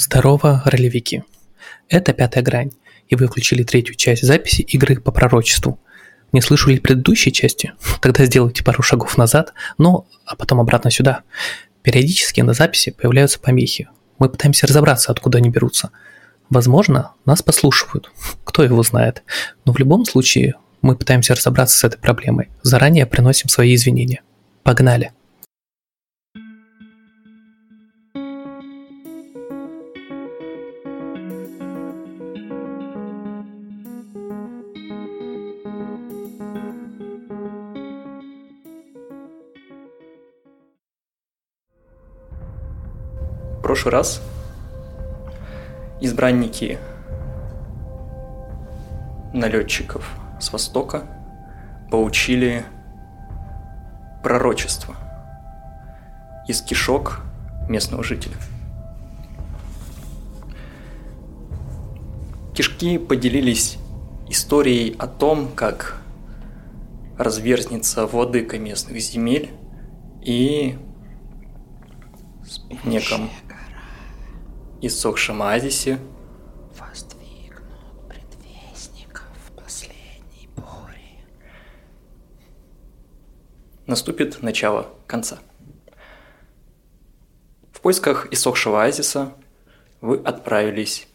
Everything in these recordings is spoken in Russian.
Здорово, ролевики. Это пятая грань, и вы включили третью часть записи игры по пророчеству. Не слышали предыдущей части? Тогда сделайте пару шагов назад, но а потом обратно сюда. Периодически на записи появляются помехи. Мы пытаемся разобраться, откуда они берутся. Возможно, нас послушивают. Кто его знает. Но в любом случае, мы пытаемся разобраться с этой проблемой. Заранее приносим свои извинения. Погнали. Прошлый раз избранники налетчиков с востока получили пророчество из кишок местного жителя. Кишки поделились историей о том, как разверзнется владыка местных земель и в неком иссохшем оазисе воздвигнут предвестников последней бури. Наступит начало конца. В поисках иссохшего оазиса вы отправились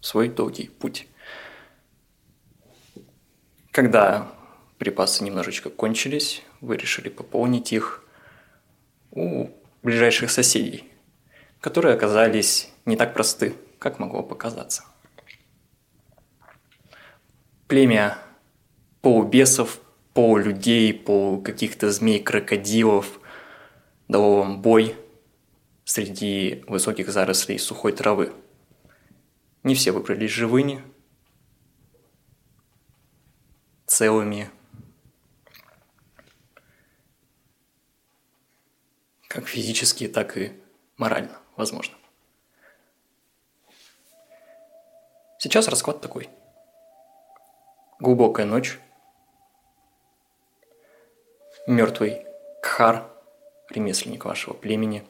в свой долгий путь. Когда припасы немножечко кончились, вы решили пополнить их у ближайших соседей – которые оказались не так просты, как могло показаться. Племя полубесов, полулюдей, полу каких-то змей-крокодилов дало вам бой среди высоких зарослей сухой травы. Не все выбрались живыми, целыми, как физически, так и морально возможно. Сейчас расклад такой. Глубокая ночь. Мертвый Кхар, ремесленник вашего племени.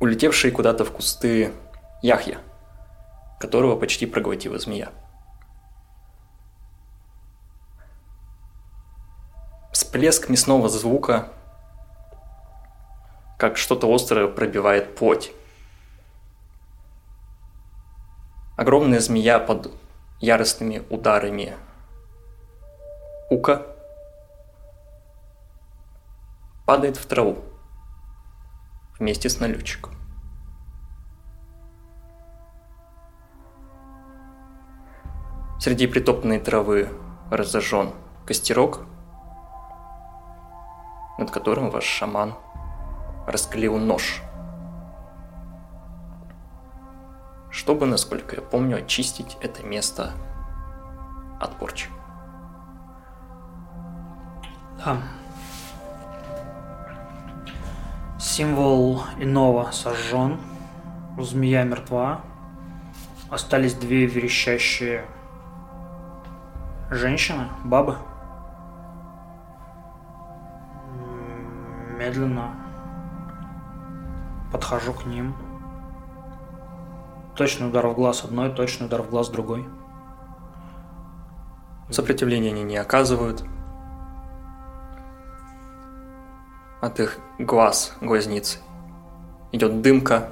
Улетевший куда-то в кусты Яхья, которого почти проглотила змея. Всплеск мясного звука как что-то острое пробивает плоть. Огромная змея под яростными ударами ука падает в траву вместе с налетчиком. Среди притопленной травы разожжен костерок, над которым ваш шаман – расклеил нож. Чтобы, насколько я помню, очистить это место от порчи. Да. Символ иного сожжен. Змея мертва. Остались две верещащие женщины, бабы. Медленно Подхожу к ним. Точный удар в глаз одной, точный удар в глаз другой. Сопротивления они не оказывают. От их глаз, глазницы. Идет дымка.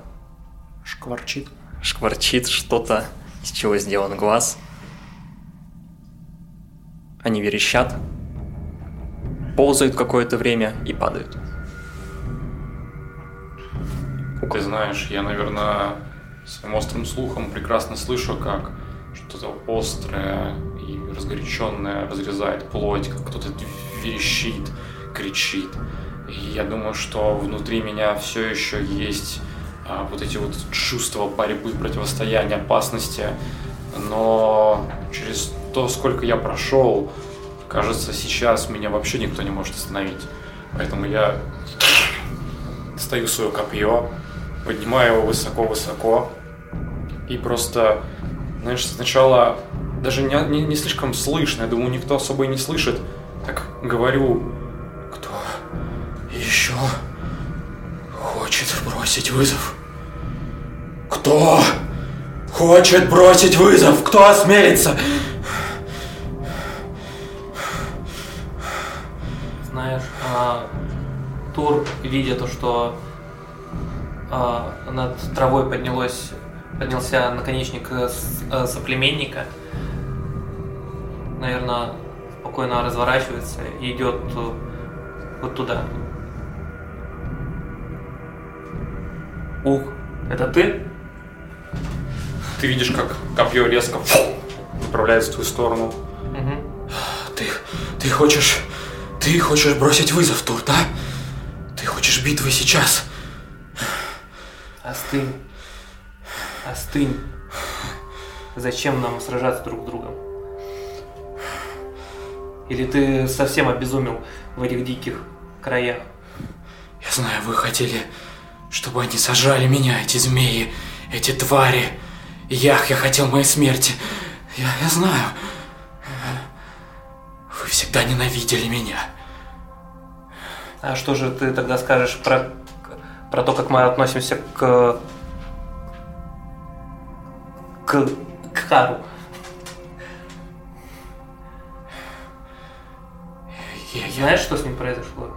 Шкварчит. Шкварчит что-то, из чего сделан глаз. Они верещат, ползают какое-то время и падают. Ты знаешь, я, наверное, своим острым слухом прекрасно слышу, как что-то острое и разгоряченное разрезает плоть, как кто-то верещит, кричит. И я думаю, что внутри меня все еще есть а, вот эти вот чувства борьбы, противостояния, опасности. Но через то, сколько я прошел, кажется, сейчас меня вообще никто не может остановить. Поэтому я достаю свое копье, поднимаю его высоко-высоко и просто, знаешь, сначала даже не, не, не слишком слышно, я думаю, никто особо и не слышит, так говорю, кто еще хочет бросить вызов? Кто хочет бросить вызов? Кто осмелится? Знаешь, а, Тур, видя то, что над травой поднялось, поднялся наконечник э, э, соплеменника, наверное, спокойно разворачивается и идет э, вот туда. Ух, это ты? Ты видишь, как копье резко направляется в твою сторону. Мгм. Ты, ты хочешь, ты хочешь бросить вызов, Тур, да? Ты хочешь битвы сейчас? Остынь. Остынь. Зачем нам сражаться друг с другом? Или ты совсем обезумел в этих диких краях? Я знаю, вы хотели, чтобы они сожрали меня, эти змеи, эти твари. Ях, я хотел моей смерти. Я, я знаю. Вы всегда ненавидели меня. А что же ты тогда скажешь про, про то, как мы относимся к... к, к Хару? Я, Знаешь, что с ним произошло?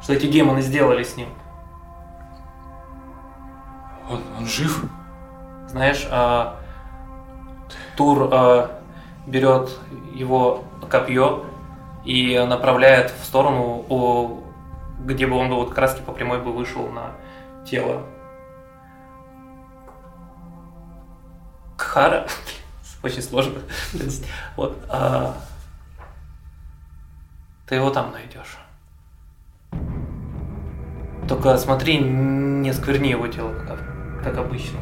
Что эти демоны сделали с ним? он, он жив? Знаешь, а, Тур а, берет его копье и направляет в сторону, о, где бы он бы вот раз по прямой бы вышел на тело Кхара. Очень сложно. Вот. а, ты его там найдешь. Только смотри, не скверни его тело, как, как обычно.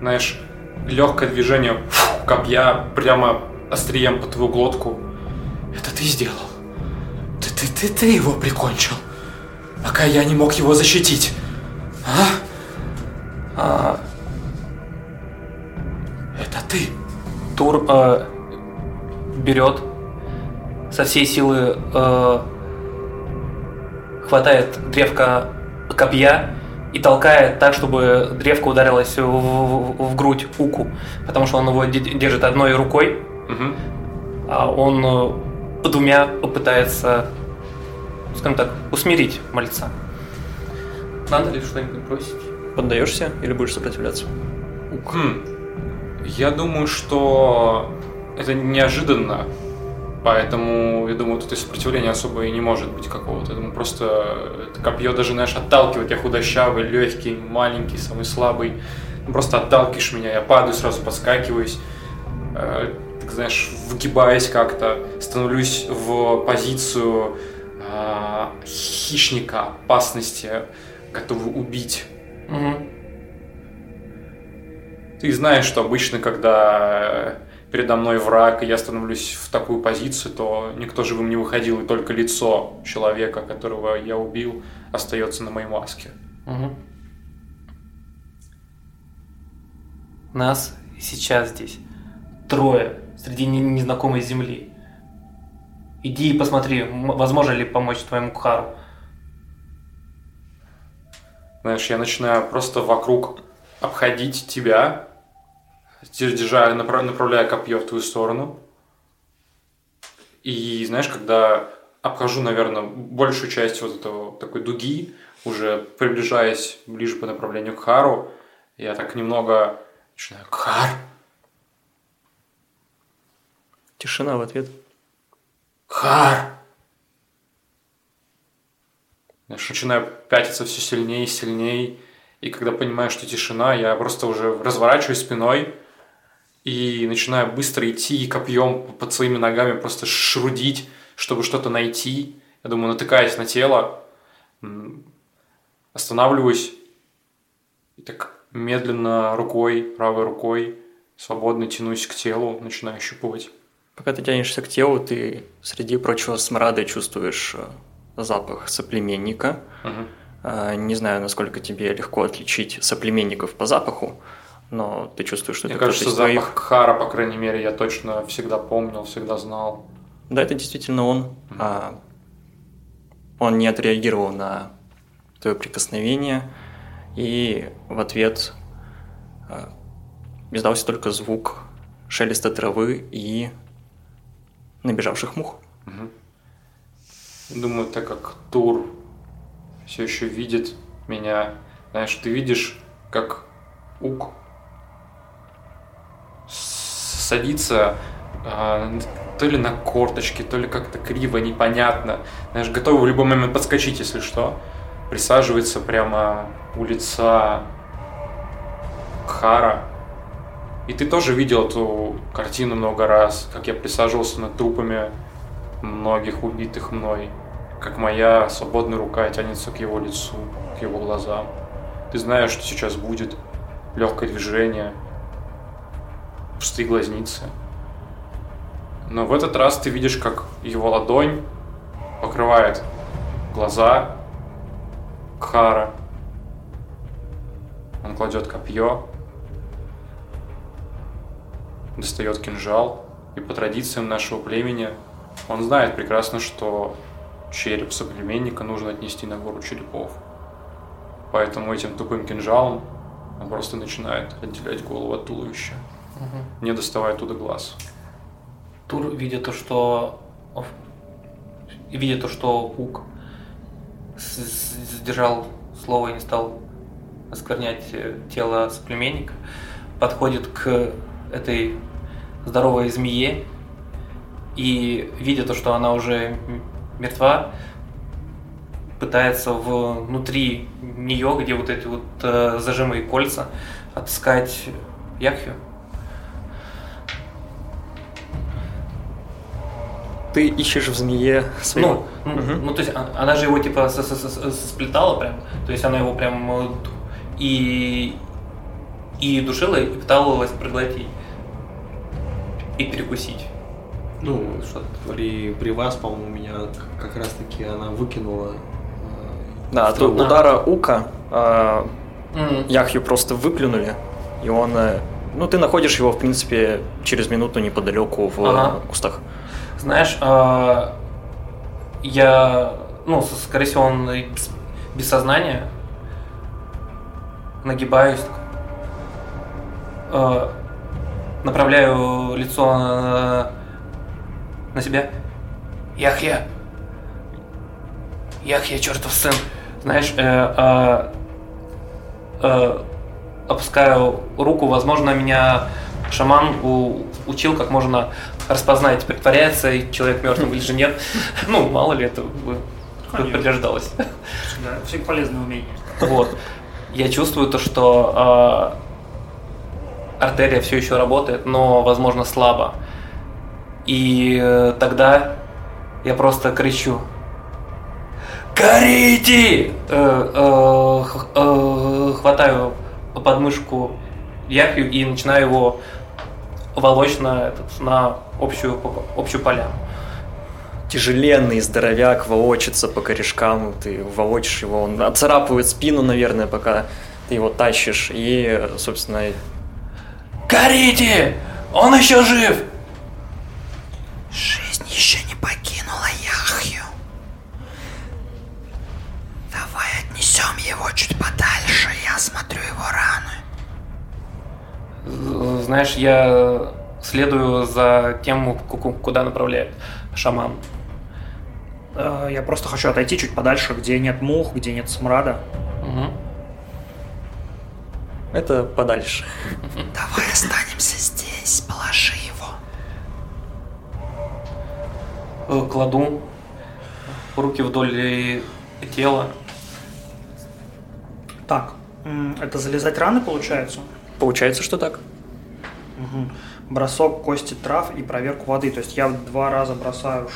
Знаешь, легкое движение фу, копья прямо острием по твою глотку. Это ты сделал. Ты, ты, ты, ты его прикончил. Пока я не мог его защитить. А? А, Это ты. Тур э, берет со всей силы э, хватает древко копья и толкает так, чтобы древко ударилось в, в- в грудь Уку, потому что он его де- держит одной рукой, Мгм. а он э, двумя попытается, скажем так, усмирить мальца. Надо ли что-нибудь бросить? Поддаешься или будешь сопротивляться? Хм. Я думаю, что это неожиданно. Поэтому, я думаю, тут и сопротивления особо и не может быть какого-то. Я думаю, просто это копье даже, знаешь, отталкивает. Я худощавый, легкий, маленький, самый слабый. Ну, Просто отталкиваешь меня, я падаю, сразу подскакиваюсь. Э, так, знаешь, выгибаясь как-то, становлюсь в позицию а, хищника, опасности, готовый убить. Мгм. Ты знаешь, что обычно, когда э, передо мной враг, и я становлюсь в такую позицию, то никто живым не выходил, и только лицо человека, которого я убил, остается на моей маске. Мгм. Нас сейчас здесь трое среди не- незнакомой земли. Иди и посмотри, возможно ли помочь твоему Кхару. Знаешь, я начинаю просто вокруг обходить тебя, держа, направ- направляя копье в твою сторону. И знаешь, когда обхожу, наверное, большую часть вот этого такой дуги, уже приближаясь ближе по направлению к Хару, я так немного начинаю «Кхар! Тишина в ответ. Хар! Знаешь, начинаю пятиться все сильнее и сильнее. И когда понимаю, что тишина, я просто уже разворачиваюсь спиной и начинаю быстро идти и копьем под своими ногами просто шрудить, чтобы что-то найти. Я думаю, натыкаясь на тело, останавливаюсь и так медленно рукой, правой рукой, свободно тянусь к телу, начинаю щупывать. Пока ты тянешься к телу, ты среди прочего смрада чувствуешь э, запах соплеменника. А, Не знаю, насколько тебе легко отличить соплеменников по запаху, но ты чувствуешь, что Мне это кажется, из твоих. запах Кхара, по крайней мере, я точно всегда помнил, всегда знал. Да, это действительно он. А, он не отреагировал на твое прикосновение, и в ответ э, издался только звук шелеста травы и набежавших мух. Думаю, так как Тур все еще видит меня, знаешь, ты видишь, как Ук садится а, то ли на корточки, то ли как-то криво, непонятно. Знаешь, готовый в любой момент подскочить, если что. Присаживается прямо у лица Кхара. И ты тоже видел эту картину много раз, как я присаживался над трупами многих убитых мной, как моя свободная рука тянется к его лицу, к его глазам. Ты знаешь, что сейчас будет легкое движение, пустые глазницы. Но в этот раз ты видишь, как его ладонь покрывает глаза Кхара. Он кладет копье, достает кинжал, и по традициям нашего племени он знает прекрасно, что череп соплеменника нужно отнести на гору черепов. Поэтому этим тупым кинжалом он просто начинает отделять голову от туловища, не доставая оттуда глаз. Тур, видя то, что видя то, что Ук с- с- сдержал слово и не стал осквернять э, тело соплеменника, подходит к этой здоровой змее и, видя то, что она уже мертва, пытается внутри нее, где вот эти вот э, зажимы и кольца, отыскать Яхью. Ты ищешь в змее своего... Ну, Мгм. ну, то есть а- она же его типа сплетала прям, то есть она его прям э, и и душила и пыталась проглотить и перекусить. Ну, Что-то при, при вас, по-моему, меня к- как раз-таки она выкинула. э, Да, от удара Ука э, М. Яхью просто выплюнули, и он... э, Ну, ты находишь его, в принципе, через минуту неподалеку в Ага. э, кустах. Знаешь, а, я, ну, скорее всего, он без, без сознания, нагибаюсь, а, направляю лицо на, на себя. Яхья! Яхья, чертов сын! Знаешь, э, а, э, опускаю руку, возможно, меня шаман у- учил, как можно распознать, притворяется и человек мертвым или же нет. Ну, мало ли это подтверждалось. Да, все полезные умения. Вот. Я чувствую то, что а, артерия все еще работает, но, возможно, слабо. И э, тогда я просто кричу. Горите! Э, э, хватаю подмышку Яхью и начинаю его волочь на, этот, на общую, общую поляну. Тяжеленный здоровяк волочится по корешкам, ты волочишь его, он отцарапывает спину, наверное, пока ты его тащишь, и, собственно, Горите! Он еще жив! Жизнь еще не покинула Яхью. Давай отнесем его чуть подальше, я осмотрю его раны. Знаешь, я следую за тем, ку- ку- куда направляет шаман. Э, Я просто хочу отойти чуть подальше, где нет мух, где нет смрада. Мгм. Это подальше. Давай останемся здесь, положи его. Э, Кладу руки вдоль тела. Так, это залезать раны получается? Получается, что так. Мгм. Бросок кости трав и проверку воды. То есть я в два раза бросаю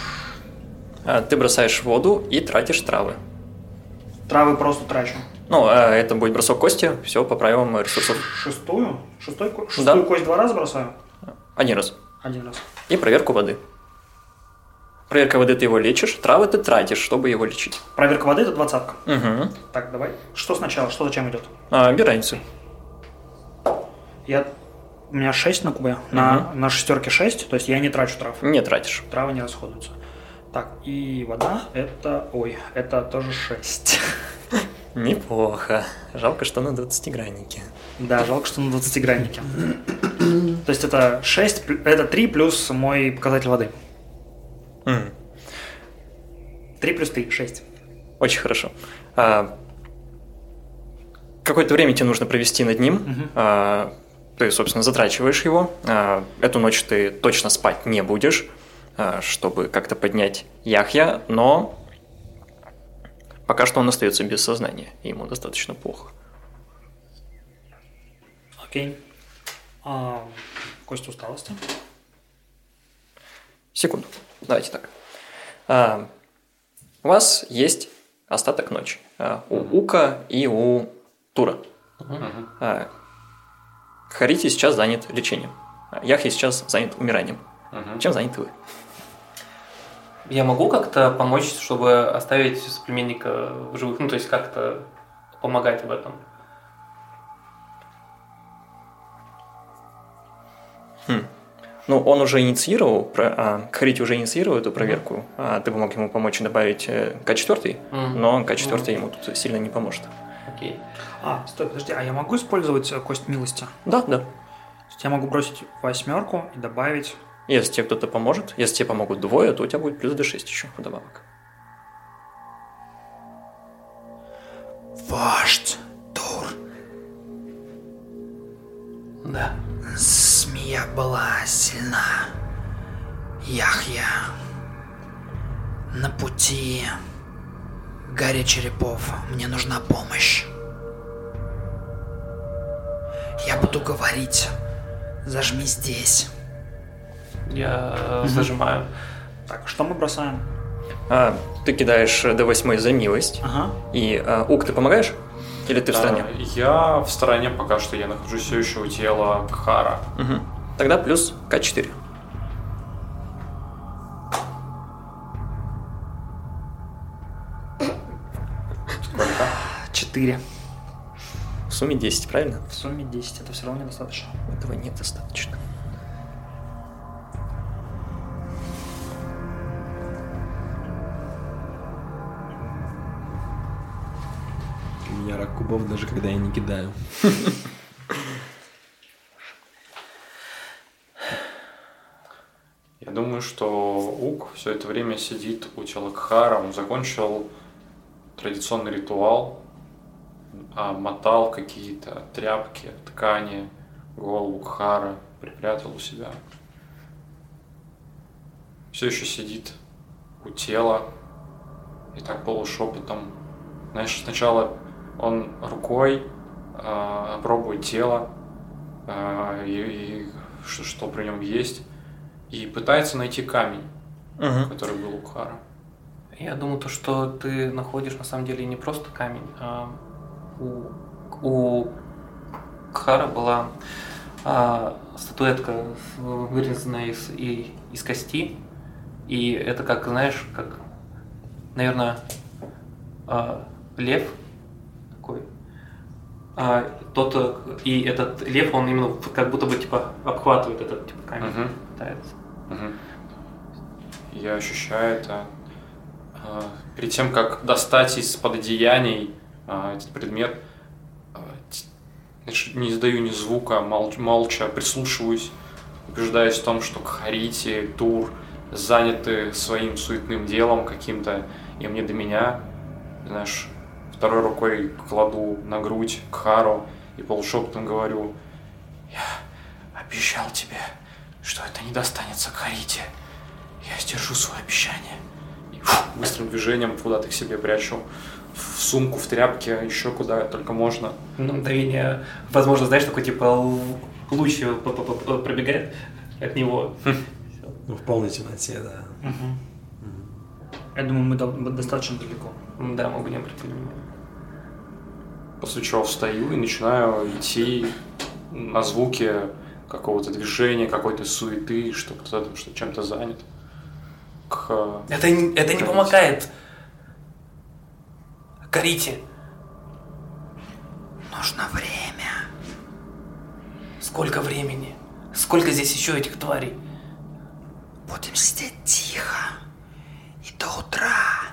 А, Ты бросаешь воду и тратишь травы. травы просто трачу. Ну, а это будет бросок кости, все по правилам ресурсов. Шестую? Шестой, шестую Да. кость два раза бросаю? Один раз. Один раз. И проверку воды. Проверка воды ты его лечишь, травы ты тратишь, чтобы его лечить. Проверка воды это двадцатка. Угу. Так, давай. Что сначала? Что зачем идет? А, разницу. Я... У меня 6 на кубе. На, на шестерке 6, то есть я не трачу трав. Не тратишь. Травы не расходуются. Так, и вода это... Ой, это тоже 6. Неплохо. Жалко, что на 20-граннике. Да, жалко, что на 20-граннике. То есть это 6, плю- это 3 плюс мой показатель воды. М, 3 плюс 3, 6. Очень хорошо. А, Какое-то время тебе нужно провести над ним. А, Ты, собственно, затрачиваешь его. А, Эту ночь ты точно спать не будешь, а, чтобы как-то поднять Яхья, но пока что он остается без сознания, и ему достаточно плохо. Окей. А, кость усталости. Секунду. Давайте так. А, У вас есть остаток ночи. А, У Ука и у Тура. А, Харити сейчас занят лечением. Яхи сейчас занят умиранием. Чем заняты вы? Я могу как-то помочь, чтобы оставить соплеменника в живых? Ну, то есть как-то помогать в этом? Ну, он уже инициировал, про- а, Харити уже инициировал эту проверку. а Ты бы мог ему помочь добавить э, К4, Мгм. но К4 ему тут сильно не поможет. Окей. А, стой, подожди, а я могу использовать э, кость милости? Да, да. То есть я могу бросить восьмерку и добавить... Если тебе кто-то поможет, если тебе помогут двое, то у тебя будет плюс D6 еще вдобавок. Вождь, Тур, Да. змея была сильна. Яхья на пути горе черепов. Мне нужна помощь. Я буду говорить. Зажми здесь. Я э, зажимаю. Так, что мы бросаем? А, ты кидаешь D8 за милость. Ага. И а, Ук, ты помогаешь? Или ты в стороне? А, Я в стороне пока что, я нахожусь все еще у тела Кхара. Мгм. Тогда плюс К4. Сколько? Четыре. В сумме 10, правильно? В сумме 10, это все равно недостаточно. Этого недостаточно. Меня рак кубов, даже когда я не кидаю. Я думаю, что Ук все это время сидит у тела Кхара. Он закончил традиционный ритуал, а, мотал какие-то тряпки, ткани, голову Кхара, припрятал у себя. Все еще сидит у тела и так полушепотом. Знаешь, сначала он рукой а, пробует тело а, и, и что, что при нем есть, и пытается найти камень, Мгм. который был у Кхара. Я думаю, то, что ты находишь на самом деле не просто камень, а у, у Кхара была а, статуэтка, вырезанная из, и- из кости. И это как, знаешь, как, наверное, а, лев. А, тот, э, и этот лев, он именно как будто бы типа обхватывает этот типа камень, Мгм. пытается. Мгм. Я ощущаю это. А, Перед тем, как достать из-под одеяний а, этот предмет, а, не издаю ни звука, мол- молча прислушиваюсь, убеждаюсь в том, что Кхарити, Тур заняты своим суетным делом каким-то, и мне до меня, знаешь, второй рукой кладу на грудь Кхару и полушепотом говорю, я обещал тебе, что это не достанется Карите. Я сдержу свое обещание. И фу, быстрым движением куда-то к себе прячу. В сумку, в тряпке, еще куда только можно. На мгновение, возможно, знаешь, такой типа луч пробегает от него. Ну, в полной темноте, да. Я думаю, мы достаточно далеко. Да, мы бы не обратили внимания. После чего встаю и начинаю идти на звуки какого-то движения, какой-то суеты, что кто-то там что чем-то занят. К... Это, не- это не помогает. Корите, Нужно время. сколько времени? Сколько здесь еще этих тварей? Будем сидеть тихо. И до утра.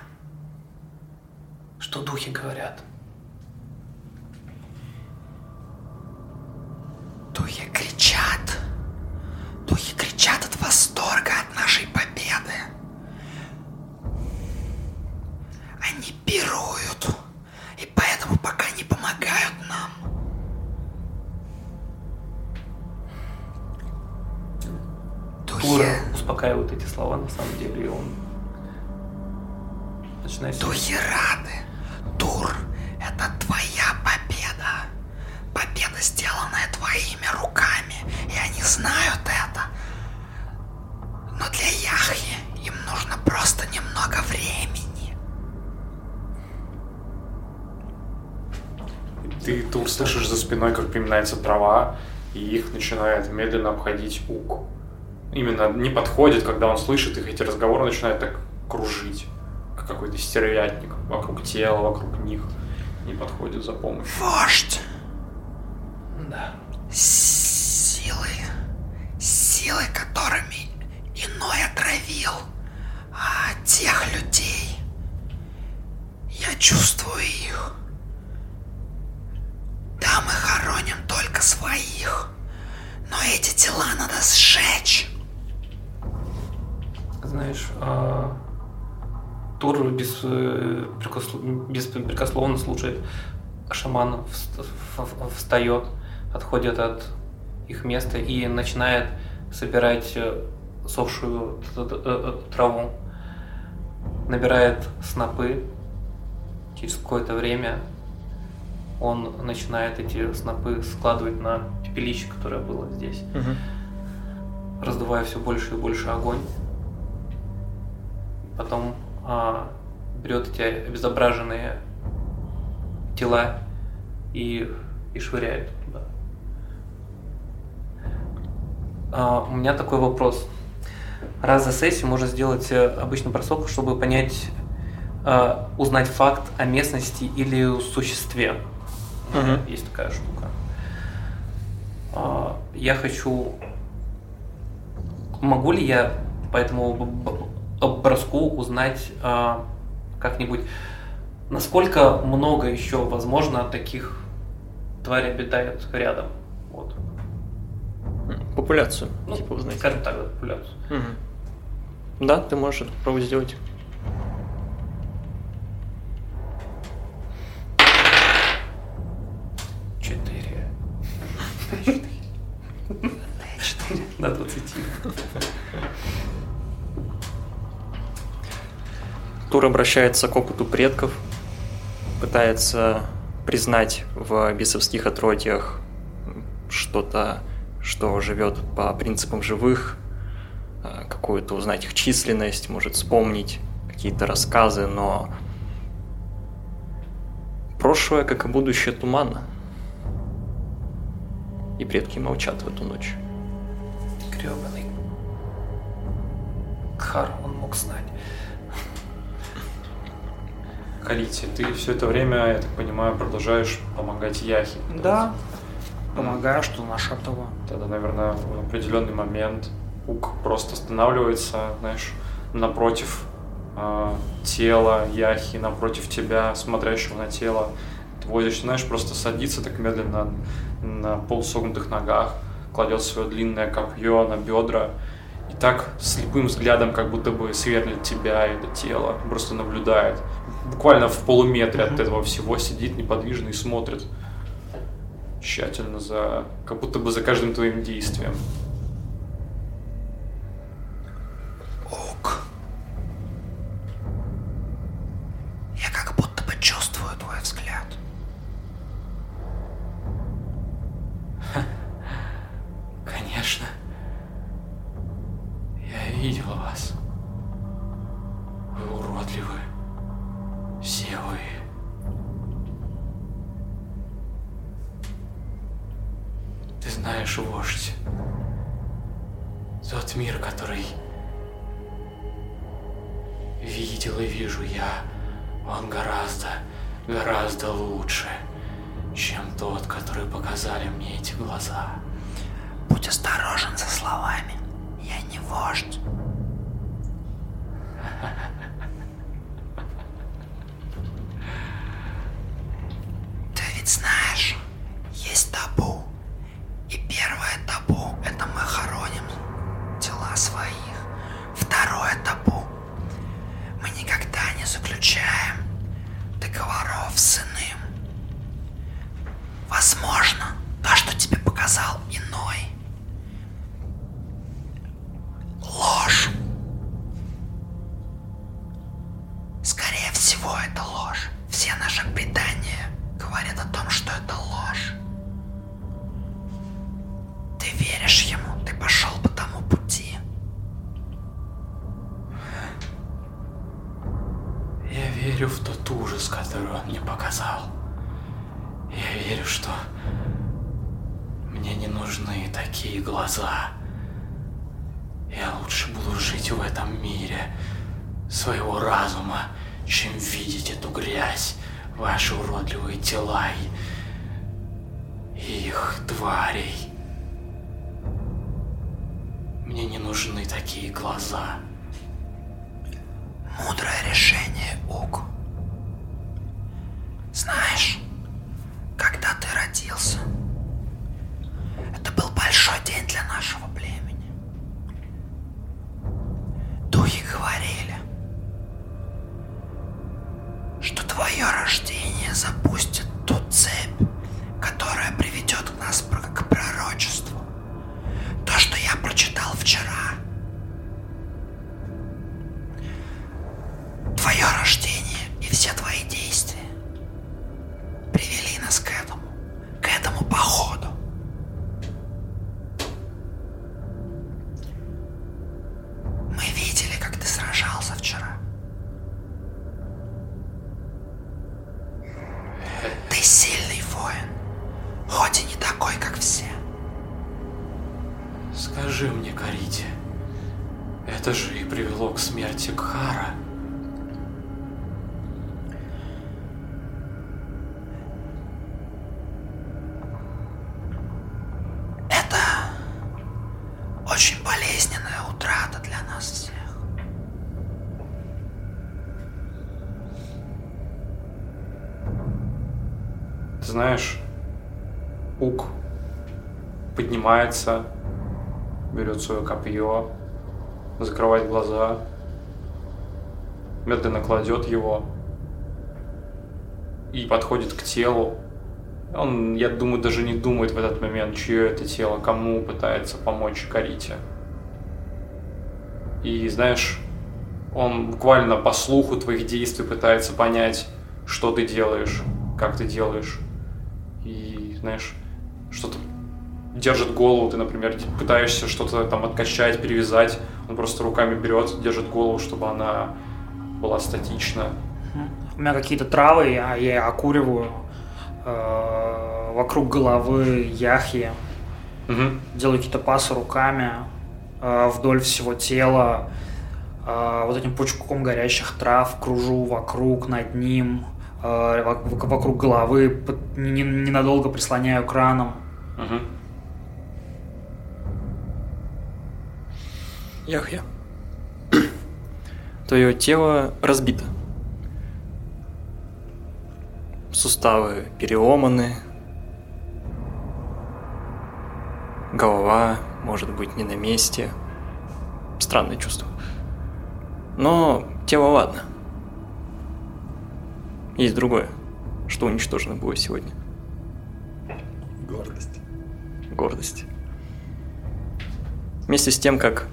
Что духи говорят? Духи кричат. Духи кричат от восторга от нашей победы. Они пируют. И поэтому пока не помогают нам. Духи, Тура успокаивает эти слова на самом деле, и он начинает... духи рады. Тур, это твоя победа. Победа, сделанная твоими руками. И они знают это. Но для Яхи им нужно просто немного времени. Ты тур слышишь за спиной, как приминается трава, и их начинает медленно обходить ук. Именно не подходит, когда он слышит их, эти разговоры начинают так кружить, как какой-то стервятник вокруг тела, вокруг них. Не подходит за помощью. Вождь. Да. Силы. Силы, которыми иной отравил а, тех людей. Я чувствую их. Да, мы хороним только своих. Но эти тела надо сжечь. Знаешь, а, Тур без, э, беспрекословно слушает. Шаман вст- в- встает, отходит от их места и начинает собирать э, сохшую т- э, траву. Набирает снопы. Через какое-то время он начинает эти снопы складывать на пепелище, которое было здесь, раздувая все больше и больше огонь. Потом а, берет эти обезображенные тела и, и швыряет у меня такой вопрос. Раз за сессию можно сделать э, обычный бросок, чтобы понять, а, узнать факт о местности или существе. Мгм. Есть такая штука. А, я хочу... Могу ли я по этому броску узнать а, как-нибудь, насколько много еще, возможно, таких тварей обитает рядом? Популяцию, Ну, типа, узнать. скажем так, популяцию. Мгм. Да, ты можешь это попробовать сделать. Четыре. До двадцати. Тур обращается к опыту предков, пытается признать в бесовских отродьях что-то, что живет по принципам живых, а, какую-то узнать их численность, может вспомнить какие-то рассказы, но прошлое, как и будущее, туманно. И предки молчат в эту ночь. Гребаный. Кхар, он мог знать. Калити, ты все это время, я так понимаю, продолжаешь помогать Яхе. Да. Помогаю, что нашептываю. Тогда, наверное, в определенный момент Ук просто останавливается, знаешь, напротив э, тела Яхи, напротив тебя, смотрящего на тело. Твой начинаешь просто садиться так медленно на полусогнутых ногах, кладет свое длинное копье на бедра и так слепым взглядом, как будто бы сверлит тебя и это тело, просто наблюдает. Буквально в полуметре от этого всего сидит неподвижно и смотрит тщательно за, как будто бы за каждым твоим действием. Ук. Я как будто бы чувствую твой взгляд. Конечно. Я видел вас. Вы уродливы. Все вы. Ты знаешь, вождь, тот мир, который видел и вижу я, он гораздо, гораздо лучше, чем тот, который показали мне эти глаза. Будь осторожен со словами. Я не вождь. Ты ведь знаешь, есть табу. И первое табу – это мы хороним тела своих. Второе табу – мы никогда не заключаем договоров с иным. Возможно, то, что тебе показал иной, ложь. Скорее всего, это ложь. Все наши предания говорят о том, что это ложь веришь ему, ты пошел по тому пути. Я верю в тот ужас, который он мне показал. Я верю, что мне не нужны такие глаза. Я лучше буду жить в этом мире своего разума, чем видеть эту грязь, ваши уродливые тела и, и их тварей. Мне не нужны такие глаза. Мудрое решение, Ук. Знаешь, когда ты родился, это был большой день для нашего племени. Духи говорили, что твое рождение запустит ту цепь, которая приведет нас к пророчеству. То, что я прочитал вчера. Поднимается, берет свое копье, закрывает глаза, медленно кладет его и подходит к телу. Он, я думаю, даже не думает в этот момент, чье это тело, кому пытается помочь Карите. И знаешь, он буквально по слуху твоих действий пытается понять, что ты делаешь, как ты делаешь. И, знаешь, держит голову, ты, например, пытаешься что-то там откачать, перевязать, он просто руками берет, держит голову, чтобы она была статична. У меня какие-то травы, а я окуриваю э, вокруг головы яхи, Мгм. делаю какие-то пасы руками э, вдоль всего тела, э, вот этим пучком горящих трав кружу вокруг, над ним, э, вок- вок- вокруг головы, ненадолго прислоняю краном. Мгм. Яхья. Твое тело разбито. Суставы переломаны. Голова, может быть, не на месте. Странное чувство. Но тело ладно. Есть другое, что уничтожено было сегодня. Гордость. гордость. Вместе с тем, как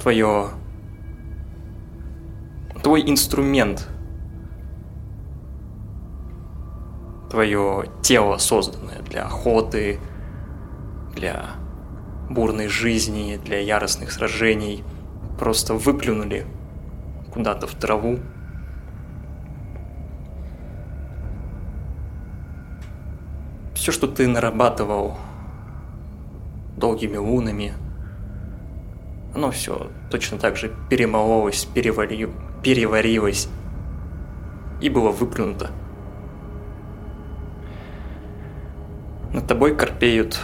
твое твой инструмент, твое тело, созданное для охоты, для бурной жизни, для яростных сражений, просто выплюнули куда-то в траву. Все, что ты нарабатывал долгими лунами, оно все точно так же перемололось, перевари- переварилось и было выплюнуто. Над тобой корпеют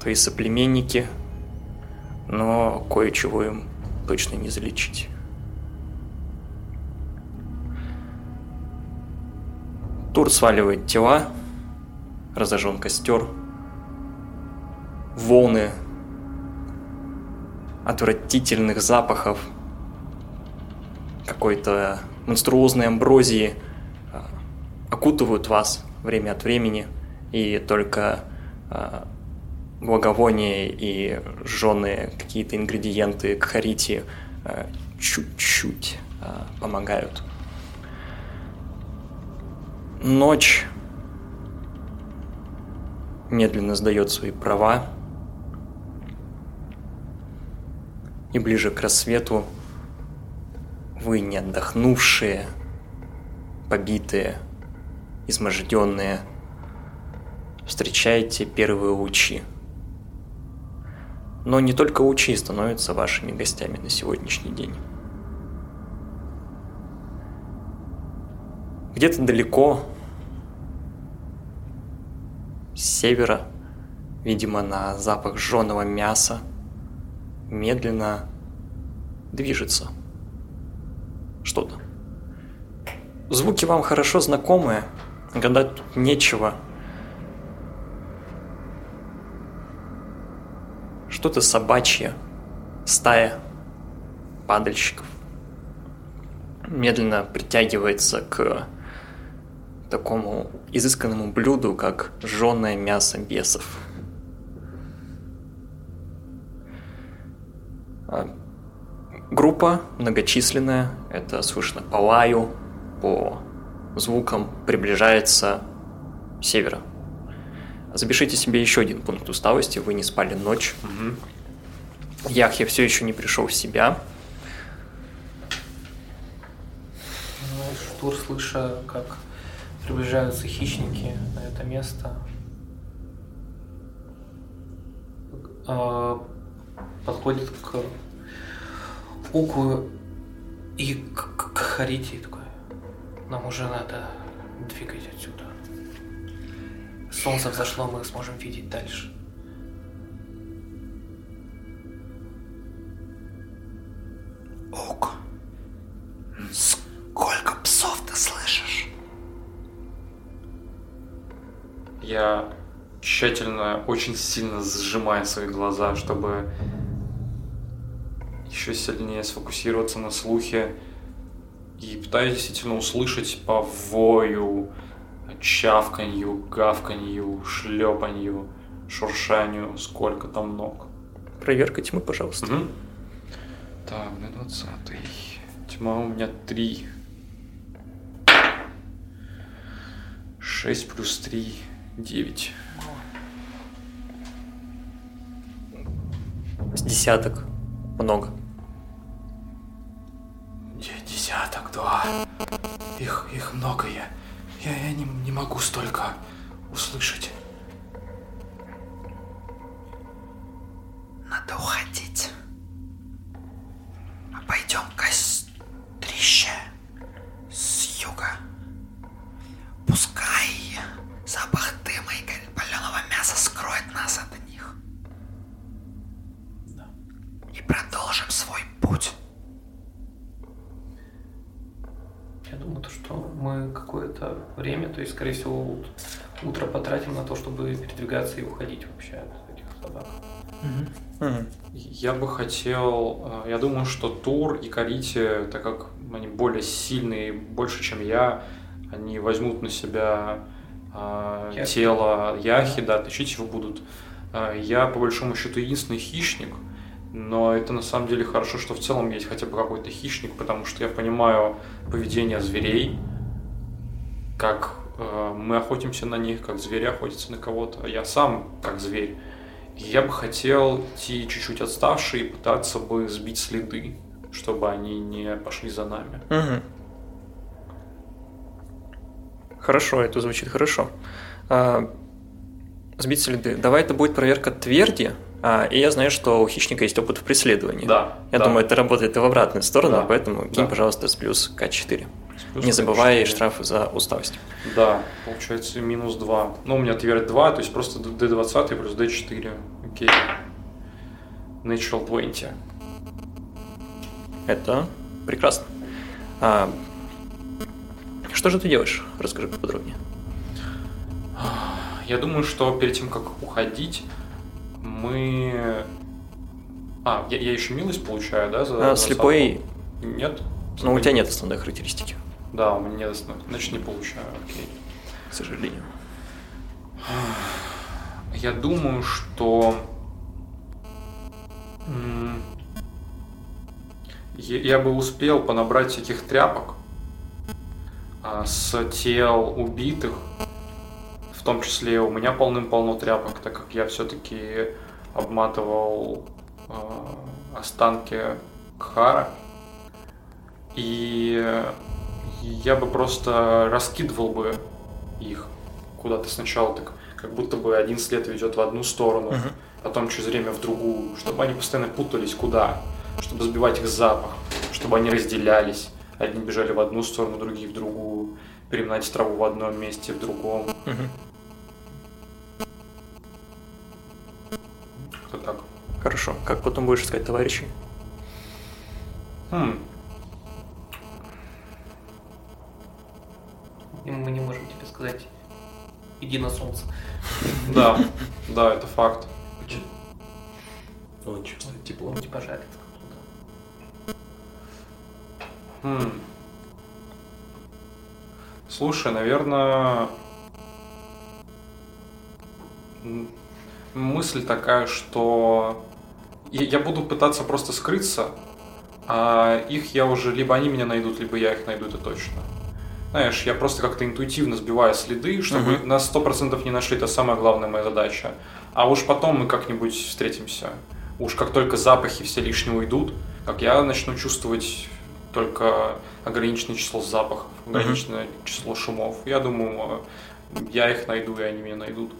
твои соплеменники, но кое-чего им точно не залечить. Тур сваливает тела, разожжен костер, волны отвратительных запахов, какой-то монструозной амброзии а, окутывают вас время от времени, и только а, благовония и жженые какие-то ингредиенты к харите а, чуть-чуть помогают. Ночь медленно сдает свои права, и ближе к рассвету вы, не отдохнувшие, побитые, изможденные, встречаете первые лучи. Но не только лучи становятся вашими гостями на сегодняшний день. Где-то далеко, с севера, видимо, на запах жженого мяса, медленно движется что-то. Звуки вам хорошо знакомые, гадать тут нечего. Что-то собачье, стая падальщиков медленно притягивается к такому изысканному блюду, как жженое мясо бесов. Группа многочисленная, это слышно по лаю, по звукам, приближается с севера. Запишите себе еще один пункт усталости, вы не спали ночь. Угу. Яхья все еще не пришел в себя. Штур, слыша, как приближаются хищники на это место, а, подходит к Уку и к, к, к Харите такой, нам уже надо двигать отсюда. Солнце взошло, мы сможем видеть дальше. Ук, сколько псов ты слышишь? Я тщательно, очень сильно сжимаю свои глаза, чтобы еще сильнее сфокусироваться на слухе и пытаюсь действительно услышать по вою, чавканью, гавканью, шлепанью, шуршанию, сколько там ног. Проверка тьмы, пожалуйста. Угу. Так, на 20 Тьма у меня 3. 6 плюс 3, 9. С десяток. Много. Десяток, да. Их, их много я. Я, я не, не могу столько услышать. Надо уходить. Пойдем к кострище с юга. Пускай запах дыма и паленого мяса скроет нас от них. Да. И продолжим свой путь. Я думаю, то, что мы какое-то время, то есть, скорее всего, вот утро потратим на то, чтобы передвигаться и уходить вообще от этих собак. Я бы хотел, э, я думаю, что Тур и Карите, так как они более сильные, больше, чем я, они возьмут на себя э, Яхи. тело Яхи, да, тащить его будут. Э, Я, по большому счету, единственный хищник, но это на самом деле хорошо, что в целом есть хотя бы какой-то хищник, потому что я понимаю поведение зверей, как э, мы охотимся на них, как звери охотятся на кого-то. Я сам как зверь. Я бы хотел идти чуть-чуть отставший и пытаться бы сбить следы, чтобы они не пошли за нами. Мгм. Хорошо, это звучит хорошо. А, сбить следы. Давай это будет проверка тверди. А, и я знаю, что у хищника есть опыт в преследовании. Да. Я да. думаю, это работает и в обратную сторону, Да. поэтому кинь, Да. пожалуйста, с плюс К4. Плюс Не забывай К4. штрафы за усталость. Да, получается минус 2. Ну, у меня твердь 2, то есть просто D20 плюс D4. Окей. Natural 20. Это прекрасно. А, что же ты делаешь? Расскажи поподробнее. Я думаю, что перед тем, как уходить, мы... А, я, я еще милость получаю, да? За А, за слепой, садку? Нет? ну у тебя нет основной характеристики, Да, у меня нет основной. Значит, не получаю, окей. к сожалению. Я думаю, что я бы успел понабрать всяких тряпок а, с тел убитых, в том числе у меня полным-полно тряпок, так как я все-таки обматывал а, останки Кхара. И я бы просто раскидывал бы их куда-то сначала так, как будто бы один след ведет в одну сторону, Мгм. потом через время в другую, чтобы они постоянно путались куда, чтобы сбивать их запах, чтобы они разделялись. Одни бежали в одну сторону, другие в другую, переминать траву в одном месте, в другом. Мгм. Как-то так. Хорошо. Как потом будешь искать товарищей? Хм, И мы не можем тебе сказать, иди на солнце. да, да, это факт. Он чувствует тепло. Он тебя жарит. Хм. Слушай, наверное, мысль такая, что я я буду пытаться просто скрыться, а их я уже либо они меня найдут, либо я их найду, это точно. Знаешь, я просто как-то интуитивно сбиваю следы, чтобы Мгм. на сто процентов не нашли, это самая главная моя задача. А уж потом мы как-нибудь встретимся. Уж как только запахи все лишние уйдут, как я начну чувствовать только ограниченное число запахов, ограниченное число шумов. Я думаю, я их найду, и они меня найдут.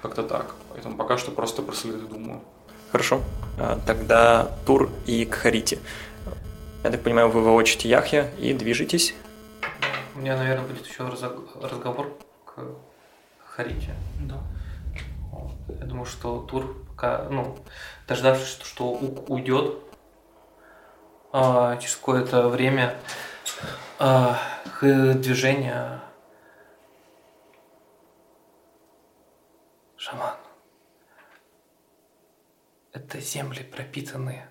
Как-то так. Поэтому пока что просто про следы думаю. Хорошо. А, Тогда Тур и Кхарити. Я так понимаю, вы воочите Яхья и движетесь. У меня, наверное, будет еще разговор к Харите. Да. Я думаю, что тур пока, ну, дождавшись, что, что Ук уйдет, а, через какое-то время а, к движению шаман. Это земли пропитаны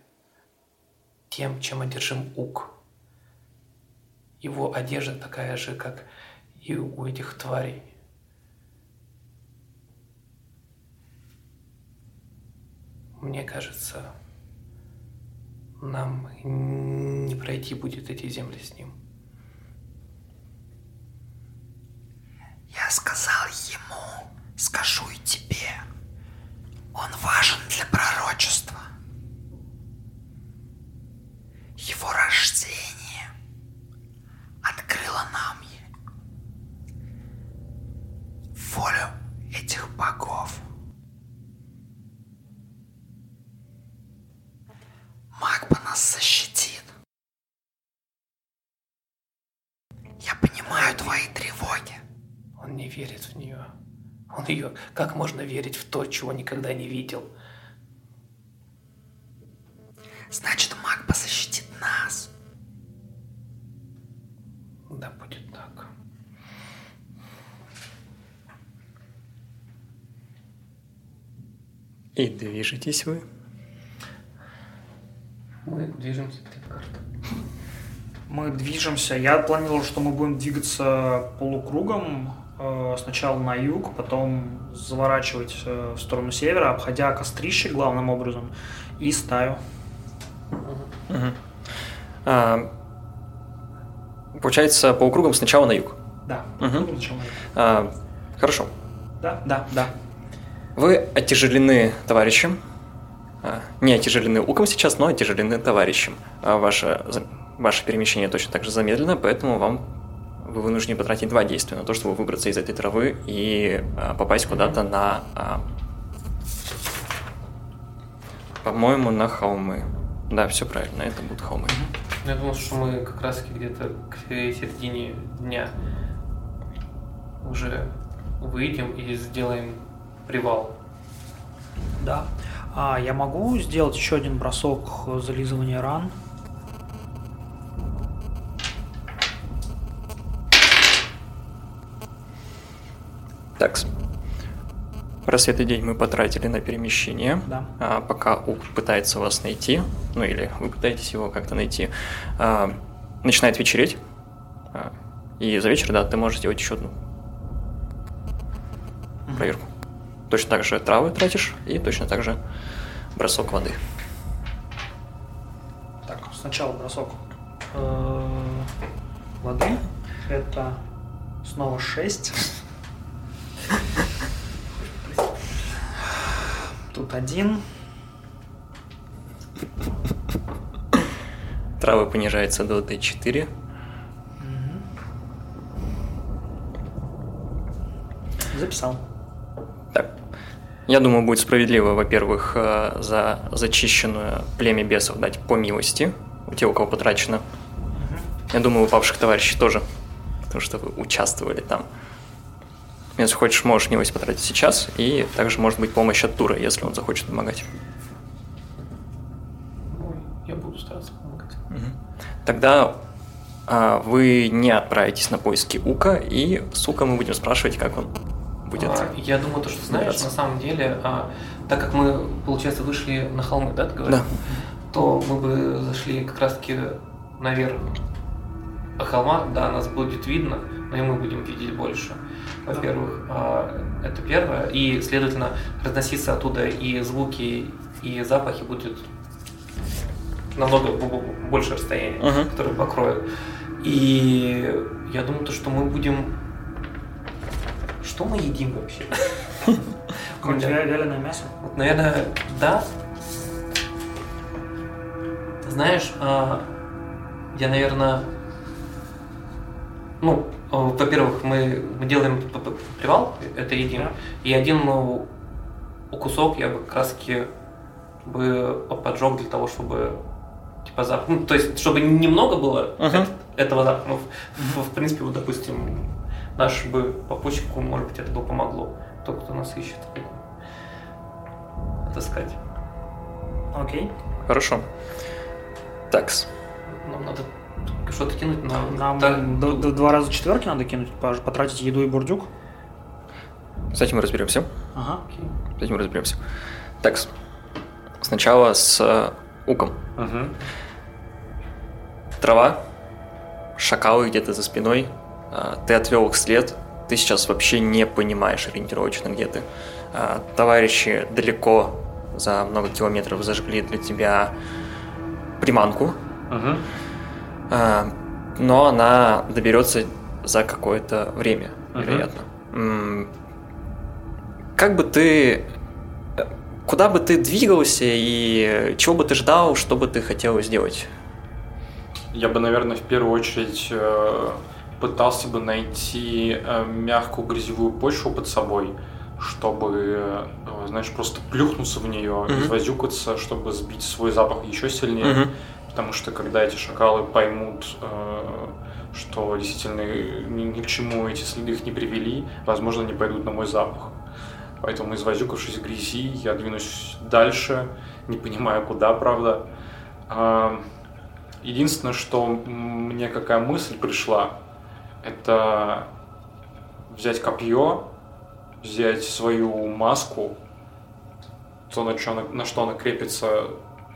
тем, чем одержим Ук. Его одежда такая же, как и у этих тварей. Мне кажется, нам не пройти будет эти земли с ним. Я сказал ему, скажу и тебе. Он важен для пророчества. Его рождение открыло нам волю этих богов. Магба нас защитит. Я понимаю твои тревоги. Он не верит в нее. Он ее... Как можно верить в то, чего никогда не видел? Значит, Магба защитит нас. Да будет так. И движетесь вы. Мы движемся к карте. Мы движемся. Я планировал, что мы будем двигаться полукругом. Э, Сначала на юг, потом заворачивать э, в сторону севера, обходя кострище главным образом и стаю. Мгм. А, Получается, по округам сначала на юг. Да. Мгм. Сначала на юг. А, Хорошо. Да, да, да. Вы оттяжелены товарищем. А, Не оттяжелены уком сейчас, но оттяжелены товарищем. А Ваше, ваше перемещение точно так же замедлено, поэтому вам вы вынуждены потратить два действия на то, чтобы выбраться из этой травы и а, попасть куда-то на... а, По-моему, на холмы. Да, все правильно, это будут холмы. Я думал, что мы как раз где-то к середине дня уже выйдем и сделаем привал. Да. А я могу сделать еще один бросок зализывания ран? Так, рассвет и день мы потратили на перемещение. Да. А, пока Ук пытается вас найти, ну или вы пытаетесь его как-то найти, а, начинает вечереть. А, и за вечер, да, ты можешь сделать еще одну проверку. Точно так же травы тратишь и точно так же бросок воды. Так, сначала бросок э, воды. Это снова 6. Тут один. Травы понижается до Т4. Записал. Так. Я думаю, будет справедливо, во-первых, э, за зачищенную племя бесов дать по милости у тех, у кого потрачено. Я думаю, у павших товарищей тоже, потому что вы участвовали там. Если хочешь, можешь милость потратить сейчас, и также может быть помощь от Тура, если он захочет помогать. Я буду стараться помогать. Тогда а, вы не отправитесь на поиски Ука, и сука мы будем спрашивать, как он будет. А, я думаю, то, что знаешь, на самом деле, а, так как мы, получается, вышли на холмы, да, ты говоришь? Да. То мы бы зашли как раз-таки наверх холма, да, нас будет видно, но и мы будем видеть больше. Во-первых, а, это первое, и, следовательно, разноситься оттуда и звуки, и запахи будет намного бо- бо- больше расстояния, Мгм. которое покроет. И я думаю, то, что мы будем... Что мы едим вообще? Вяленое мясо. Вот, наверное, да. Знаешь, а, я, наверное, ну, а, во-первых, мы, мы делаем привал, это едим, Да. и один ну, кусок я бы как раз таки бы поджег для того, чтобы типа запах, ну, то есть, чтобы немного было эт- этого запаха, ну, в, в- в принципе, вот, допустим, наш бы попутчику, может быть, это бы помогло, тот, кто нас ищет, отыскать. Окей. Хорошо. Такс. Нам надо что-то кинуть на... Нам Да, д- д- два раза четверки надо кинуть, потратить еду и бурдюк. С этим мы разберемся. Ага. С этим разберемся. Такс. Сначала с э, Уком. Трава, шакалы где-то за спиной, а, ты отвел их след, ты сейчас вообще не понимаешь ориентировочно, где ты. А, Товарищи далеко за много километров зажгли для тебя приманку, А, но она доберется за какое-то время, вероятно. М, Как бы ты... Куда бы ты двигался и чего бы ты ждал, что бы ты хотел сделать? Я бы, наверное, в первую очередь э, пытался бы найти э, мягкую грязевую почву под собой, чтобы, э, знаешь, просто плюхнуться в нее, Мгм. извозюкаться, чтобы сбить свой запах еще сильнее. Мгм. Потому что когда эти шакалы поймут, э, что действительно ни, ни к чему эти следы их не привели, возможно, они пойдут на мой запах. Поэтому, извозюкавшись в грязи, я двинусь дальше, не понимая куда, правда. А, Единственное, что мне какая мысль пришла, это взять копье, взять свою маску, то, на, чё она- на что она крепится,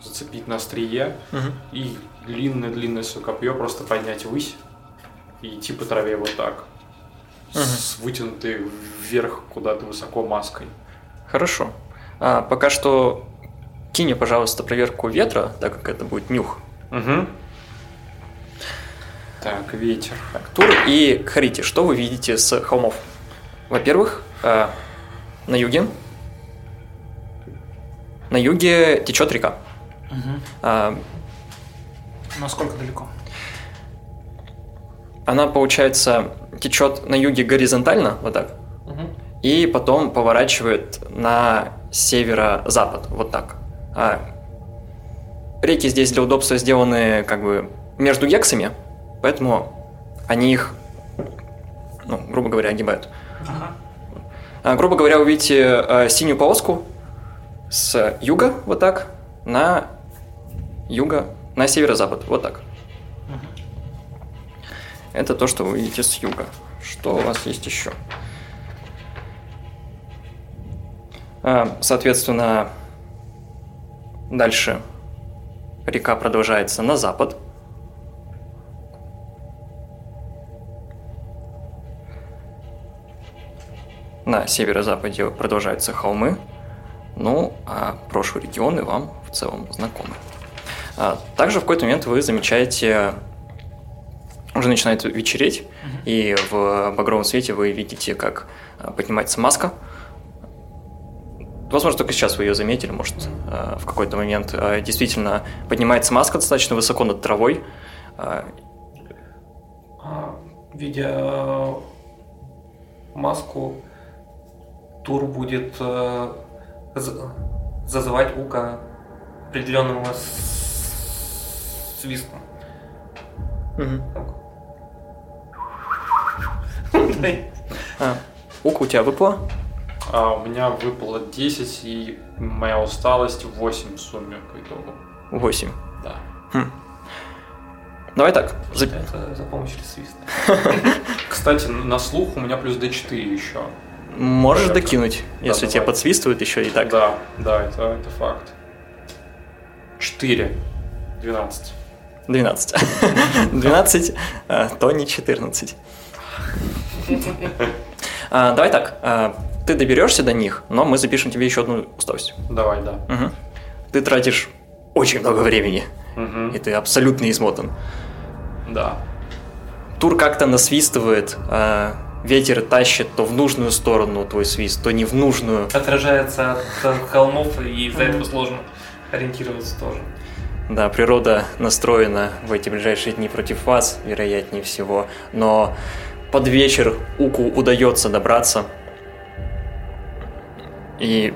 зацепить на острие, Мгм. и длинное-длинное свое копье просто поднять ввысь и идти по траве вот так. С вытянутой вверх куда-то высоко маской. Хорошо. А, пока что кинь, пожалуйста, проверку ветра, так как это будет нюх. Угу. Так, ветер. Так, Тур и Харити, что вы видите с холмов? Во-первых, э, на юге на юге течет река. А, Насколько далеко? Она, получается, течет на юге горизонтально, вот так, Мгм. и потом поворачивает на северо-запад, вот так. А реки здесь для удобства сделаны как бы между гексами, поэтому они их, ну, грубо говоря, огибают. Ага. А, грубо говоря, вы видите э, синюю полоску с юга, вот так, на юго, на северо-запад, вот так. Это то, что вы видите с юга. Что у вас есть еще? А, Соответственно, дальше река продолжается на запад. На северо-западе продолжаются холмы. Ну, а прошлые регионы вам в целом знакомы. А, Также в какой-то момент вы замечаете, уже начинает вечереть, и в багровом свете вы видите, как а, поднимается маска. Возможно, только сейчас вы ее заметили, может, а, в какой-то момент. Действительно, поднимается маска достаточно высоко над травой. Видя маску, Тур будет за- зазывать Ука определенным с- свистом. Мгм. Так. А, Ука у тебя выпало? А у меня выпало 10, и моя усталость 8 в сумме по итогу. 8. Да. Давай так. за- Это за помощью свиста. Кстати, на слух у меня плюс D4 еще. Можешь Да, докинуть, да, если давай. тебя подсвистывают еще и так. Да, да, это, это факт. 4. 12. 12. 12, а, то не 14. А, Давай так, а, ты доберешься до них, но мы запишем тебе еще одну усталость. Давай, да. Ты тратишь очень много времени, и ты абсолютно измотан. Да. Тур как-то насвистывает, а, ветер тащит то в нужную сторону твой свист, то не в нужную. Отражается от э, холмов, и из-за этого сложно ориентироваться тоже. Да, природа настроена в эти ближайшие дни против вас, вероятнее всего, но под вечер Уку удается добраться. И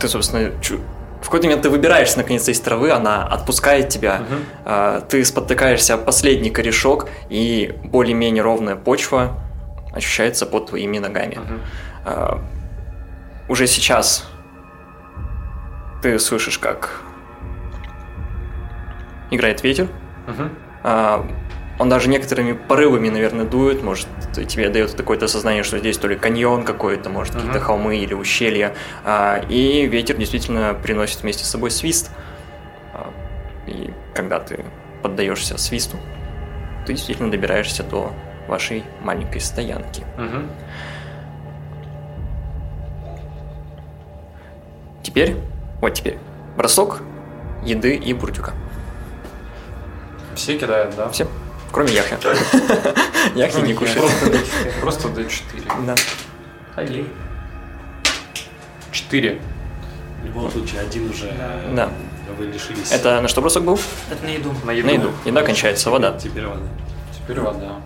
ты, собственно, чу- в какой-то момент ты выбираешься наконец-то из травы, она отпускает тебя, а, ты спотыкаешься последний корешок, и более-менее ровная почва ощущается под твоими ногами. А, уже сейчас ты слышишь, как играет ветер. Мгм. А, он даже некоторыми порывами, наверное, дует, может, тебе дает какое-то сознание, что здесь то ли каньон какой-то, может, Мгм. какие-то холмы или ущелья. А, и ветер действительно приносит вместе с собой свист. А, и когда ты поддаешься свисту, ты действительно добираешься до вашей маленькой стоянки. Мгм. Теперь, вот теперь, бросок еды и бурдюка. Все кидают, да? Все, кроме Яхи. Яхи не кушает. Просто D4. Да. Окей. 4. В любом случае, один уже э, Да. вы лишились. Это на что бросок был? Это на еду. На еду. На еду. Еда кончается, вода. Теперь вода. Теперь вода.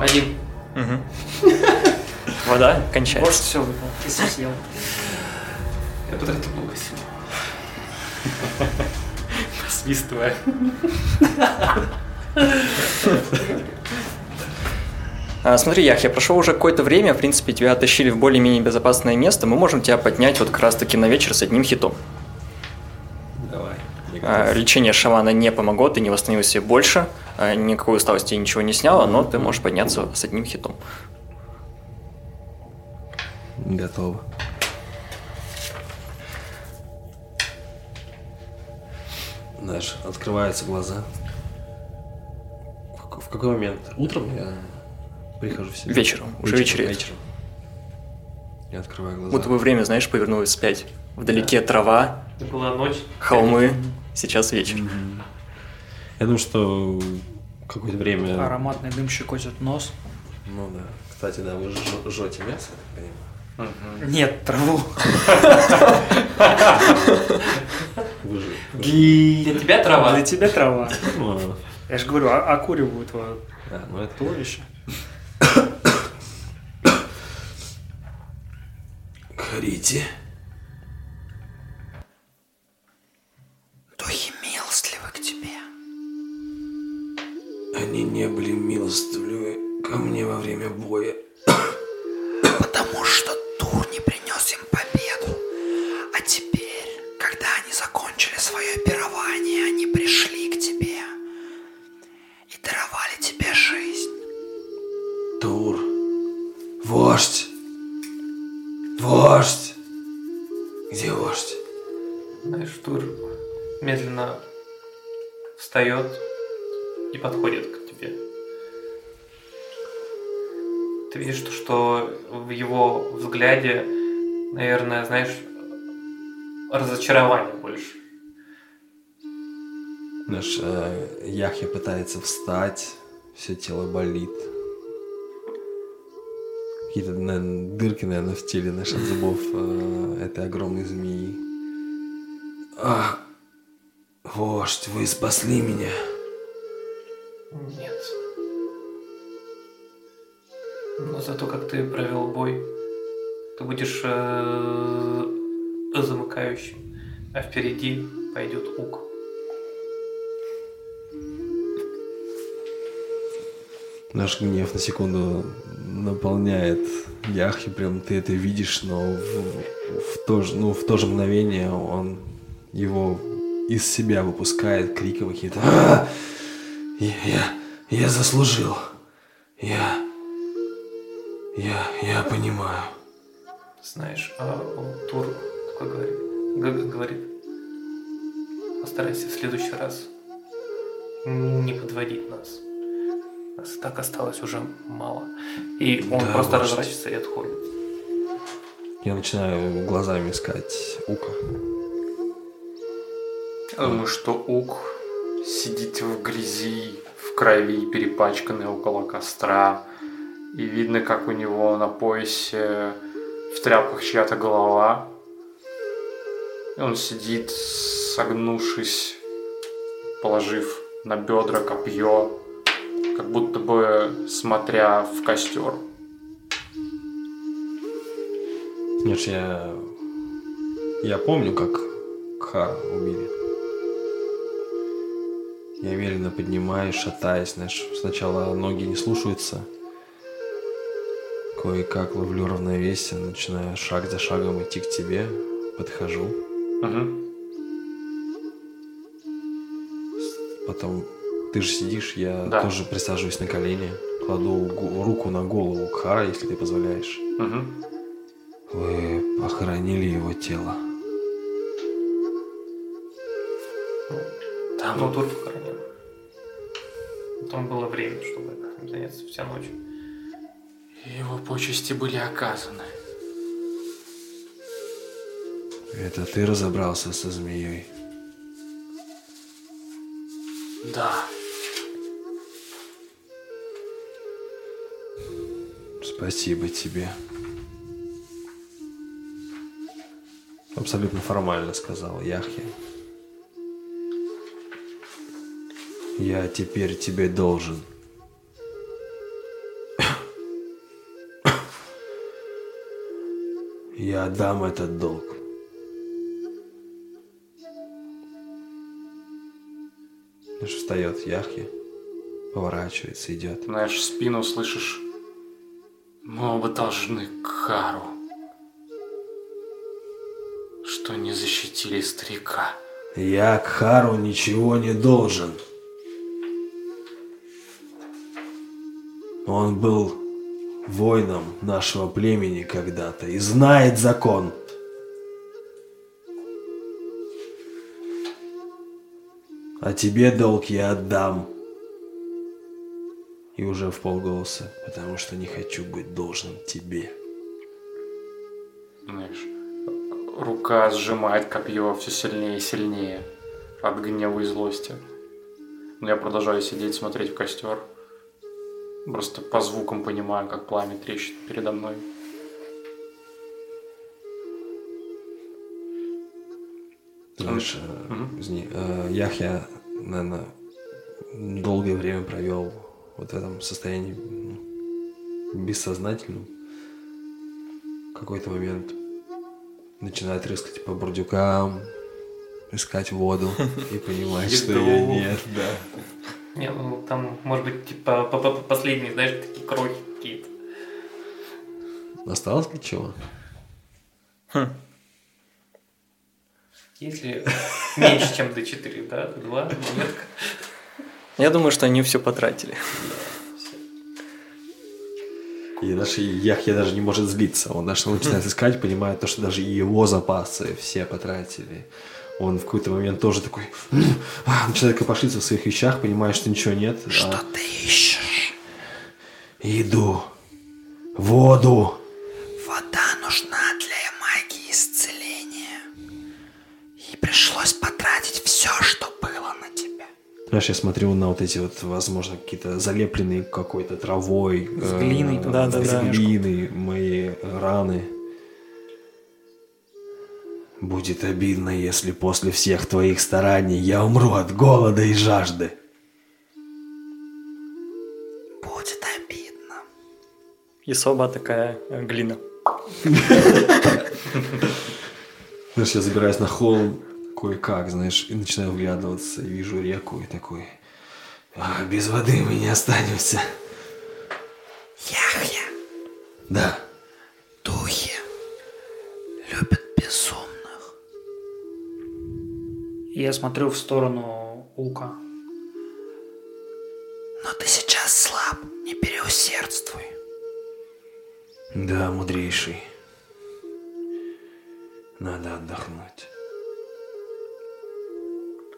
Один. Мгм. Вода кончается. все выпал. Ты съел. Я потратил много сил. Свистывая. А, смотри, Яхья, прошло уже какое-то время, в принципе, тебя оттащили в более-менее безопасное место, мы можем тебя поднять вот как раз-таки на вечер с одним хитом. Давай. Я А, лечение шамана не помогло, ты не восстановился больше, а, никакой усталости ничего не сняло, но ты можешь подняться с одним хитом. Готово. Знаешь, открываются глаза. В, как- в какой момент? Утром я прихожу в себя? Вечером, уже Вечером, вечером. Я открываю глаза. Будто бы время, знаешь, повернулось вспять. Вдалеке трава, Это была ночь. холмы, сейчас вечер. Я думаю, что какое-то время... Ароматный дым щекочет нос. Ну да. Кстати, да, вы жжете мясо, я так понимаю. Нет, траву. Же... Для тебя трава. Для тебя трава. Ну, Я же говорю, а- окуривают твое да, ну это туловище. Харите. Духи милостливы к тебе. Они не были милостивы ко мне во время боя. Вождь. Где вождь? Знаешь, Тур медленно встает и подходит к тебе. Ты видишь, что, что в его взгляде, наверное, знаешь, разочарование больше. Наш э, Яхья пытается встать, все тело болит. Какие-то, наверное, дырки, наверное, в теле наших зубов э, этой огромной змеи. А, вождь, вы спасли меня. Нет. Но зато как ты провел бой, Ты будешь э, замыкающим, а впереди пойдет Ук. Наш гнев на секунду наполняет Яхи, прям ты это видишь, но в, в то же, ну, в то же мгновение он его из себя выпускает, криком какие-то. «А! Я, я, я заслужил. Я, я, я понимаю. Знаешь, а он Тур такой говорит, говорит, постарайся в следующий раз не подводить нас. Так осталось уже мало. И он Да, просто вождь. разворачивается и отходит. Я начинаю глазами искать Ука. Я думаю, что Ук сидит в грязи, в крови, перепачканный около костра. И видно, как у него на поясе в тряпках чья-то голова. И он сидит, согнувшись, положив на бедра копье, как будто бы смотря в костер. Нет, я... Я помню, как Кхара убили. Я медленно поднимаюсь, шатаясь, знаешь, сначала ноги не слушаются. Кое-как ловлю равновесие, начинаю шаг за шагом идти к тебе, подхожу. Мгм. Потом ты же сидишь, я Да. тоже присаживаюсь на колени, кладу руку на голову Кхара, если ты позволяешь. Мгм. Вы похоронили его тело. Там Ну, Тур похоронен. Потом было время, чтобы этим заняться вся ночь. его почести были оказаны. Это ты разобрался со змеей. Да. Спасибо тебе. Абсолютно формально сказал Яхья. Я теперь тебе должен. Я отдам этот долг. Знаешь, встает Яхья, поворачивается, идет. Знаешь, спину слышишь, мы оба должны кару, что не защитили старика. Я Кхару ничего не должен. Он был воином нашего племени когда-то и знает закон. А тебе долг я отдам. И уже в полголоса, потому что не хочу быть должным тебе. Знаешь, рука сжимает копье все сильнее и сильнее от гнева и злости. Но я продолжаю сидеть, смотреть в костер. Просто по звукам понимаю, как пламя трещит передо мной. Знаешь, э, Яхья, наверное, долгое время провел вот в этом состоянии ну, бессознательном. В какой-то момент начинает рыскать по бурдюкам, искать воду и понимать, что ее нет, да. Не, ну там, может быть, типа по- по- последние, знаешь, такие крохи какие-то. Осталось ли чего? Если меньше, чем D4, да, D2, монетка. Я думаю, что они все потратили. И даже Яхья даже не может злиться. Он даже начинает искать, понимает то, что даже и его запасы все потратили. Он в какой-то момент тоже такой «М, а», начинает копошиться в своих вещах, понимает, что ничего нет. а Что ты ищешь? Еду, воду. Знаешь, я смотрю на вот эти вот, возможно, какие-то залепленные какой-то травой. С э, глиной там, да, да, с да. глиной мои раны. Будет обидно, если после всех твоих стараний я умру от голода и жажды. Будет обидно. И соба такая э, глина. Знаешь, я забираюсь на холм кое-как, знаешь, и начинаю вглядываться, и вижу реку, и такой, «А, без воды мы не останемся. Яхья, Да, духи любят безумных. Я смотрю в сторону Ука. Но ты сейчас слаб, не переусердствуй. да, мудрейший. Надо отдохнуть.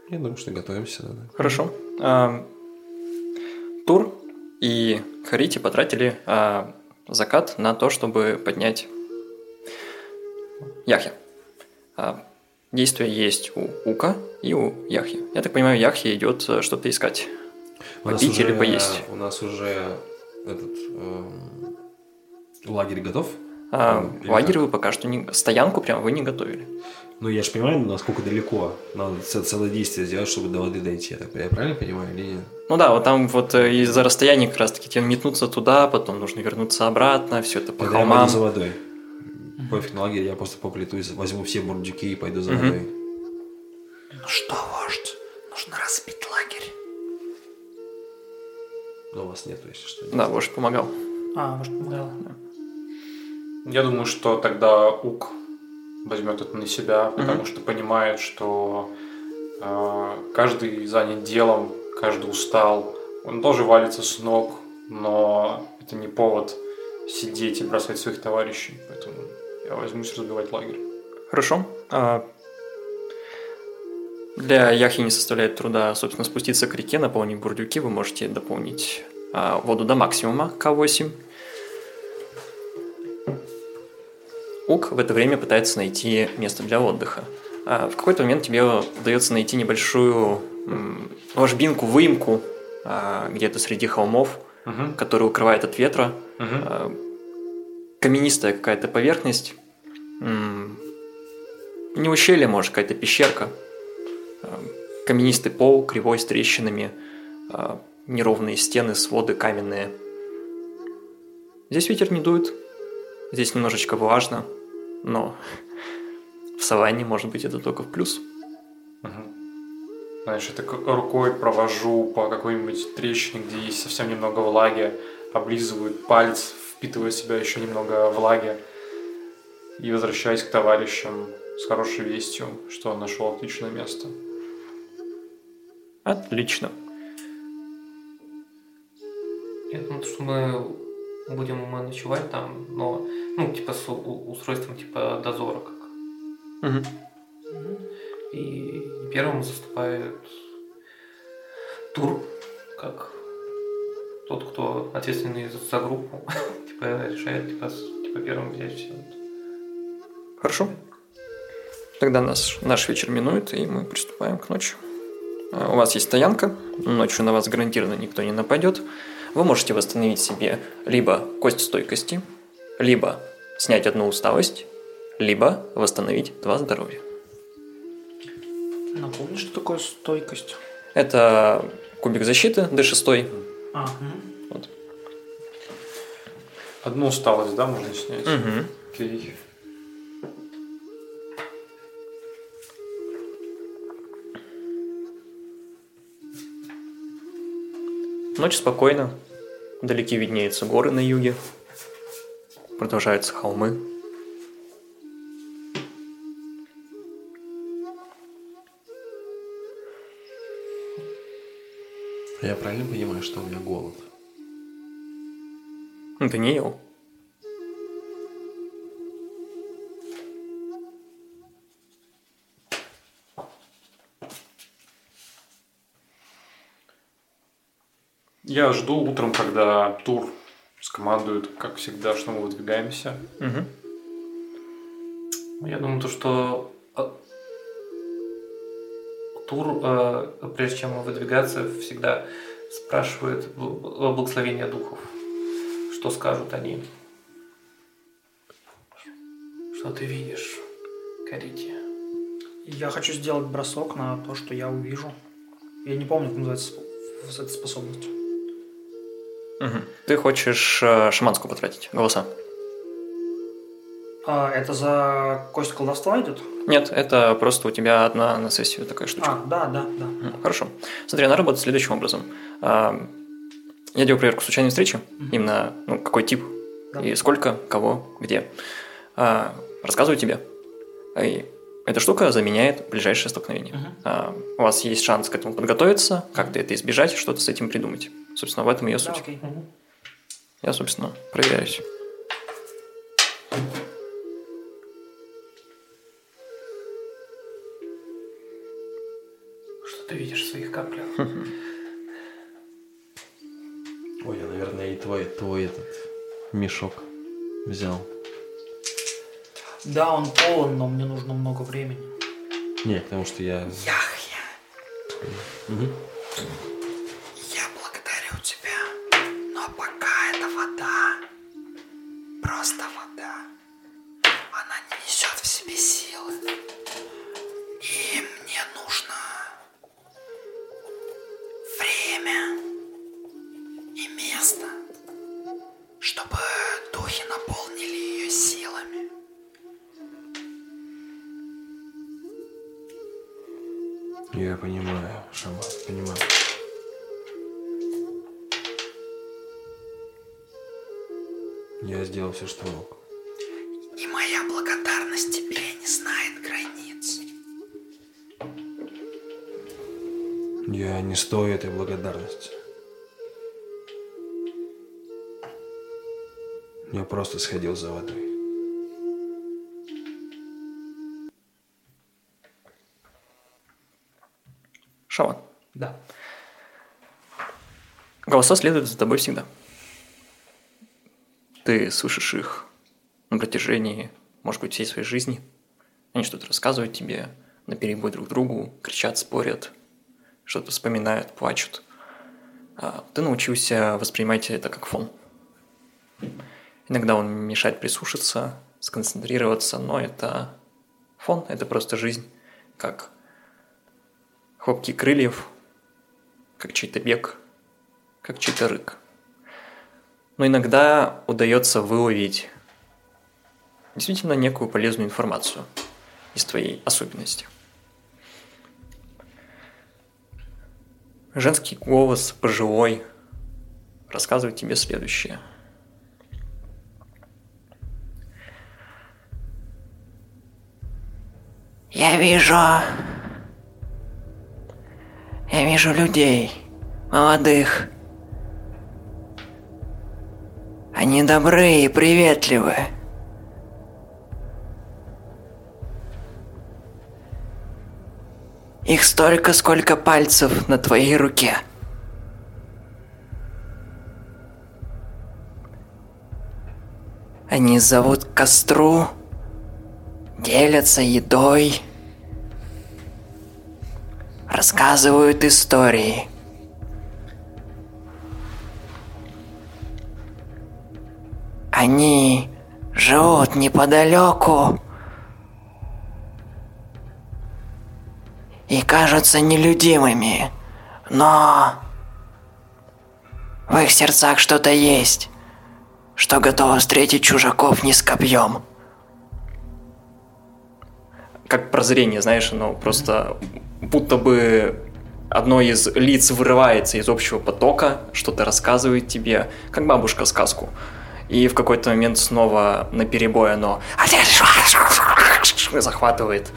Я думаю, что готовимся. Да. Хорошо. А, Тур и Харити потратили а, закат на то, чтобы поднять Яхи. А, действие есть у Ука и у Яхи. Я так понимаю, Яхи идет э, что-то искать. Попить или поесть? У нас уже этот эм, лагерь готов. А, лагерь как? вы пока что не... Стоянку прям вы не готовили. Ну, я же понимаю, насколько далеко. Надо целое действие сделать, чтобы до воды дойти. Я, так, я правильно понимаю или нет? Ну да, вот там вот э, из-за расстояния как раз-таки тебе метнуться туда, потом нужно вернуться обратно, все это по Тогда я холмам. пойду за водой. Пофиг на лагерь, я просто поплетусь, возьму все бурдюки и пойду за Мгм. водой. Ну что, вождь, нужно разбить лагерь. Но у вас нету, если что. Да, вождь помогал. А, может, помогала. Я думаю, что тогда Ук возьмет это на себя, потому что понимает, что э, каждый занят делом, каждый устал, он тоже валится с ног, но это не повод сидеть и бросать своих товарищей, поэтому я возьмусь разбивать лагерь. Хорошо. А, Для Яхи не составляет труда, собственно, спуститься к реке, наполнить бурдюки. Вы можете дополнить а, воду до максимума К8. Ук в это время пытается найти место для отдыха. А в какой-то момент тебе удается найти небольшую ложбинку, выемку а, где-то среди холмов, Мгм. которая укрывает от ветра. А, каменистая какая-то поверхность. Не ущелье, может, какая-то пещерка. А, Каменистый пол, кривой, с трещинами. Неровные стены, своды каменные. Здесь ветер не дует. Здесь немножечко влажно. Но в саванне, может быть, это только в плюс. Знаешь, я так рукой провожу по какой-нибудь трещине, где есть совсем немного влаги, облизываю палец, впитывая в себя еще немного влаги и возвращаюсь к товарищам с хорошей вестью, что нашел отличное место. Отлично. Я думаю, что мы будем мы ночевать там, но, ну, типа с устройством типа дозора как. Мгм. И первым заступает Тур, как тот, кто ответственный за, группу, типа решает, типа, типа первым взять все. Хорошо. Тогда наш, наш вечер минует, и мы приступаем к ночи. А, У вас есть стоянка, ночью на вас гарантированно никто не нападет. Вы можете восстановить себе либо кость стойкости, либо снять одну усталость, либо восстановить два здоровья. Напомни, что такое стойкость. Это кубик защиты D6. А. Вот. Одну усталость, да, можно снять? Мгм. Окей. Ночь спокойна. Вдалеке виднеются горы на юге. Продолжаются холмы. Я правильно понимаю, что у меня голод? Ты не ел. Я жду утром, когда тур скомандует, как всегда, что мы выдвигаемся. Мгм. Я думаю, то, что э, Тур, э, прежде чем выдвигаться, всегда спрашивает бл- бл- благословения духов. Что скажут они? Что ты видишь, Карити? Я хочу сделать бросок на то, что я увижу. Я не помню, как называется с- эта способность. Мгм. Ты хочешь э, шаманскую потратить голоса? А, это за кость колдовства идет? Нет, это просто у тебя одна на сессию такая штучка. А, да, да, да. Ну, Хорошо. Смотри, она работает следующим образом. А, Я делаю проверку случайной встречи, именно ну, какой тип Да. и сколько, кого, где. А, Рассказываю тебе. И эта штука заменяет ближайшее столкновение. А, У вас есть шанс к этому подготовиться, как-то это избежать, что-то с этим придумать. Собственно, в этом ее Да, суть. окей. Я, собственно, проверяюсь. Что ты видишь в своих каплях? Ой, я, наверное, и твой, твой этот мешок взял. Да, он полон, но мне нужно много времени. Не, потому что я... Яхья, Мгм. я благодарю тебя, Я сделал все, что мог. И моя благодарность тебе не знает границ. Я не стою этой благодарности. Я просто сходил за водой. Шаман. Да. Голоса следуют за тобой всегда. Ты слышишь их на протяжении, может быть, всей своей жизни. Они что-то рассказывают тебе, наперебой друг другу, кричат, спорят, что-то вспоминают, плачут. А ты научился воспринимать это как фон. Иногда он мешает прислушаться, сконцентрироваться, но это фон, это просто жизнь, как хлопки крыльев, как чей-то бег, как чей-то рык. Но иногда удается выловить действительно некую полезную информацию из твоей особенности. Женский голос, пожилой, рассказывает тебе следующее. Я вижу... Я вижу людей, молодых. Они добры и приветливы. Их столько, сколько пальцев на твоей руке. Они зовут к костру, делятся едой, рассказывают истории. Они живут неподалеку и кажутся нелюдимыми, но в их сердцах что-то есть, что готово встретить чужаков не с копьем. Как прозрение, знаешь, оно просто будто бы одно из лиц вырывается из общего потока, что-то рассказывает тебе, как бабушка сказку. И в какой-то момент снова на перебой оно захватывает.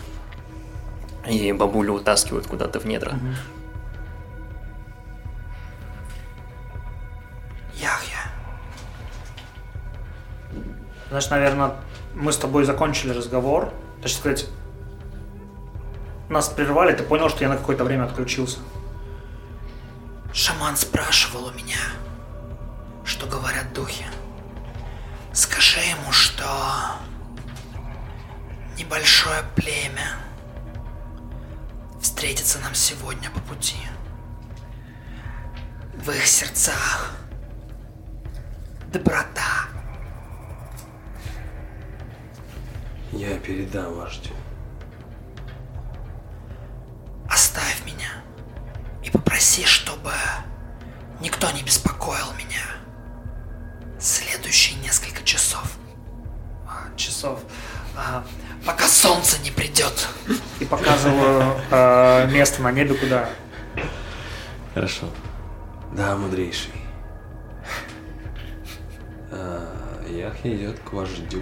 И бабулю утаскивают куда-то в недра. Яхья, Значит, наверное, мы с тобой закончили разговор. Точнее сказать, нас прервали, ты понял, что я на какое-то время отключился. шаман спрашивал у меня, что говорят духи. Скажи ему, что небольшое племя встретится нам сегодня по пути. В их сердцах доброта, Я передам вождю. Оставь меня и попроси, чтобы никто не беспокоил меня следующие несколько часов. А, часов. А, Пока солнце не придет. и показываю э, место на небе, куда. Хорошо. Да, мудрейший. А, Яхья идет к вождю.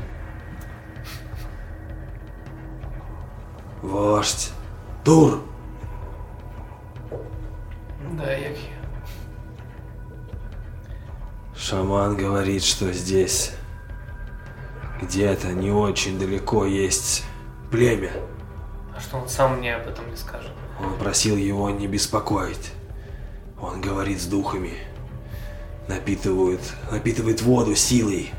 Вождь. Тур! Да, Яхи. Шаман говорит, что здесь где-то не очень далеко есть племя. А что он сам мне об этом не скажет? Он просил его не беспокоить. Он говорит с духами. Напитывают, напитывает воду силой.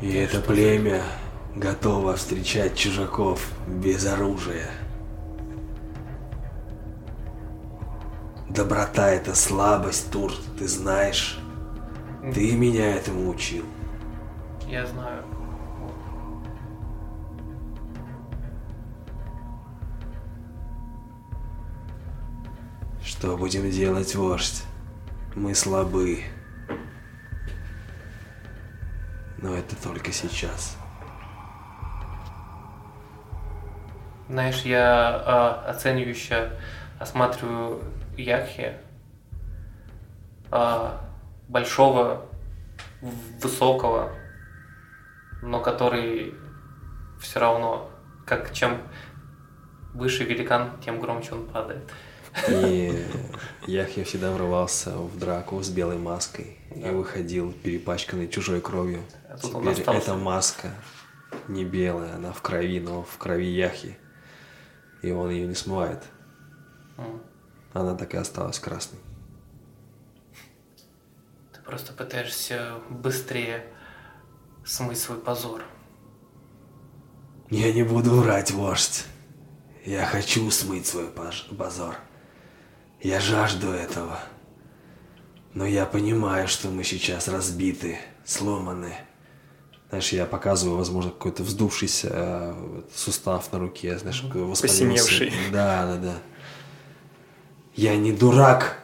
И это племя готово встречать чужаков без оружия. Доброта — это слабость, Тур, ты знаешь. Ты меня этому учил. Я знаю. Что будем делать, вождь? Мы слабы. Но это только сейчас. Знаешь, я а, оценивающе осматриваю Яхи, а, большого, высокого, но который все равно, как чем выше великан, тем громче он падает. И Яхья всегда врывался в драку с белой маской и выходил перепачканный чужой кровью. А Теперь эта маска не белая, она в крови, но в крови Яхи. И он ее не смывает. М. Она так и осталась красной. Ты просто пытаешься быстрее смыть свой позор. Я не буду врать, вождь. Я хочу смыть свой позор. Я жажду этого. Но я понимаю, что мы сейчас разбиты, сломаны. Знаешь, я показываю, возможно, какой-то вздувшийся э, сустав на руке, знаешь, воспалился. Посиневший. Да, да, да. Я не дурак.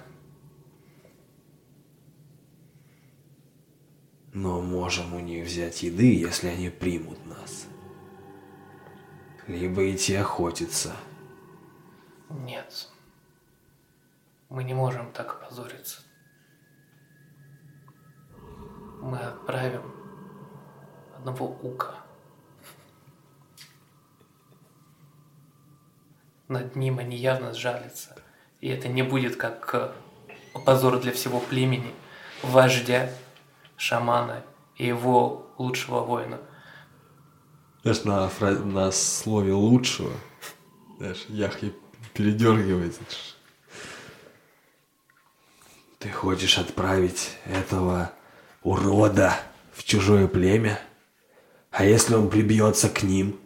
Но можем у них взять еды, если они примут нас. Либо идти охотиться. Нет. Мы не можем так опозориться. Мы отправим одного ука. Над ним они явно сжалятся. И это не будет как э, позор для всего племени, вождя, шамана и его лучшего воина. Знаешь, на, фра- на слове лучшего, знаешь, Яхи передергивается. Ты хочешь отправить этого урода в чужое племя? А если он прибьется к ним?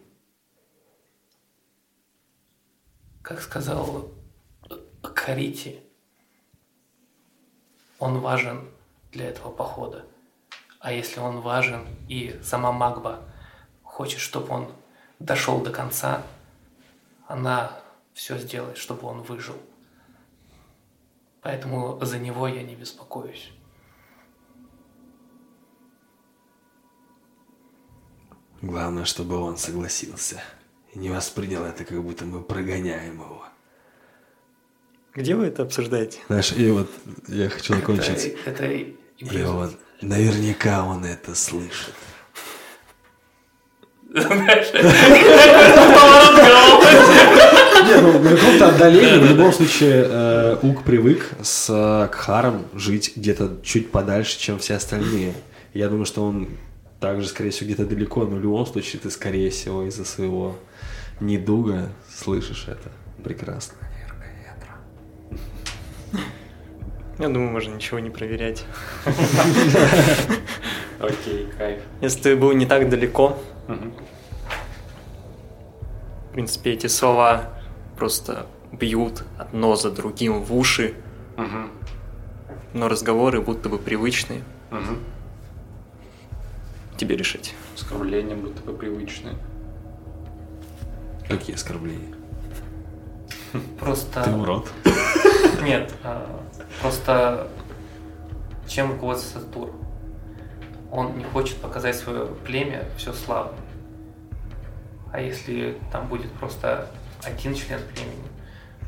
как сказал Карити, он важен для этого похода. А если он важен и сама Магба хочет, чтобы он дошел до конца, она все сделает, чтобы он выжил. Поэтому за него я не беспокоюсь. Главное, чтобы он согласился. И не воспринял это, как будто мы прогоняем его. Где вы это обсуждаете? Знаешь, и вот я хочу Это, закончить. это И имеет- вот наверняка он это слышит. Нет, ну, на каком-то отдалении, в любом случае, э, Ук привык с э, Кхаром жить где-то чуть подальше, чем все остальные. Я думаю, что он также, скорее всего, где-то далеко, но в любом случае ты, скорее всего, из-за своего недуга слышишь это прекрасно. Я думаю, можно ничего не проверять. Окей, кайф. Если ты был не так далеко, в принципе, эти слова просто бьют одно за другим в уши, но разговоры будто бы привычные. Тебе решить. Оскорбления будто бы привычные. Какие оскорбления? Просто... Ты урод. Нет, а, просто чем руководствуется тур? он не хочет показать свое племя все слабым. А если там будет просто один член племени,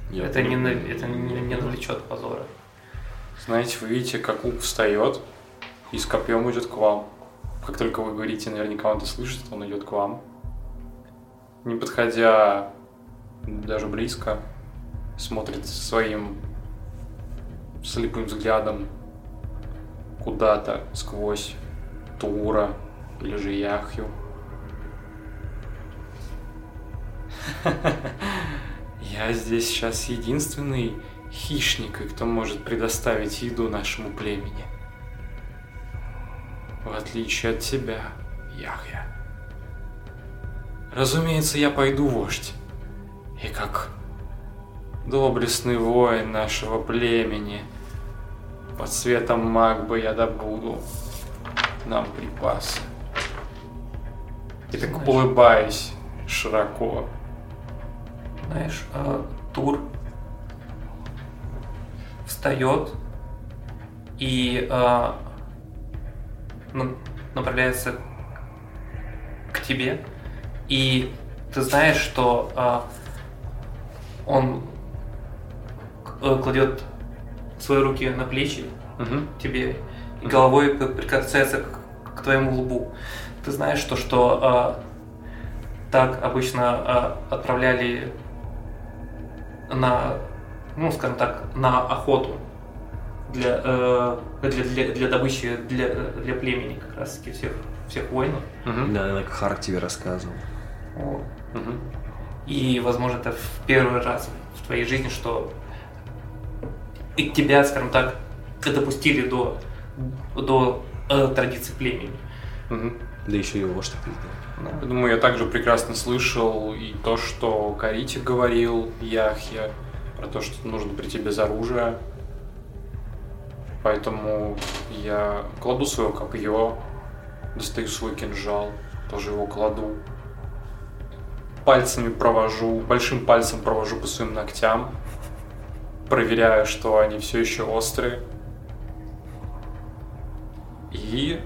Я это, не, это не, не навлечет позора. Знаете, вы видите, как Ук встает и с копьем идет к вам. Как только вы говорите, наверняка он это слышит, он идет к вам. Не подходя даже близко, смотрит своим слепым взглядом куда-то сквозь Тура или же Яхью. Я здесь сейчас единственный хищник, и кто может предоставить еду нашему племени. В отличие от тебя, Яхья. Разумеется, я пойду, вождь. И как доблестный воин нашего племени, под светом Магбы я добуду нам припасы. И так Знаешь- улыбаюсь широко. Знаешь, э, Тур встает и на- направляется к тебе. И ты знаешь, что э, он э, кладет свои руки на плечи Мгм. тебе и головой прикасается к, к твоему лбу. Ты знаешь, что, что а, так обычно а, отправляли на, ну, скажем так, на охоту для, э, для, для, для добычи для, для племени как раз таки всех, всех воинов. Мгм. Да, наверное, Хар тебе рассказывал. Вот. Мгм. И, возможно, это в первый раз в твоей жизни, что и тебя, скажем так, допустили до, до э, традиций племени. Мгм. Да еще и вождь так сделал. Я думаю, я также прекрасно слышал и то, что Карите говорил, Яхья, про то, что нужно прийти без оружия. Поэтому я кладу свое копье, достаю свой кинжал, тоже его кладу. Пальцами провожу, большим пальцем провожу по своим ногтям, проверяю, что они все еще острые. И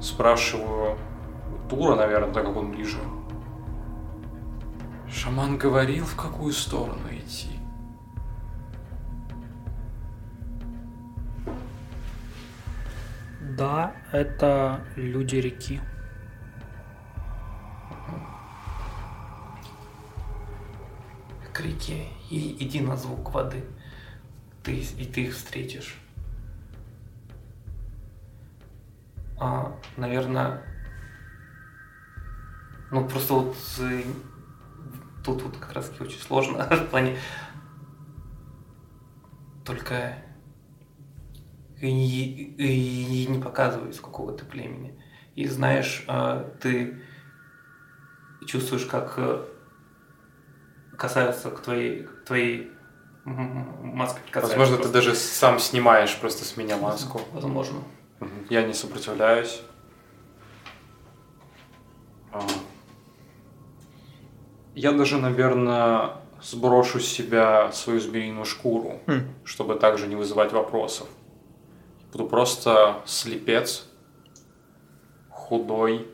спрашиваю Тура, наверное, так как он ближе. Шаман говорил, в какую сторону идти. Да, это люди реки. Реке и иди на звук воды. Ты, и ты их встретишь. А, наверное, ну просто вот э, тут вот как раз очень сложно в плане только и, и- и не показывай, из какого ты племени. И знаешь, а, ты чувствуешь, как э, касаются к твоей, к твоей маске. прикасаются Возможно, ты просто. даже сам снимаешь просто с меня маску. Возможно. Я не сопротивляюсь. А. Я даже, наверное, сброшу с себя свою змеиную шкуру, Хм. чтобы также не вызывать вопросов. Буду просто слепец, худой,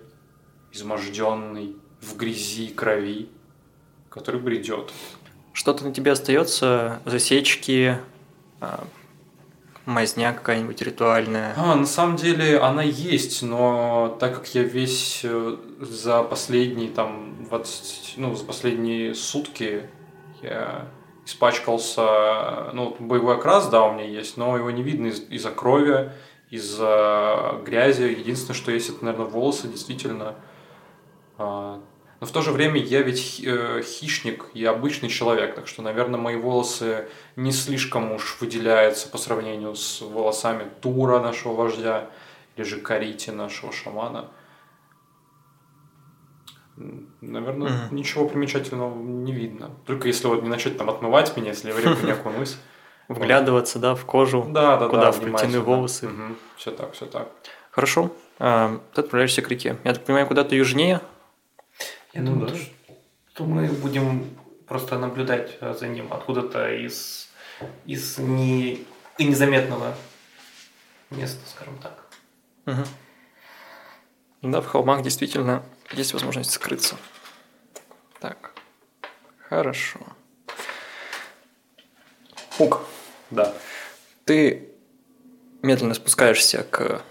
изможденный, в грязи и крови, который бредет. Что-то на тебе остается? Засечки, а, мазня какая-нибудь ритуальная? А, на самом деле она есть, но так как я весь э, за последние там 20, ну, за последние сутки я испачкался, ну, боевой окрас, да, у меня есть, но его не видно из- из-за крови, из-за грязи. Единственное, что есть, это, наверное, волосы, действительно. Но в то же время я ведь э, хищник и обычный человек, так что, наверное, мои волосы не слишком уж выделяются по сравнению с волосами Тура, нашего вождя, или же Карити, нашего шамана. Наверное, Мгм. ничего примечательного не видно. Только если вот не начать там отмывать меня, если я в реку не окунусь. Вглядываться, да, в кожу? Да, да, Куда да. вплетены волосы? Все так, все так. Хорошо. А, ты отправляешься к реке. Я так понимаю, куда-то южнее? Я Ну думаю, да. то, что мы будем просто наблюдать э, за ним откуда-то из, из не, и незаметного место, скажем так. Мгм. Да, в холмах действительно есть возможность скрыться. Так, хорошо. Ук, Да. ты медленно спускаешься к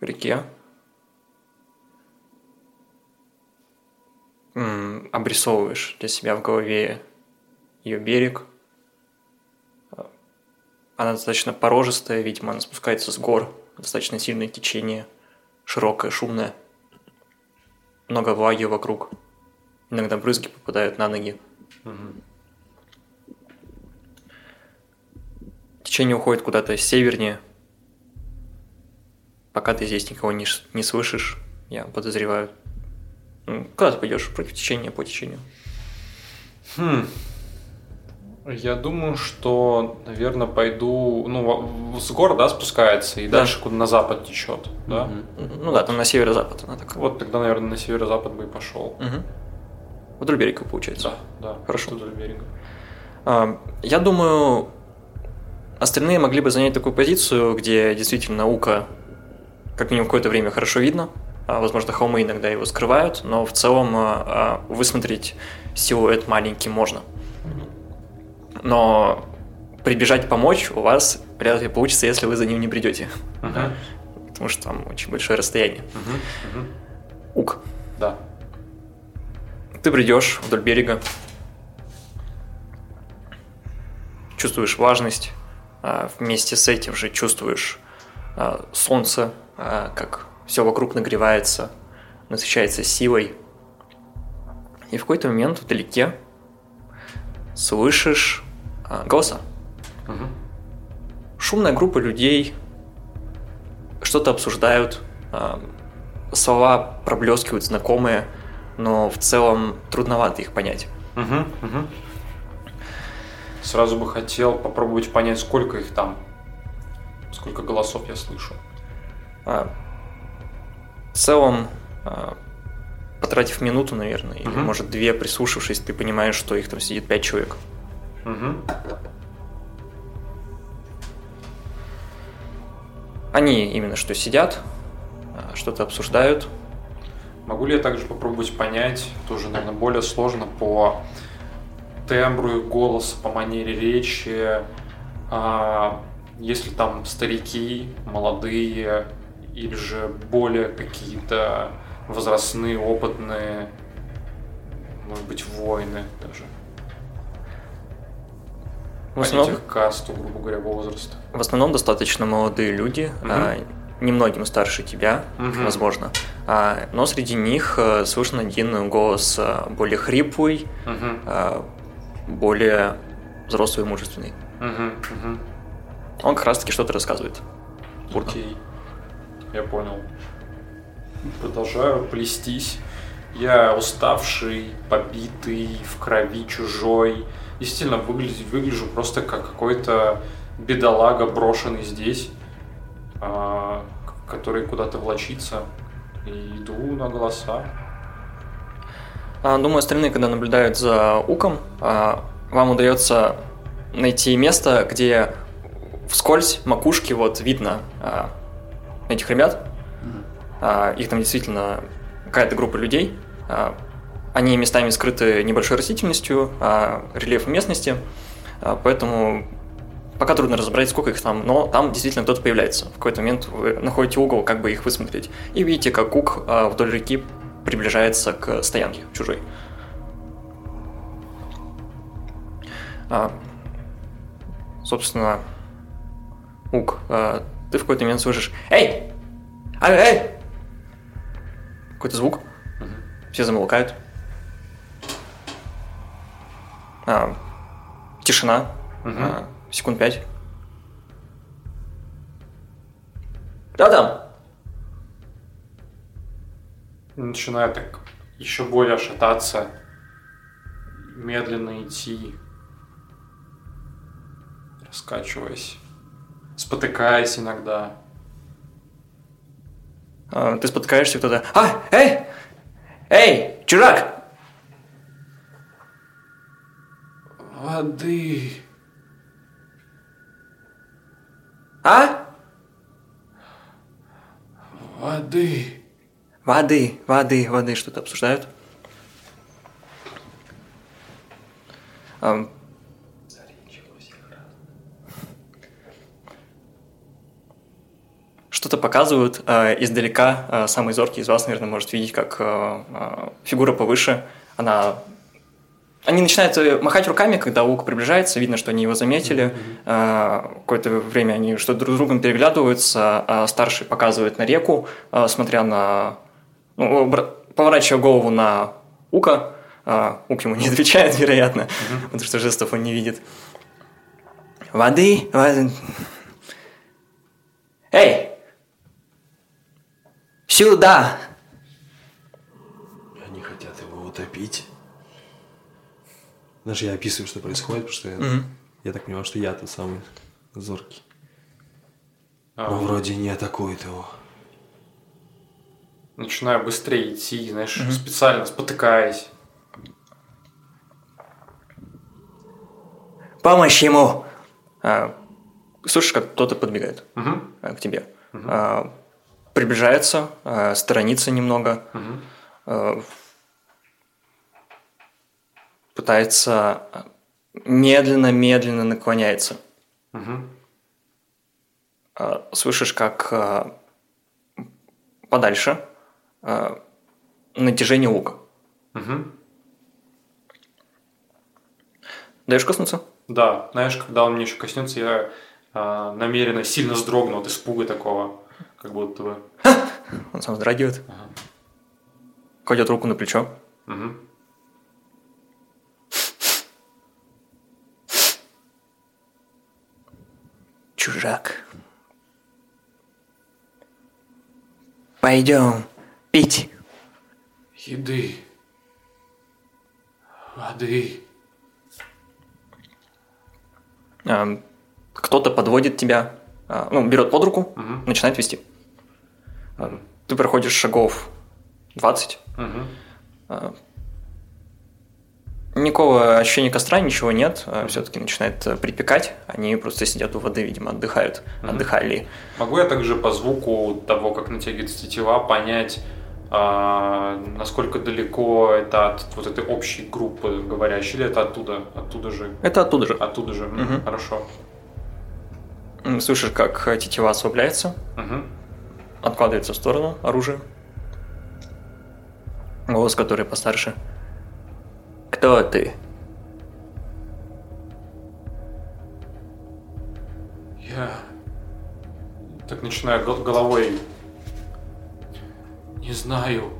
реке. Обрисовываешь для себя в голове ее берег. Она достаточно порожистая, видимо, она спускается с гор. Достаточно сильное течение, широкое, шумное. Много влаги вокруг. Иногда брызги попадают на ноги. Течение уходит куда-то севернее. Пока ты здесь никого не, не слышишь, я подозреваю. Куда ты пойдешь? Против течения, по течению. Хм. Я думаю, что, наверное, пойду, ну, с гор, да, спускается, и Да. дальше куда на запад течет, да? Ну да, там на северо-запад она так. Вот тогда, наверное, на северо-запад бы и пошел. Мгм. Вдоль берега, получается. Да, да. Хорошо. Вдоль берега. А, Я думаю, остальные могли бы занять такую позицию, где действительно Ука как минимум какое-то время хорошо видно. А, Возможно, холмы иногда его скрывают, но в целом а, а, высмотреть силуэт маленький можно. Но прибежать помочь у вас вряд ли получится, если вы за ним не придете. Мгм. Потому что там очень большое расстояние. Мгм. Мгм. Ук, Да. Ты бредешь вдоль берега, чувствуешь влажность, вместе с этим же чувствуешь солнце, как все вокруг нагревается, насыщается силой. И в какой-то момент вдалеке слышишь а, голоса. Мгм. Шумная группа людей что-то обсуждают, а, слова проблескивают знакомые, но в целом трудновато их понять. Мгм. Мгм. Сразу бы хотел попробовать понять, сколько их там, сколько голосов я слышу. А, в целом, а, потратив минуту, наверное, или Мгм. может две, прислушавшись, ты понимаешь, что их там сидит пять человек. Мгм. Они именно что сидят, а, что-то обсуждают. Могу ли я также попробовать понять, тоже, наверное, более сложно по тембру их голоса, по манере речи, а, если там старики, молодые, или же более какие-то возрастные, опытные, может быть, воины даже. В основном, Понять их касту, грубо говоря, возраста. в основном достаточно молодые люди, а, немногим старше тебя, Мгм. возможно. А, но среди них а, слышен один голос а, более хриплый, Мгм. а, более взрослый и мужественный. Мгм. Мгм. Он как раз-таки что-то рассказывает. Бурно. Окей, я понял. Продолжаю плестись. Я уставший, побитый, в крови чужой. Действительно, выгляжу, выгляжу просто как какой-то бедолага, брошенный здесь, а, который куда-то влочится. И иду на голоса. А, Думаю, остальные, когда наблюдают за Уком, а, вам удается найти место, где вскользь макушки вот видно этих ребят. А, Их там действительно какая-то группа людей. А, Они местами скрыты небольшой растительностью, а, рельефом местности, поэтому пока трудно разобрать, сколько их там, но там действительно кто-то появляется. В какой-то момент вы находите угол, как бы их высмотреть, и видите, как Ук а, вдоль реки приближается к стоянке чужой. Собственно, Ук, ты в какой-то момент слышишь «Эй! Эй, эй!» Какой-то звук. Все замолкают. А, тишина. Мгм. А, секунд пять. Да там. Начинаю так еще более шататься, медленно идти, раскачиваясь, спотыкаясь иногда. А, ты спотыкаешься, кто-то. А, эй! Эй, чужак! Воды. А? Воды. Воды, воды, воды, что-то обсуждают. Что-то показывают э, издалека. Э, самый зоркий из вас, наверное, может видеть, как э, э, фигура повыше, она они начинают э, махать руками, когда Лук приближается, видно, что они его заметили. Э, Какое-то время они что друг с другом переглядываются, а старший показывает на реку, э, смотря на... Ну, бра- поворачивая голову на Ука. Э, Ук ему не отвечает, вероятно, потому что жестов он не видит. Воды, воды. Эй! Сюда! Они хотят его утопить. Даже я описываю, что происходит, потому что я, Мгм. я так понимаю, что я тот самый зоркий. А, Но вроде не атакует его. Начинаю быстрее идти, знаешь, специально спотыкаясь. Помощь ему! А, слышишь, как кто-то подбегает а, к тебе. А, приближается, а, сторонится немного. Мгм. а, пытается медленно-медленно наклоняется. Мгм. А, слышишь, как а, подальше а, натяжение лука. Мгм. Даешь коснуться? Да, знаешь, когда он мне еще коснется, я а, намеренно сильно вздрогну от испуга такого, как будто бы. Он сам вздрагивает. Кладет руку на плечо. Мгм. Чужак. Пойдем пить. Еды. Воды. А, Кто-то подводит тебя, а, ну, берет под руку, Мгм. начинает вести. А, Ты проходишь шагов 20. Мгм. а, Никакого ощущения костра, ничего нет. Все-таки начинает э, припекать. Они просто сидят у воды, видимо, отдыхают. Отдыхали. Могу я также по звуку того, как натягивается тетива, понять, а, насколько далеко это от вот этой общей группы говорящей, или это оттуда, оттуда же, Это оттуда же. оттуда же, Мгм. хорошо. Слышишь, как э, тетива освобляется, Мгм. Откладывается в сторону оружие. Голос, который постарше. Кто ты? Я так начинаю гол- головой. Не знаю.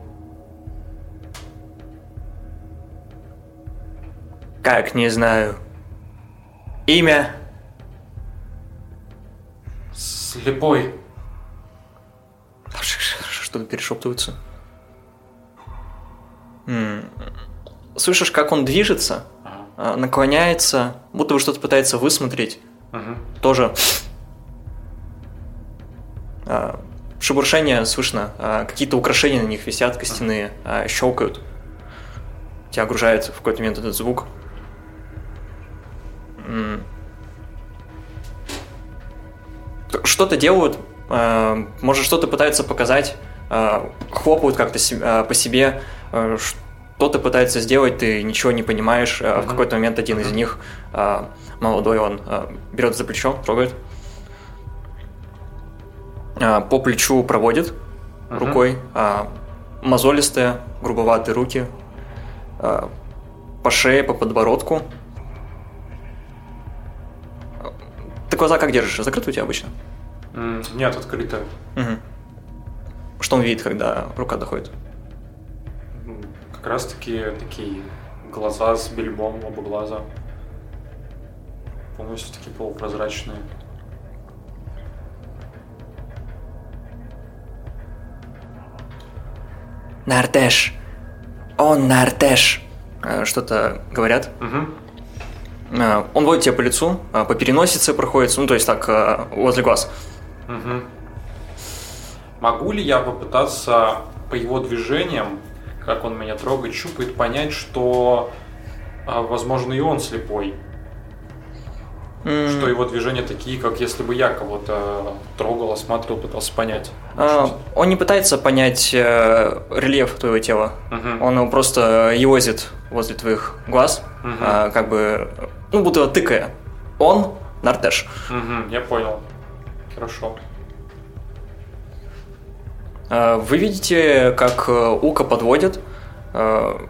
Как не знаю. Имя? Слепой. Что-то перешептываются. Слышишь, как он движется, Ага. а, наклоняется, будто бы что-то пытается высмотреть. Мгм. Тоже а, шебуршение слышно, а, какие-то украшения на них висят, костяные, щелкают. Тебя огружает в какой-то момент этот звук. Что-то делают, может что-то пытаются показать, хлопают как-то а, по себе, а, что-то пытается сделать, ты ничего не понимаешь. А В какой-то момент один из них, молодой, он берет за плечо, трогает, по плечу проводит Мгм. рукой, мозолистые, грубоватые руки, по шее, по подбородку. Ты глаза как держишь? Закрыты у тебя обычно? Нет, открыто. Мгм. Что он видит, когда рука доходит? М, Как раз таки такие глаза с бельмом, оба глаза. Полностью такие полупрозрачные. Нартеш. Он Нартеш. А, Что-то говорят. А, Он водит тебя по лицу, а, по переносице проходится, ну то есть так возле глаз. Мгм. Могу ли я попытаться по его движениям, как он меня трогает, щупает, понять, что, а, возможно, и он слепой? М, Что его движения такие, как если бы я кого-то трогал, осматривал, пытался понять. а, он не пытается понять э, рельеф твоего тела. Мгм. Он его просто евозит возле твоих глаз, Мгм. а, как бы, ну, будто тыкая. Он Нартеш. Мгм, я понял. Хорошо. А, Вы видите, как э, Ука подводит. а,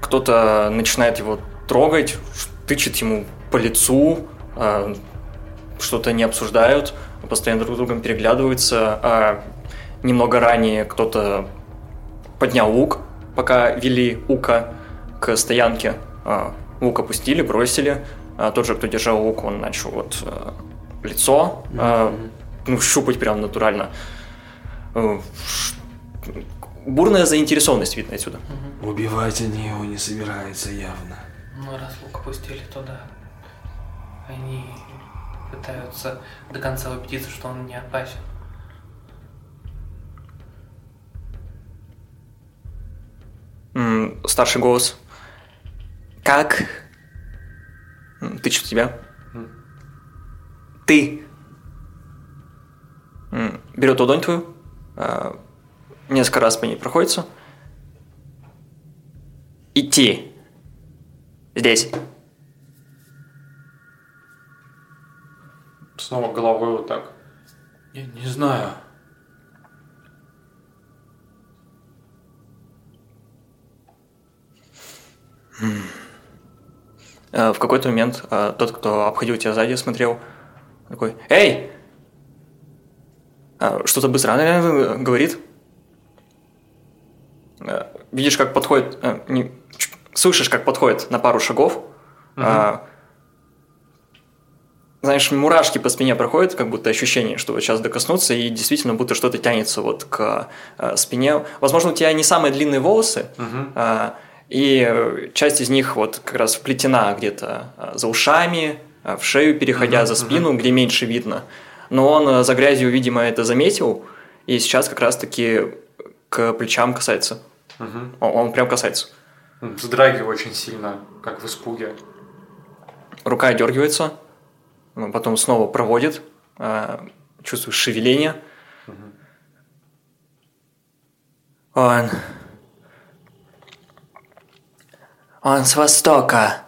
Кто-то начинает его трогать, тычет ему по лицу, что-то не обсуждают, постоянно друг с другом переглядываются. А Немного ранее кто-то поднял лук, пока вели Ука к стоянке. А, Лук опустили, бросили. А Тот же, кто держал лук, он начал вот э, лицо ну, щупать прям натурально. Э, Бурная заинтересованность видно отсюда. Убивать они его не собираются явно. Ну, раз лук опустили, то да. Они пытаются до конца убедиться, что он не опасен. Старший голос. Как? М, Тычет в тебя. Ты. Берет ладонь твою. А, Несколько раз по ней проходится. Идти. Здесь. Снова головой вот так. Я не знаю. Э, В какой-то момент э, тот, кто обходил тебя сзади, смотрел, такой, «Эй!» А, Что-то быстро э, говорит. Э, Видишь, как подходит, э, не- слышишь, как подходит на пару шагов. А, Знаешь, мурашки по спине проходят, как будто ощущение, что вот сейчас докоснуться, и действительно будто что-то тянется вот к э, спине. Возможно, у тебя не самые длинные волосы, а, и часть из них вот как раз вплетена где-то за ушами, в шею переходя за спину, где меньше видно. Но он э, за грязью, видимо, это заметил, и сейчас как раз-таки к плечам касается. Мгм. Он, он прям касается. Вздрагиваю очень сильно, как в испуге. Рука дергивается, потом снова проводит, а, чувствуешь шевеление. Он... Он с востока.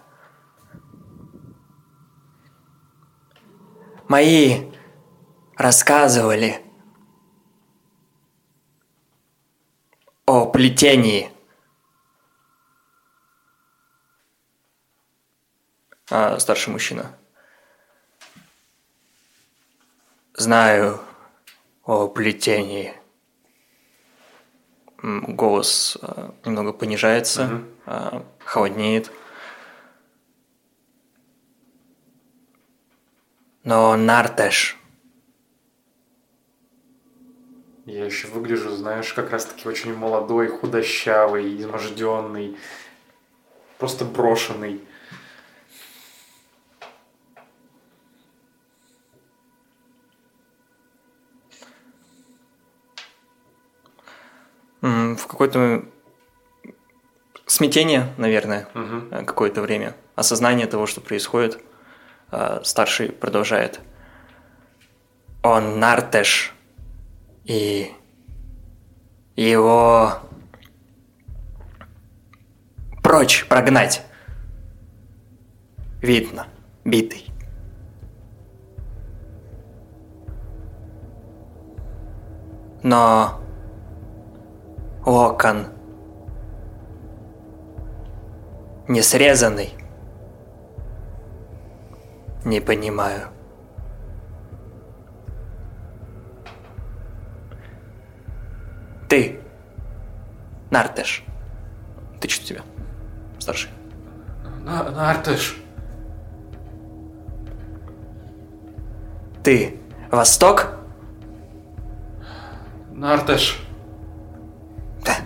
Мои рассказывали о плетении. А, старший мужчина. Знаю о плетении. Голос а, немного понижается, а, холоднеет. Но Нартеш, Я еще выгляжу, знаешь, как раз-таки очень молодой, худощавый, изможденный, просто брошенный. в какое-то смятение, наверное, э, какое-то время, осознание того, что происходит, а, старший продолжает. Он Нартеш, и его прочь прогнать. Видно, битый. Но локон не срезанный. Не понимаю. Ты, Нартеш. Ты что тебя? Старший. На- Нартыш, Ты Восток? Нартыш. Да.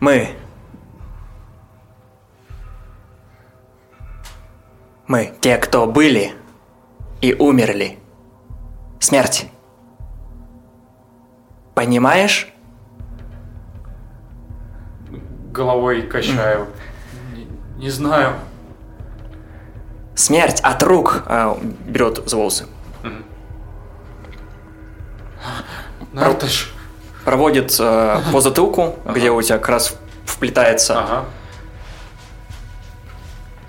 Мы. Мы те, кто были и умерли. Смерть. Понимаешь? головой качаю. Не, не знаю. Смерть от рук а, берет за волосы. Нартыш. Проводит э, по затылку, где у тебя как раз вплетается Ага.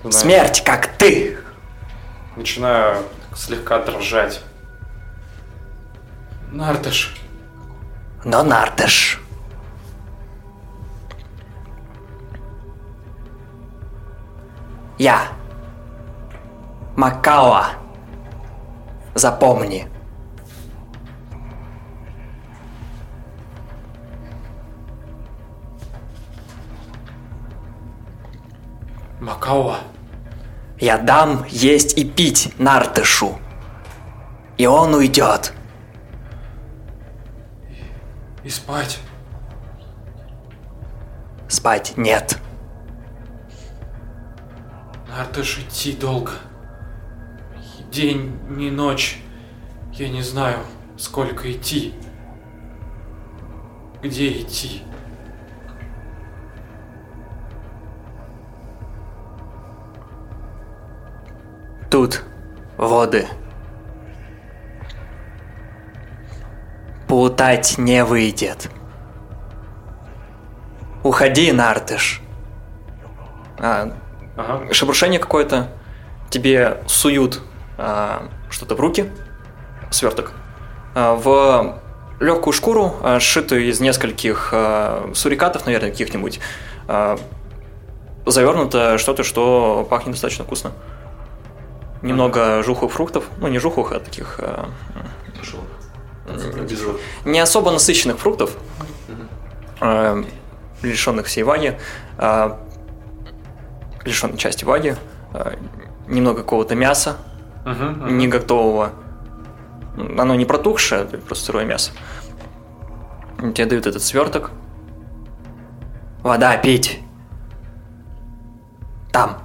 Знаешь, смерть, как ты. Начинаю слегка дрожать. Нартыш. Но Нартыш. Я. Макао. Запомни. Макао. Я дам есть и пить Нартышу. И он уйдет. И спать. Спать нет. Нартыш идти долго. День, не ночь. Я не знаю, сколько идти. Где идти? Тут воды. Плутать не выйдет. Уходи, Нартыш. А, Ага. шебрушение какое-то. Тебе суют а, что-то в руки, сверток, а, в легкую шкуру, а, сшитую из нескольких а, сурикатов, наверное, каких-нибудь. а, завернуто что-то, что пахнет достаточно вкусно. Немного жухлых фруктов, ну не жухлых, а таких а, не особо насыщенных фруктов, э, лишенных всей ваги, э, лишенной части ваги, э, немного какого-то мяса, не готового. Оно не протухшее, это просто сырое мясо. Тебе дают этот сверток. Вода пить. Там.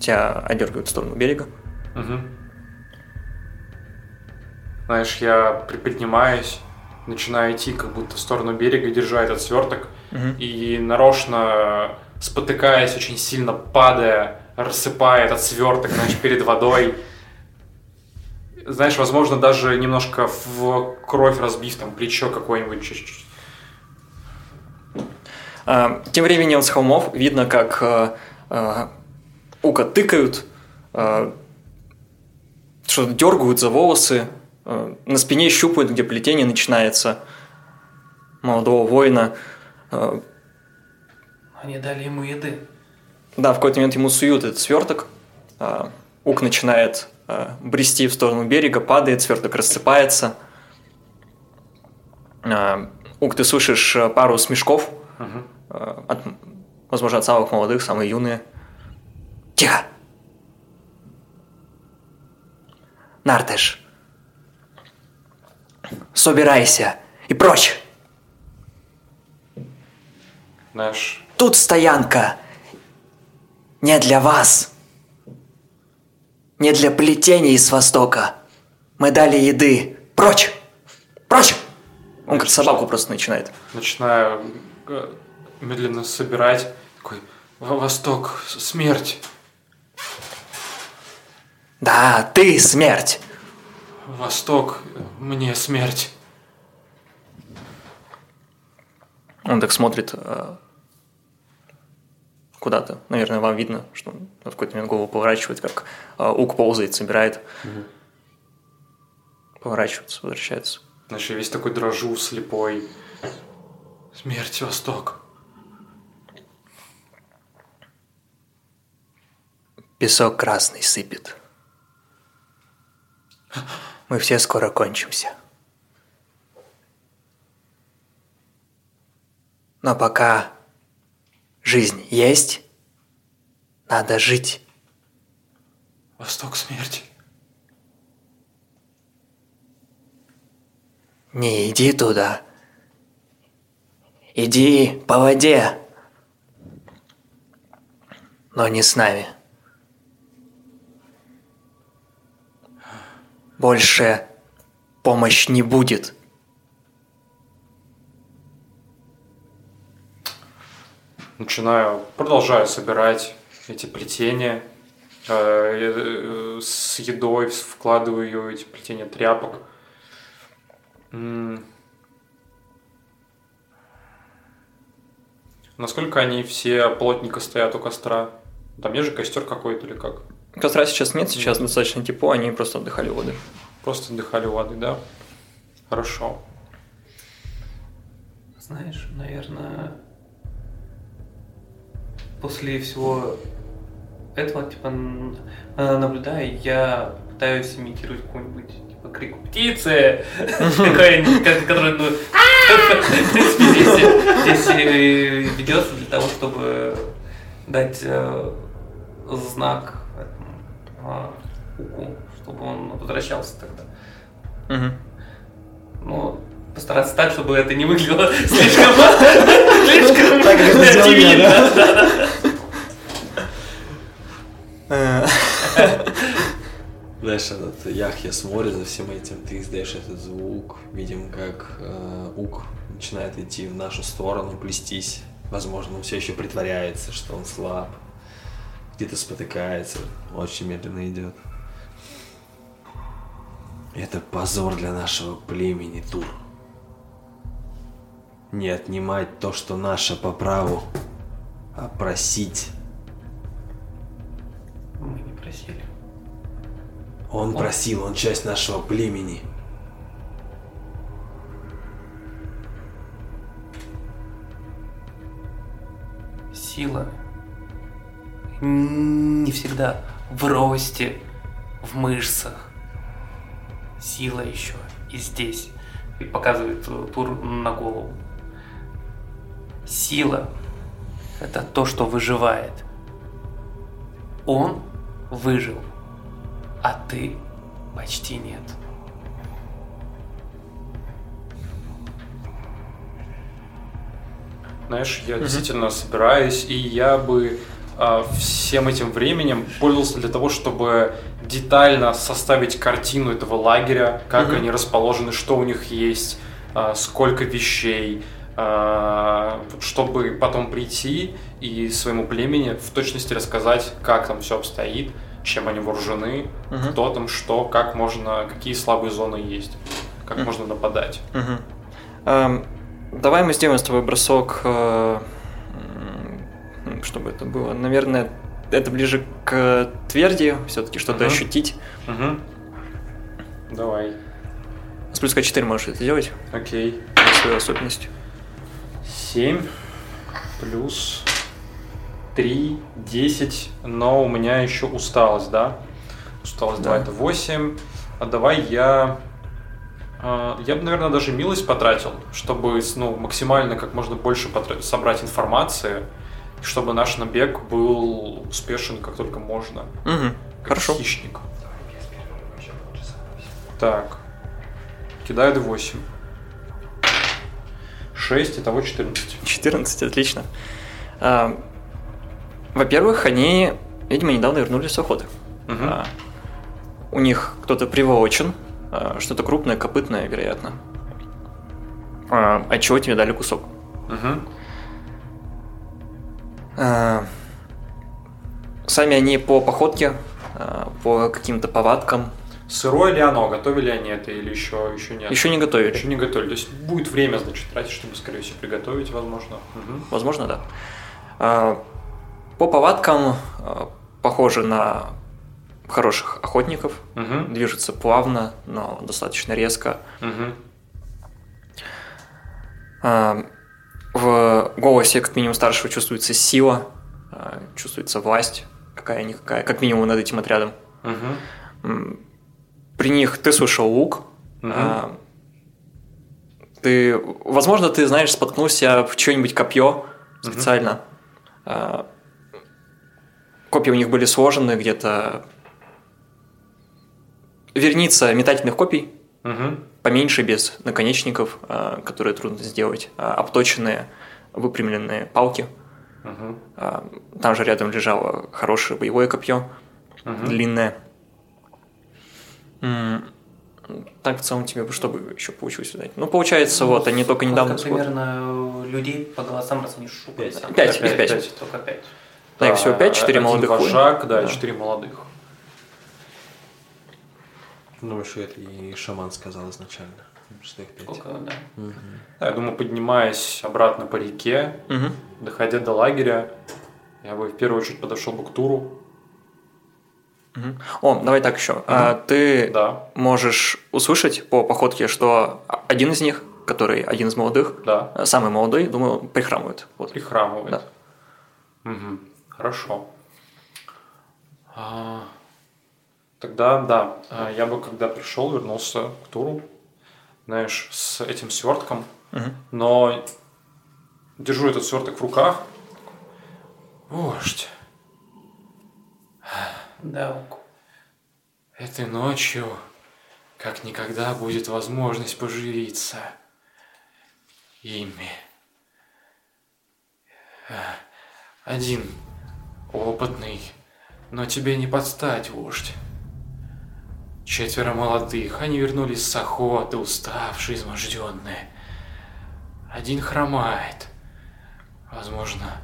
Тебя одергивают в сторону берега. Мгм. Знаешь, я приподнимаюсь, начинаю идти как будто в сторону берега, держа этот сверток, и нарочно спотыкаясь, очень сильно падая, рассыпая этот сверток, знаешь, перед водой. Знаешь, возможно, даже немножко в кровь разбив, там, плечо какое-нибудь чуть-чуть. А, Тем временем с холмов видно, как а, а, Ука тыкают, а, что-то дергают за волосы, а, на спине щупают, где плетение начинается молодого воина. А, Они дали ему еды. Да, в какой-то момент ему суют этот сверток. Ук начинает брести в сторону берега, падает, сверток рассыпается. Ук, ты слышишь пару смешков а, от, возможно, от самых молодых, самые юные. Тихо! Нартеш, собирайся и прочь! Знаешь, Тут стоянка не для вас. Не для плетений с востока. Мы дали еды. Прочь! Прочь! Он как собаку просто начинает. начинаю э, медленно собирать. Такой, «Во- Восток, смерть. Да, ты смерть. Восток, мне смерть. Он так смотрит э, куда-то. Наверное, вам видно, что он в какой-то момент голову поворачивает, как э, Ук ползает, собирает. Поворачивается, возвращается. Значит, я весь такой дрожу, слепой. Смерть, Восток. Песок красный сыпет. Мы все скоро кончимся. Но пока жизнь есть, надо жить. Восток, смерть. Не иди туда. Иди по воде. Но не с нами. Больше помощь не будет. начинаю, продолжаю собирать эти плетения э, э, с едой, вкладываю ее эти плетения тряпок. Насколько они все плотненько стоят у костра? Там есть же костер какой-то или как? Костра сейчас нет, сейчас достаточно тепло, они просто отдыхали у воды. Просто отдыхали у воды, да? Хорошо. Знаешь, наверное, после всего этого, типа, э, наблюдая, я пытаюсь имитировать какой-нибудь, типа, крик птицы, который, ну, в принципе, здесь, здесь ведется для того, чтобы дать э, знак а, уку, чтобы он возвращался тогда. Мгм. Ну, постараться так, чтобы это не выглядело слишком... Слишком очевидно? Э, Знаешь, этот Яхья смотрит за всем этим, ты издаешь этот звук, видим, как э, Ук начинает идти в нашу сторону, плестись. Возможно, он все еще притворяется, что он слаб. Где-то спотыкается, очень медленно идет. Это позор для нашего племени, Тур. Не отнимать то, что наше по праву, а просить. Мы не просили. Он просил, он часть нашего племени. Сила не всегда в росте, в мышцах. Сила еще и здесь. И показывает тур на голову. Сила – это то, что выживает. Он выжил, а ты почти нет. Знаешь, я действительно собираюсь, и я бы всем этим временем пользовался для того, чтобы детально составить картину этого лагеря, как они расположены, что у них есть, а, сколько вещей, а, чтобы потом прийти и своему племени в точности рассказать, как там все обстоит, чем они вооружены, Мгм. кто там что, как можно, какие слабые зоны есть, как можно нападать. Мгм. Эм, Давай мы сделаем с тобой бросок, э, чтобы это было. Наверное, это ближе к тверди, все-таки что-то Мгм. ощутить. Мгм. Давай, С плюс К4 можешь это сделать, окей. свою особенность. 7 плюс 3, 10, но у меня еще усталость, да? Усталость, Да. это 8. А давай я... а, Я бы, наверное, даже милость потратил, чтобы ну, максимально как можно больше потра- собрать информации, чтобы наш набег был успешен как только можно. Мгм. Как Хорошо. хищник. Так. Кидаю D8. 6, итого 14. 14, отлично. А, Во-первых, они, видимо, недавно вернулись с охоты. Мгм. А, У них кто-то приволочен, а, что-то крупное, копытное, вероятно. А, От чего тебе дали кусок. Мгм. А, Сами они по походке, а, по каким-то повадкам Сырое ли оно? Готовили они это или еще, еще нет? еще не готовили. Еще не готовили. То есть будет время, значит, тратить, чтобы, скорее всего, приготовить, возможно. Мгм. Возможно, да. А, По повадкам похожи на хороших охотников. Мгм. Движутся плавно, но достаточно резко. Мгм. В голосе, как минимум, старшего чувствуется сила, а, чувствуется власть какая-никакая, как минимум над этим отрядом. М, При них ты слышал лук. А, Ты, возможно, ты, знаешь, споткнулся в чье-нибудь копье специально. А, Копья у них были сложены где-то... Верница метательных копий, Мгм. Поменьше, без наконечников, а, которые трудно сделать, а, обточенные, выпрямленные палки. А, Там же рядом лежало хорошее боевое копье, Мгм. длинное. Так в целом тебе бы что бы еще получилось узнать? Ну, получается, вот, они только недавно... Сколько примерно людей по голосам размешу? Пять. Пять, их пять. Только пять. Да, их всего пять, четыре молодых вожак, да, Да. четыре молодых. Ну, еще это и шаман сказал изначально, что их пять. Сколько, да. Да, я думаю, поднимаясь обратно по реке, Мгм. доходя до лагеря, я бы в первую очередь подошел бы к Туру. О, давай так еще. А, ты Да, можешь услышать по походке, что один из них, который один из молодых, да, э, самый молодой, думаю, прихрамывает. Вот. прихрамывает. Да. Мгм, Хорошо. А, тогда, да, а, я бы, когда пришел, вернулся к Туру, знаешь, с этим свертком, Мгм. но держу этот сверток в руках. Вождь, Да, этой ночью как никогда будет возможность поживиться ими. А, Один опытный, но тебе не подстать, вождь. Четверо молодых, они вернулись с охоты, уставшие, изможденные. Один хромает, возможно,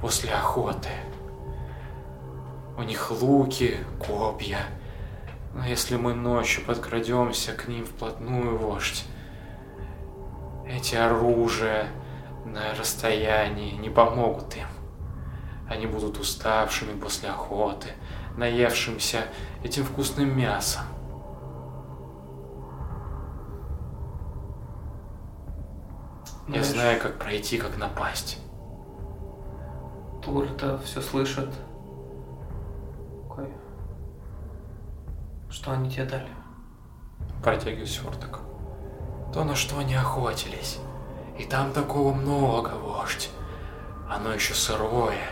после охоты. У них луки, копья. Но если мы ночью подкрадемся к ним вплотную, вождь, эти оружия на расстоянии не помогут им. Они будут уставшими после охоты, наевшимся этим вкусным мясом. Я Знаешь- знаю, как пройти, как напасть. Тур-то все слышит. Какой? Что они тебе дали? Протягиваю сверток. То, на что они охотились. И там такого много, вождь. Оно еще сырое.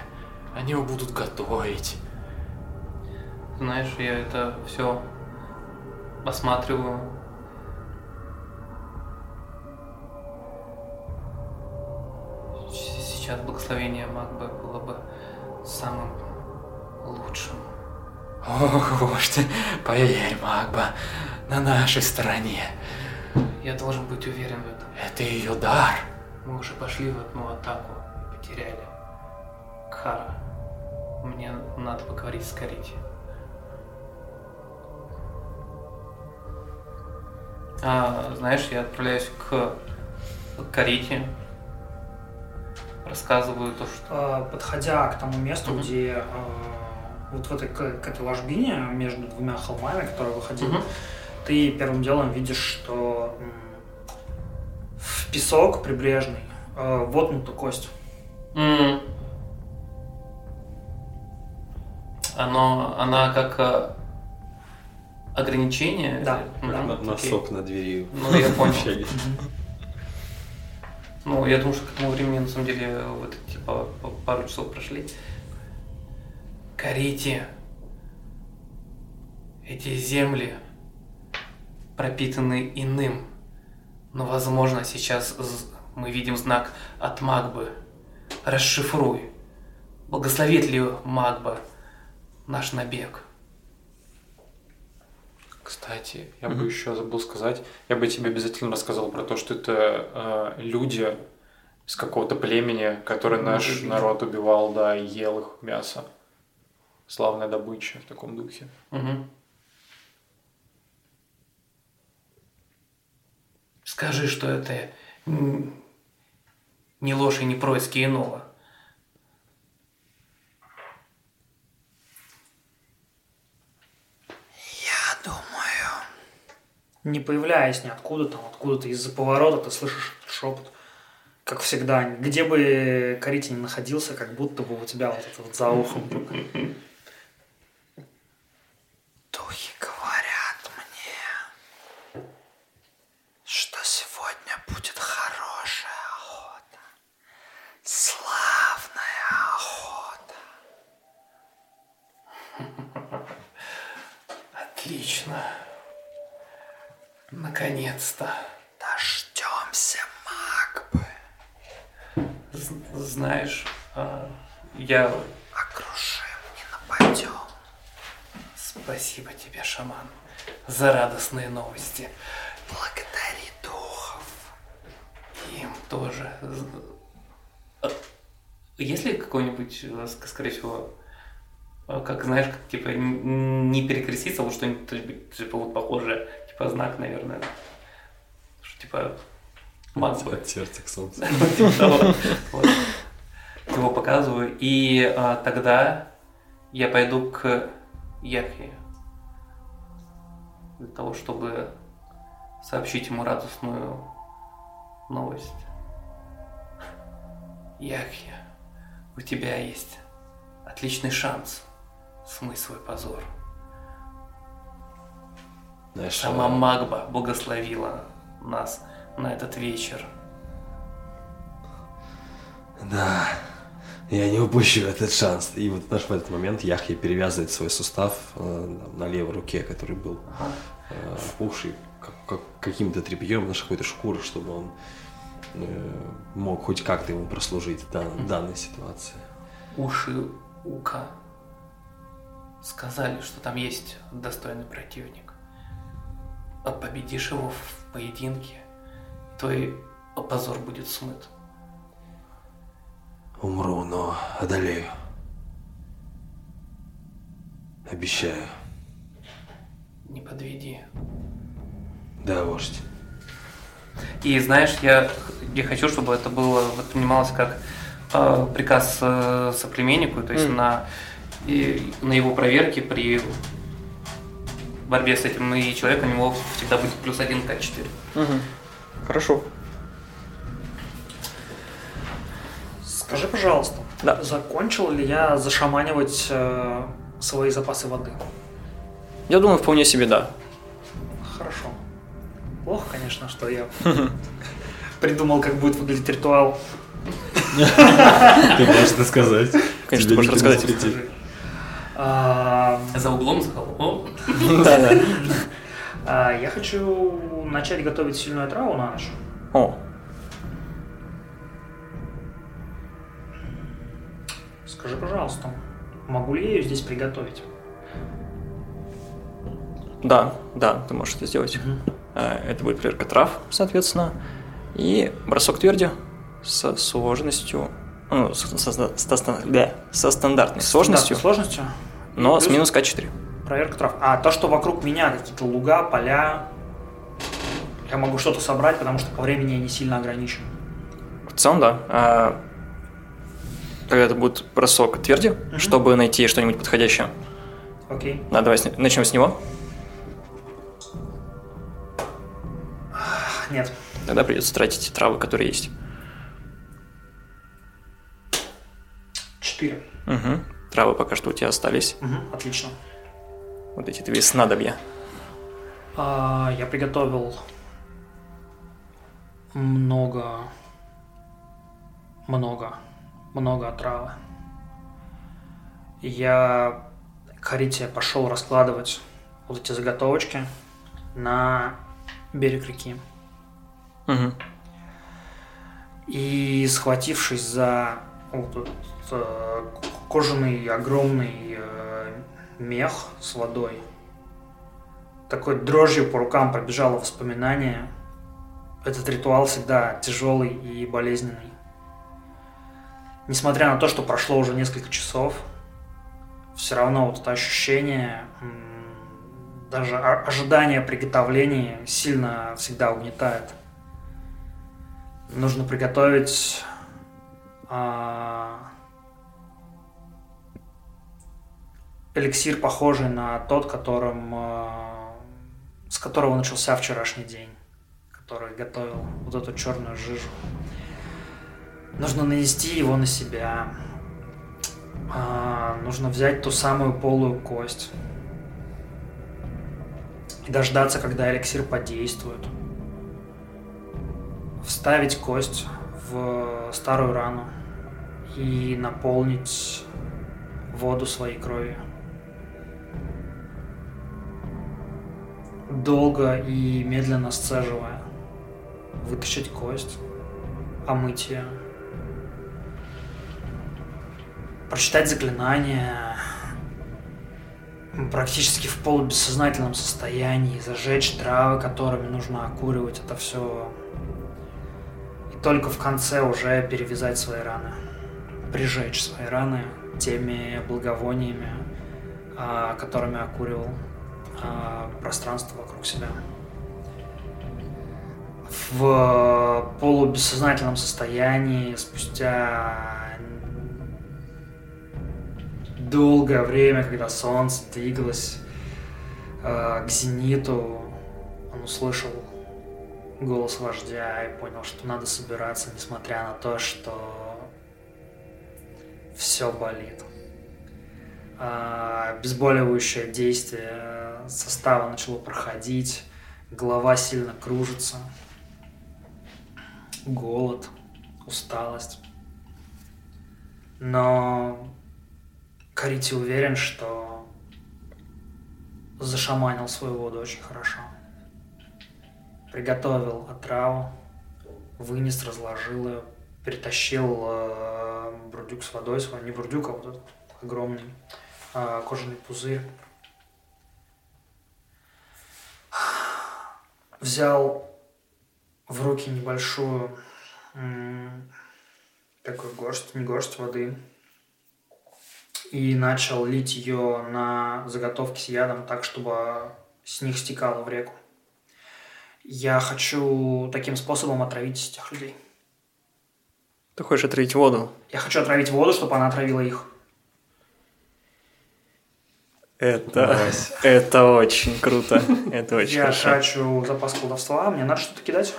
Они его будут готовить. Знаешь, я это все осматриваю. Сейчас благословение Магбы было бы самым лучшим. Ох, вождь, поверь, Магба, на нашей стороне. Я должен быть уверен в этом. Это ее дар. Мы уже пошли в одну атаку и потеряли. Кхара, мне надо поговорить с Карити. А, знаешь, я отправляюсь к Карите. Рассказываю то, что... Э, Подходя к тому месту, Мгм. где э, вот в этой, к, к этой ложбине между двумя холмами, которые выходили, Мгм. ты первым делом видишь, что в песок прибрежный э, воткнута кость. М. Оно, она как ограничение? Да, окей. Носок на двери. Ну, я понял. Ну, я думаю, что к этому времени, на самом деле, вот типа пару часов прошли. Корите. Эти земли пропитаны иным. Но, возможно, сейчас мы видим знак от Магбы. Расшифруй. Благословит ли Магба наш набег? Кстати, я бы еще забыл сказать, я бы тебе обязательно рассказал про то, что это э, люди из какого-то племени, который наш Мгм. народ убивал, да, и ел их мясо. Славная добыча в таком духе. Мгм. Скажи, что это не ложь и не происки иного. Не появляясь ниоткуда, там откуда-то из-за поворота ты слышишь шепот. Как всегда, где бы Карите не находился, как будто бы у тебя вот это вот за ухом. духи говорят мне, что сегодня будет хорошая охота. Славная охота. Отлично. Наконец-то. Дождемся Магбы. З- знаешь, а, я... Окружим, не нападем. Спасибо тебе, шаман. за радостные новости. Благодари духов. Им тоже. А Есть ли какой-нибудь, э, ск- скорее всего, э, как знаешь, как типа не перекреститься, вот что-нибудь типа вот похожее, типа знак, наверное. Что типа бы. От сердца к солнцу. Типа. Его показываю. И а, тогда я пойду к Яхе. Для того, чтобы сообщить ему радостную новость. Яхе, у тебя есть отличный шанс смыть свой позор. Знаешь, Сама э, Магба благословила нас на этот вечер. Да, я не упущу этот шанс. И вот наш в этот момент Яхья перевязывает свой сустав э, на левой руке, который был э, опухший как- как- каким-то тряпьем, нашей какой-то шкуры, чтобы он э, мог хоть как-то ему прослужить в дан- данной ситуации. уши Ука сказали, что там есть достойный противник. А победишь его в поединке, твой позор будет смыт. Умру, но одолею. Обещаю. Не подведи. Да, вождь. И знаешь, я, я хочу, чтобы это было воспринималось как э, приказ э, соплеменнику, то есть на, и, на его проверке при борьбе с этим и человеком у него всегда будет плюс один К4. Мгм. Хорошо. Скажи, пожалуйста, Да. закончил ли я зашаманивать э, свои запасы воды? Я думаю, вполне себе да. Хорошо. Плохо, конечно, что я придумал, как будет выглядеть ритуал. Ты можешь это сказать. Конечно, Тебе можешь рассказать. А, За углом, за холмом. А, Я хочу начать готовить сильную траву на ночь. О, Скажи, пожалуйста, могу ли я ее здесь приготовить? да, да, ты можешь это сделать. А, Это будет проверка трав, соответственно, и бросок тверди со сложностью, ну, со, со- со- со- да, со стандартной сложностью, Стандартной сложностью. но с Плюс минус К4. Проверка трав. А то, что вокруг меня какие-то луга, поля, я могу что-то собрать, потому что по времени я не сильно ограничен. В целом, да. А, Тогда это будет бросок тверди, чтобы найти что-нибудь подходящее. Окей. Да, давай с- начнем с него. Нет. Тогда придется тратить травы, которые есть. Четыре. Угу. Травы пока что у тебя остались. Мгм, Отлично. Вот эти две снадобья. А, я приготовил много, много, много отравы. Я к Харите пошел раскладывать вот эти заготовочки на берег реки. Угу. И схватившись за вот кожаный огромный э, мех с водой, такой дрожью по рукам пробежало воспоминание. Этот ритуал всегда тяжелый и болезненный. Несмотря на то, что прошло уже несколько часов, все равно вот это ощущение, даже ожидание приготовления сильно всегда угнетает. Нужно приготовить а, эликсир, похожий на тот, которым, а, с которого начался вчерашний день, который готовил вот эту черную жижу. Нужно нанести его на себя. А, нужно взять ту самую полую кость и дождаться, когда эликсир подействует вставить кость в старую рану и наполнить воду своей кровью. Долго и медленно сцеживая, вытащить кость, омыть ее, прочитать заклинание, практически в полубессознательном состоянии, зажечь травы, которыми нужно окуривать это все. И только в конце уже перевязать свои раны. Прижечь свои раны теми благовониями, а, которыми окуривал пространство вокруг себя. В полубессознательном состоянии, спустя долгое время, когда солнце двигалось э, к зениту, он услышал голос вождя и понял, что надо собираться, несмотря на то, что все болит. А, обезболивающее действие состава начало проходить, голова сильно кружится, голод, усталость. Но Карити уверен, что зашаманил свою воду очень хорошо. Приготовил отраву, вынес, разложил ее, притащил э, бурдюк с водой не бурдюк, а вот этот огромный э, кожаный пузырь. Взял в руки небольшую такую горсть, не горсть воды, и начал лить ее на заготовки с ядом так, чтобы с них стекало в реку. Я хочу таким способом отравить этих людей. Ты хочешь отравить воду? Я хочу отравить воду, чтобы она отравила их. Это, это очень круто. Это очень Я хорошо. трачу запас колдовства, мне надо что-то кидать.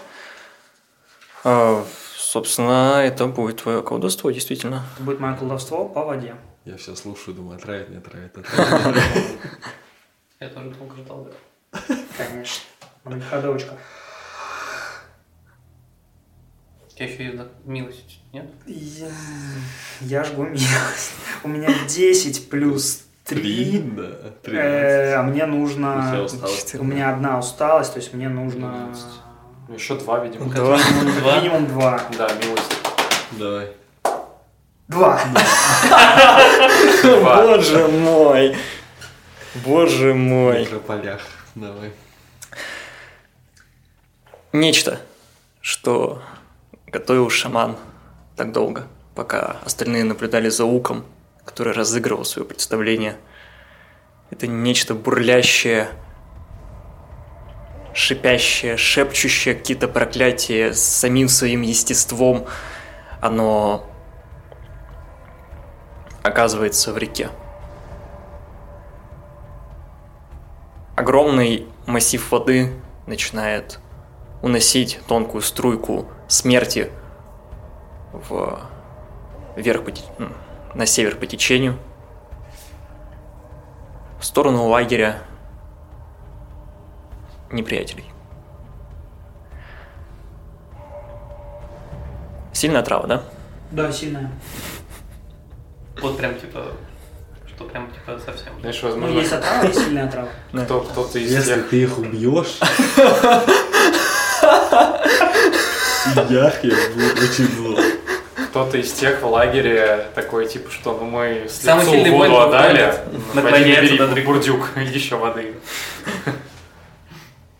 А, собственно, это будет твое колдовство, действительно. Это будет мое колдовство по воде. Я все слушаю, думаю, отравит, не отравит. Я тоже долго ждал. Конечно. Многоходовочка. У тебя еще есть да, милость, нет? Я, я жгу милость. У меня 10 плюс 3. Три, да, три. а мне нужно... У меня одна усталость, то есть мне нужно... Еще два, видимо. Два. Как минимум два. Да, милость. Давай. Два. Боже мой. Боже В мой. микрополях. Давай. Нечто, что готовил шаман так долго, пока остальные наблюдали за Уком, который разыгрывал свое представление. Это нечто бурлящее, шипящее, шепчущее какие-то проклятия с самим своим естеством. Оно оказывается в реке. Огромный массив воды начинает уносить тонкую струйку смерти в вверх по на север по течению, в сторону лагеря неприятелей. Сильная трава, да? Да, сильная. Вот прям типа, что прям типа совсем. Знаешь, Ну, возможно, есть отрава, есть сильная отрава. кто, кто-то из Если тех... ты их убьешь, Яхе будет очень зло. Кто-то из тех в лагере такой, типа, что ну мы Самый слепцу сильный воду отдали, наклоняется бери над бурдюк, еще воды.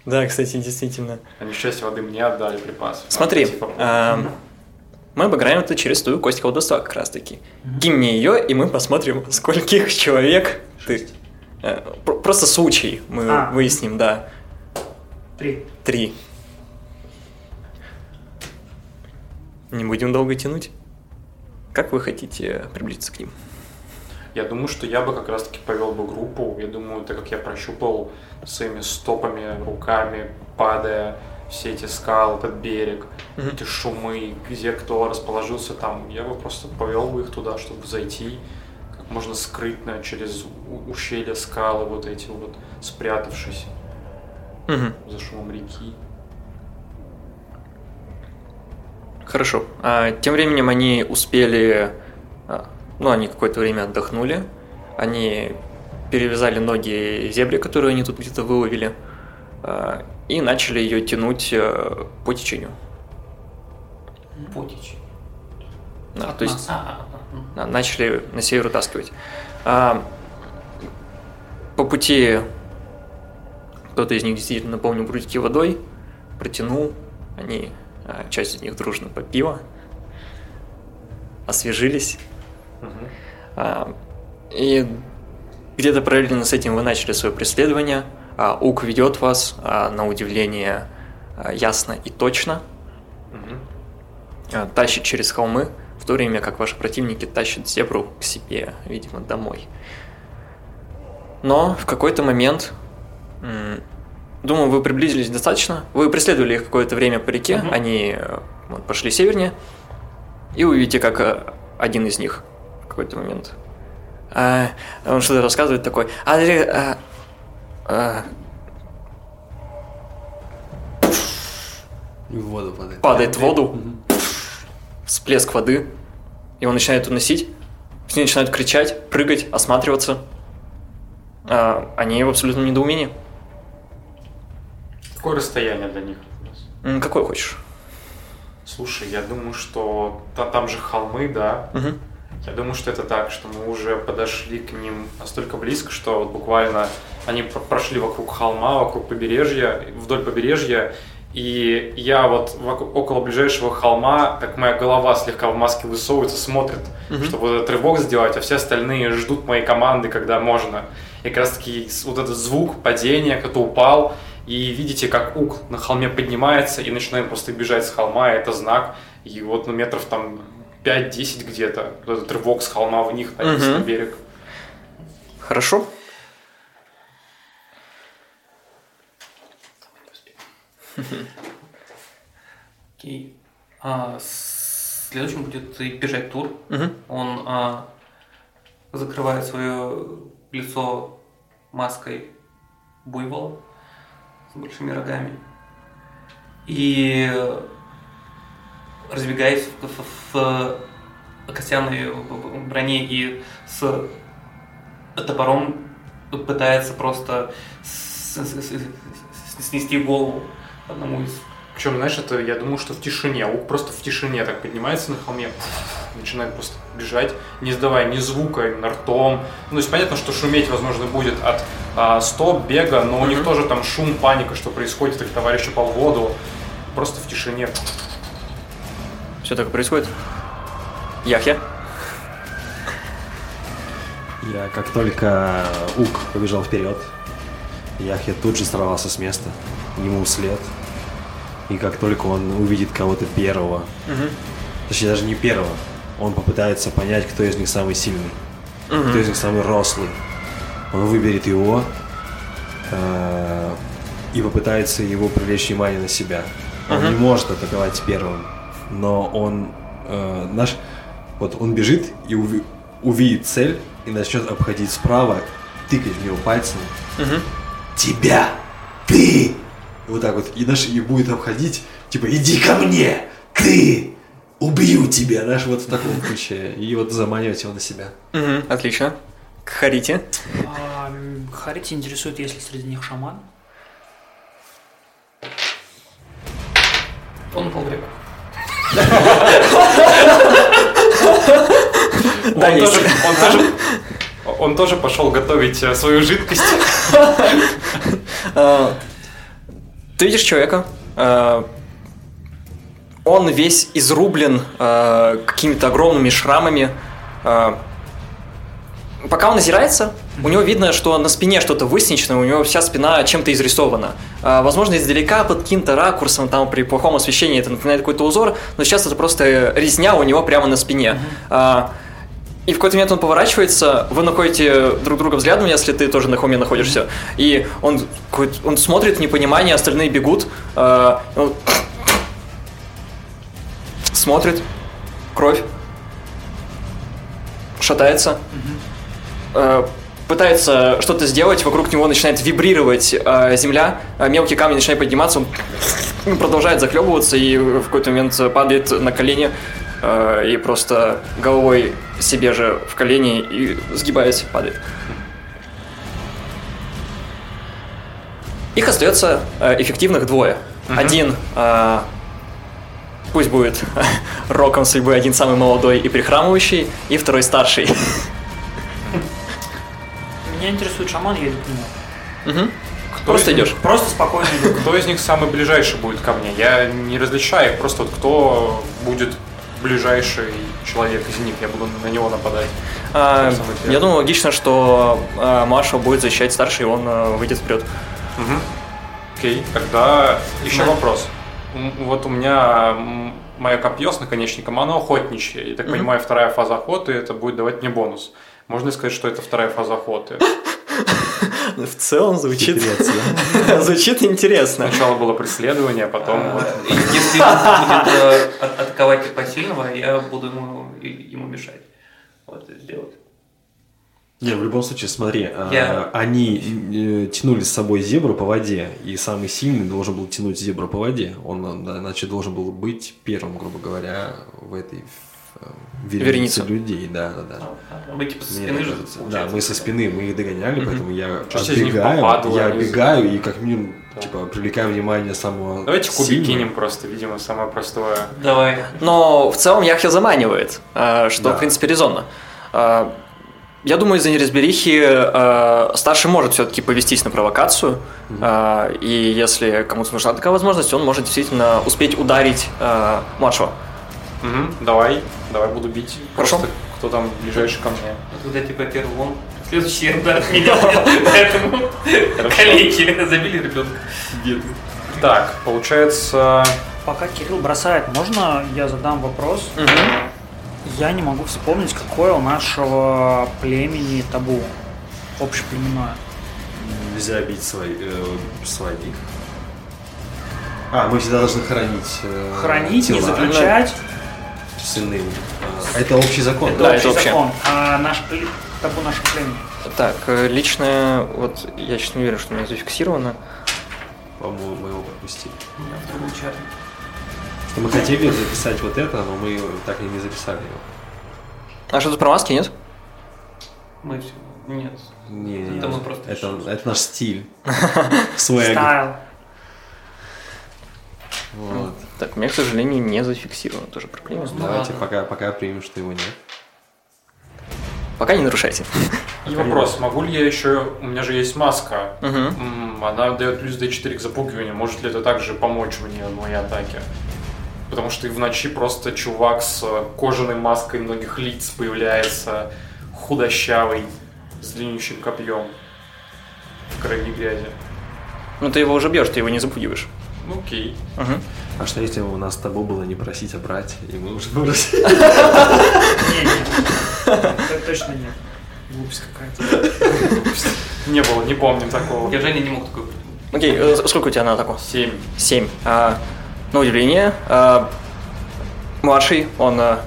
Да, кстати, действительно. Они часть воды мне отдали припасы. Смотри, типа, эм, мы обыграем это через твою кость колдовства как раз таки. Кинь мне ее, и мы посмотрим, скольких человек ты... Э, пр- Просто случай мы А. выясним, да. Три. Три. Не будем долго тянуть. Как вы хотите приблизиться к ним? Я думаю, что я бы как раз-таки повел бы группу. Я думаю, так как я прощупал своими стопами, руками, падая все эти скалы, этот берег, Мгм. эти шумы, где кто расположился там, я бы просто повел бы их туда, чтобы зайти как можно скрытно через ущелья скалы вот эти вот, спрятавшись Мгм. за шумом реки. Хорошо. А, тем временем они успели... а, ну, они какое-то время отдохнули. Они перевязали ноги зебре, которую они тут где-то выловили, а, и начали ее тянуть э, по течению. Потич. Да, От то есть нас. А, а, а, да, начали на север утаскивать. По пути кто-то из них действительно наполнил брудики водой, протянул, они, часть из них дружно попила, освежились. А, И где-то параллельно с этим вы начали свое преследование. А, Ук ведет вас, а, на удивление, а, ясно и точно. А, Тащит через холмы, в то время как ваши противники тащат зебру к себе, видимо, домой. Но в какой-то момент, думаю, вы приблизились достаточно. Вы преследовали их какое-то время по реке, Мгм. они э, вот, пошли севернее, и вы увидите, как э, один из них в какой-то момент. а, он что-то рассказывает такой. «А, а, а, в воду падает. падает в воду, Мгм. всплеск воды, и он начинает уносить. Все начинают кричать, прыгать, осматриваться. А, они в абсолютном недоумении. Какое расстояние до них? М, Какой хочешь? Слушай, я думаю, что та- там же холмы, да? Мгм. Я думаю, что это так, что мы уже подошли к ним настолько близко, что вот буквально они про- прошли вокруг холма, вокруг побережья, вдоль побережья, и я вот около ближайшего холма, так моя голова слегка в маске высовывается, смотрит, чтобы вот этот рывок сделать, а все остальные ждут моей команды, когда можно. И как раз таки вот этот звук падения, кто-то упал, и видите, как ук на холме поднимается и начинает просто бежать с холма, и это знак. И вот на метров там 5-10 где-то, вот этот рывок с холма в них Мгм. на берег. Хорошо. Окей. А, следующим будет и бежать тур. Мгм. Он а, закрывает свое лицо маской буйвола большими рогами. И разбегаясь в, в- в костяной броне и с топором пытается просто снести голову одному из Причем, знаешь, это я думаю, что в тишине. Ук просто в тишине так поднимается на холме, начинает просто бежать, не издавая ни звука, именно ртом. Ну, то есть понятно, что шуметь, возможно, будет от а, стоп, бега, но у них тоже там шум, паника, что происходит, их товарищ упал в воду. Просто в тишине. Все так и происходит. Яхя. Я как только Ук побежал вперед, Яхья тут же сорвался с места, ему вслед. И как только он увидит кого-то первого, точнее даже не первого, он попытается понять, кто из них самый сильный, кто из них самый рослый. Он выберет его э, и попытается его привлечь внимание на себя. Он не может атаковать первым, но он э, наш, вот он бежит и уви- увидит цель и начнет обходить справа, тыкать в него пальцем. Тебя! Ты! И вот так вот, и наш и будет обходить, типа, иди ко мне! Ты! Убью тебя! Наш вот в таком ключе. И вот заманивать его на себя. Мгм, Отлично. К Харите. А, м, Харити интересует, есть ли среди них шаман? Он упал в реку. Да, он, есть. тоже, он, тоже, он тоже пошел готовить э, свою жидкость. Ты видишь человека. а, Он весь изрублен а, какими-то огромными шрамами. А, Пока он озирается, у него видно, что на спине что-то высничено, у него вся спина чем-то изрисована. Возможно, издалека под каким-то ракурсом, там при плохом освещении это напоминает какой-то узор, но сейчас это просто резня у него прямо на спине. А, И в какой-то момент он поворачивается, вы находите друг друга взглядом, если ты тоже на холме находишься, и он, он смотрит непонимание, остальные бегут, а, он смотрит, кровь, шатается, э, пытается что-то сделать, вокруг него начинает вибрировать э, земля, э, мелкие камни начинают подниматься, он продолжает захлебываться и в какой-то момент падает на колени э, и просто головой себе же в колени и сгибаясь падает. Их остается э, эффективных двое. Один э, пусть будет роком судьбы, один самый молодой и прихрамывающий, и второй старший. Меня интересует шаман, я иду к нему. Мгм. Просто из них- идешь. Просто спокойно иду. Кто из них самый ближайший будет ко мне? Я не различаю их, просто вот кто будет ближайший человек из них, я буду на него нападать. А, я думаю, логично, что а, Маша будет защищать старший, и он а, выйдет вперед. Мгм. Окей, тогда еще Да. вопрос. Вот у меня мое копье с наконечником, оно охотничье. Я так понимаю, вторая фаза охоты это будет давать мне бонус. Можно сказать, что это вторая фаза охоты? В целом звучит, звучит интересно. Сначала было преследование, а потом Если он будет э, от- атаковать типа сильного, я буду ему, мешать. Вот, это сделать. Не, в любом случае, смотри, а, Я- они э, тянули с собой зебру по воде, и самый сильный должен был тянуть зебру по воде. Он, значит, должен был быть первым, грубо говоря, в этой э, Веренице. людей. Да, да, да. А Мы типа со Мне спины же кажется. Да, получается. мы со спины, мы их догоняли, поэтому я Часть из них отбегаю, попадала, я они- отбегаю и как минимум, типа, привлекаю внимание самого Давайте кубик сильного. кинем просто, видимо, самое простое. Давай. Но в целом Яхья заманивает, а, что, Да. в принципе, резонно. А, Я думаю, из-за неразберихи а, старший может все-таки повестись на провокацию, а, и если кому-то нужна такая возможность, он может действительно успеть ударить а, младшего. Мгм, давай, давай буду бить. Хорошо. Просто кто там ближайший ко мне. Вот Когда типа первый вон, следующий удар от меня, поэтому коллеги забили ребенка. Так, получается... Пока Кирилл бросает, можно я задам вопрос? Я не могу вспомнить, какое у нашего племени табу. Общеплеменное. Нельзя бить свой, э, своих. А, мы всегда должны хранить э, Хранить, не тела заключать. С иным. А, Это общий закон, Это Да, общий это закон. А наш табу нашего племени. Так, э, личное, вот я сейчас не уверен, что у меня зафиксировано. По-моему, мы его пропустили. Я в другом чате. Что мы хотели записать вот это, но мы так и не записали его. А что тут про маски, нет? Мы все. Нет. Не, Это не. мы просто это, решили. это наш стиль. Свэг. Стайл. Вот. Так, у меня, к сожалению, не зафиксировано, тоже проблема. Давайте ладно. пока, пока примем, что его нет. Пока не нарушайте. И вопрос, могу ли я еще... У меня же есть маска. М, Она дает плюс D4 к запугиванию. Может ли это также помочь мне в моей атаке? Потому что и в ночи просто чувак с э, кожаной маской многих лиц появляется, худощавый, с длиннющим копьем в крови грязи. Ну ты его уже бьешь, ты его не запугиваешь. Ну окей. Мгм. А что если у нас с тобой было не просить, а брать, и мы уже бросили? Не, точно нет. Глупость какая-то. Не было, не помню такого. Я Женя не мог такой. Окей, э, сколько у тебя на атаку? Семь. Семь. А, на удивление, а, младший, он а,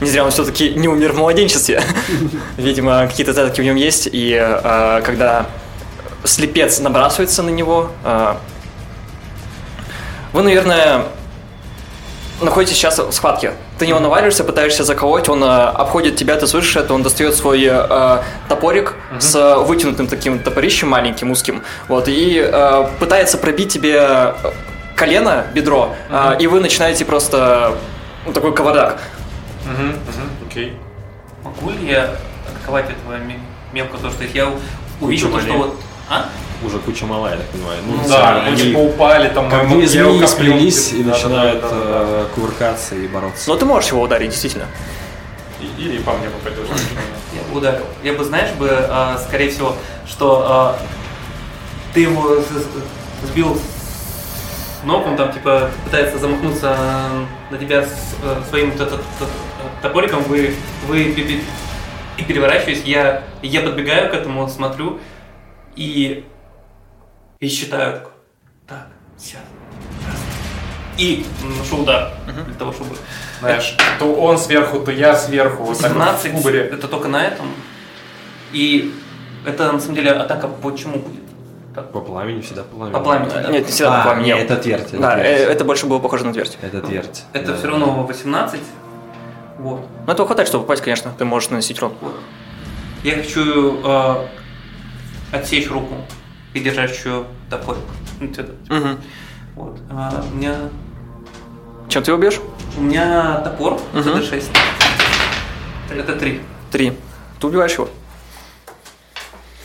не зря он все-таки не умер в младенчестве. Видимо, какие-то задатки в нем есть, и а, когда слепец набрасывается на него, а, вы, наверное, находитесь сейчас в схватке. Ты на него наваливаешься, пытаешься заколоть, он а, обходит тебя, ты слышишь это, он достает свой а, топорик с а, вытянутым таким топорищем маленьким, узким, вот, и а, пытается пробить тебе колено, бедро, а, и вы начинаете просто ну, такой кавардак. Мгм, мгм, окей. Могу ли я атаковать этого ме- мелкого, то что я увидел то, что вот... А? Уже куча мала, я так понимаю. Ну, Да, они типа упали там. как две змеи сплелись и да, да, начинают да, да, да. э, кувыркаться и бороться. Но ты можешь его ударить, действительно. И- Или по мне попадешь. Я бы ударил. Я бы, знаешь, бы, а, скорее всего, что а, ты его сбил ног, он там, типа, пытается замахнуться на тебя с, э, своим т- т- т- топориком, вы, вы и переворачиваюсь, я, я подбегаю к этому, смотрю и, и считаю, так, сейчас, раз. и наношу удар для того, чтобы... Знаешь, то он сверху, то я сверху. Вот так вот в 17 кубаре. это только на этом. И это на самом деле атака почему будет? Так, По пламени всегда по пламени. По пламени. да. Нет, не всегда А, по пламени. нет, это твердь. Это, Да, э, твердь. это больше было похоже на твердь. это твердь. Это Да. все равно 18. Вот. Но этого хватает, чтобы попасть, конечно. Ты можешь наносить урон. вот. Я хочу э, отсечь руку и держащую топор. Мгм. Вот. А, у меня Чем ты его бьешь? у меня топор Мгм. это 6. Это 3. Три. Ты убиваешь его.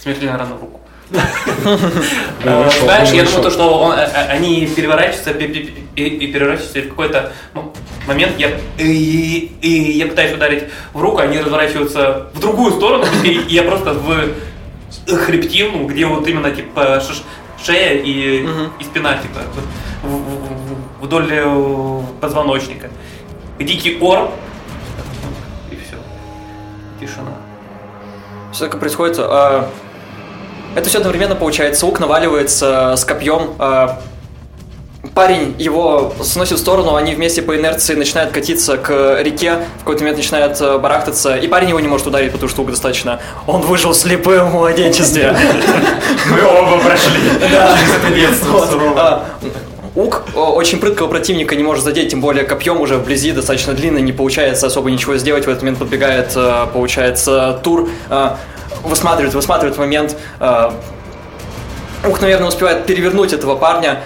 Смертельная рана в руку. Э, Знаешь, я думаю, то, что э, э, они переворачиваются пе- пе- пе- и переворачиваются, и в какой-то ну, момент я, и, и я пытаюсь ударить в руку, они разворачиваются в другую сторону, и я просто в хребтину, где вот именно типа шея и, и спина, типа, вдоль э, позвоночника. Дикий ор, и все. Тишина. Все так происходит. а, Это все одновременно получается. Ук наваливается с копьем. а, Парень его сносит в сторону, они вместе по инерции начинают катиться к реке, в какой-то момент начинают э, барахтаться, и парень его не может ударить, потому что Ук достаточно. Он выжил слепым в младенчестве. Мы оба прошли суровое. А, Ук очень прыткого противника не может задеть, тем более копьем уже вблизи достаточно длинно, не получается особо ничего сделать. В этот момент подбегает, э, получается, Тур, э, высматривает, высматривает момент. Ук, наверное, успевает перевернуть этого парня.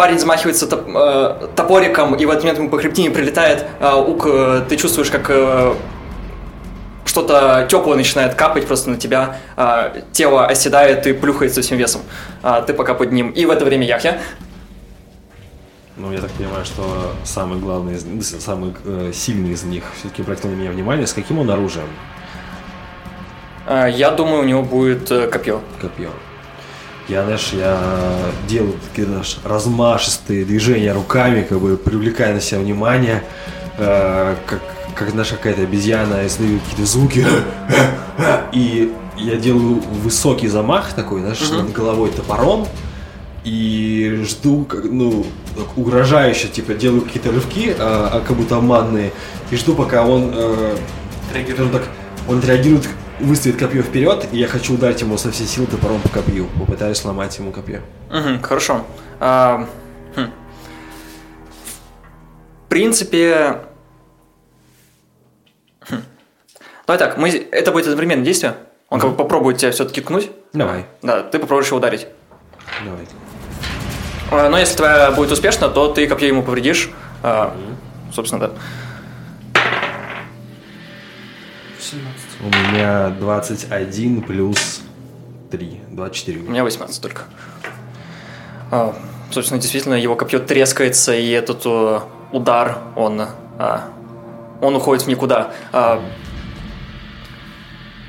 Э, Парень замахивается топ- э, топориком, и в этот момент ему по хребтине прилетает. Э, Ук, э, ты чувствуешь, как э, что-то теплое начинает капать просто на тебя, а, тело оседает и плюхается всем весом. А, ты пока под ним. И в это время Яхья. Ну, я так понимаю, что самый главный, из, самый э, сильный из них все-таки обратил на меня внимание, с каким он оружием? А, я думаю, у него будет э, копье. Копье. Я, знаешь, я делаю такие, знаешь, размашистые движения руками, как бы привлекая на себя внимание, э, как, как, знаешь, какая-то обезьяна, издаю какие-то звуки, и я делаю высокий замах такой, знаешь, над головой топором, и жду, как, ну, угрожающе, типа, делаю какие-то рывки, а, а как будто обманные, и жду, пока он, э, так, он реагирует, выставит копье вперед, и я хочу ударить ему со всей силы топором по копью, попытаюсь сломать ему копье. Мгм, хорошо. А, хм. В принципе... хм. Давай так, мы... это будет одновременное действие. Он как бы попробует тебя все-таки ткнуть. Давай, Да, ты попробуешь его ударить. давай. А, Но если твоя будет успешно, то ты копье ему повредишь. А, Собственно, да. 17. У меня 21 плюс 3, 24. У меня 18 только. А, собственно, действительно, его копье трескается, и этот э, удар, он, а, он уходит в никуда. А,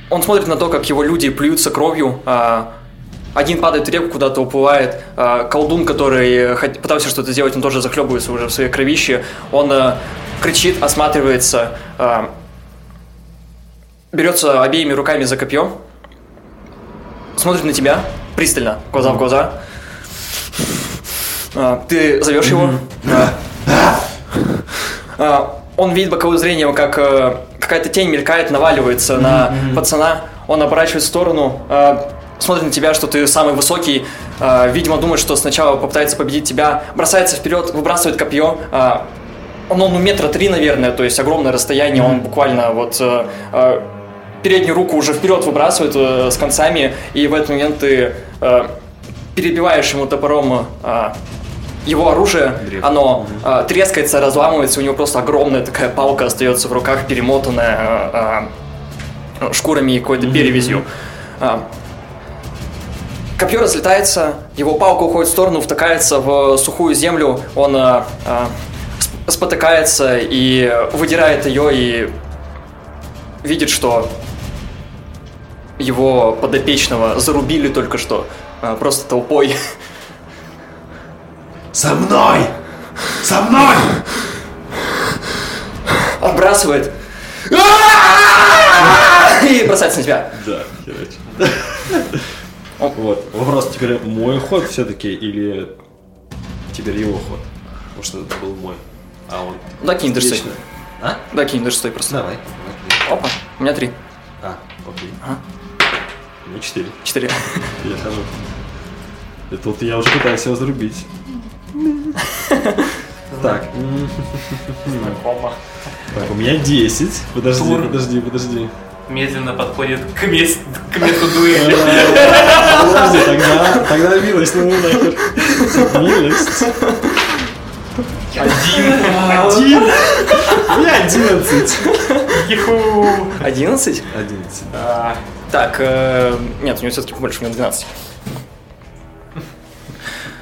он смотрит на то, как его люди плюются кровью. а, один падает в реку, куда-то уплывает. а, колдун, который пытался что-то сделать, он тоже захлебывается уже в своей кровище. Он а, кричит, осматривается, а, берется обеими руками за копье, смотрит на тебя пристально, глаза в глаза. А, ты зовешь его. А. Он видит боковое зрение, как э, какая-то тень мелькает, наваливается на пацана. Он оборачивает в сторону, а, смотрит на тебя, что ты самый высокий. видимо, думает, что сначала попытается победить тебя. Бросается вперед, выбрасывает копье. он, он ну, метра три, наверное, то есть огромное расстояние. Он буквально вот э, э, переднюю руку уже вперед выбрасывает э, с концами, и в этот момент ты э, перебиваешь ему топором э, его оружие, Древко. оно э, трескается, разламывается, у него просто огромная такая палка остается в руках, перемотанная э, э, шкурами и какой-то перевязью. А, Копье разлетается, его палка уходит в сторону, втыкается в сухую землю, он а, сп- спотыкается и выдирает ее и видит, что его подопечного зарубили только что а, просто толпой. Со мной! Со мной! Отбрасывает. И бросается на тебя. Да, херач. Вот. Вопрос теперь мой ход все-таки или теперь его ход? Потому что это был мой. А он... Да, кинь. Вечно. А? Да, кинь до шестой просто. Давай. Опа, у меня три. А, окей. Ага. Ну, четыре. Четыре. Я хожу. И тут я уже пытаюсь его зарубить. Так. Знакомо. Так, у меня 10. Подожди, Тур. подожди, подожди. Медленно подходит к, мест, к месту дуэли. Подожди, тогда, тогда милость, ну нахер. Милость. Один! У меня одиннадцать. Юху! 11? Одиннадцать. Так, э, нет, у него все-таки больше, у него 12.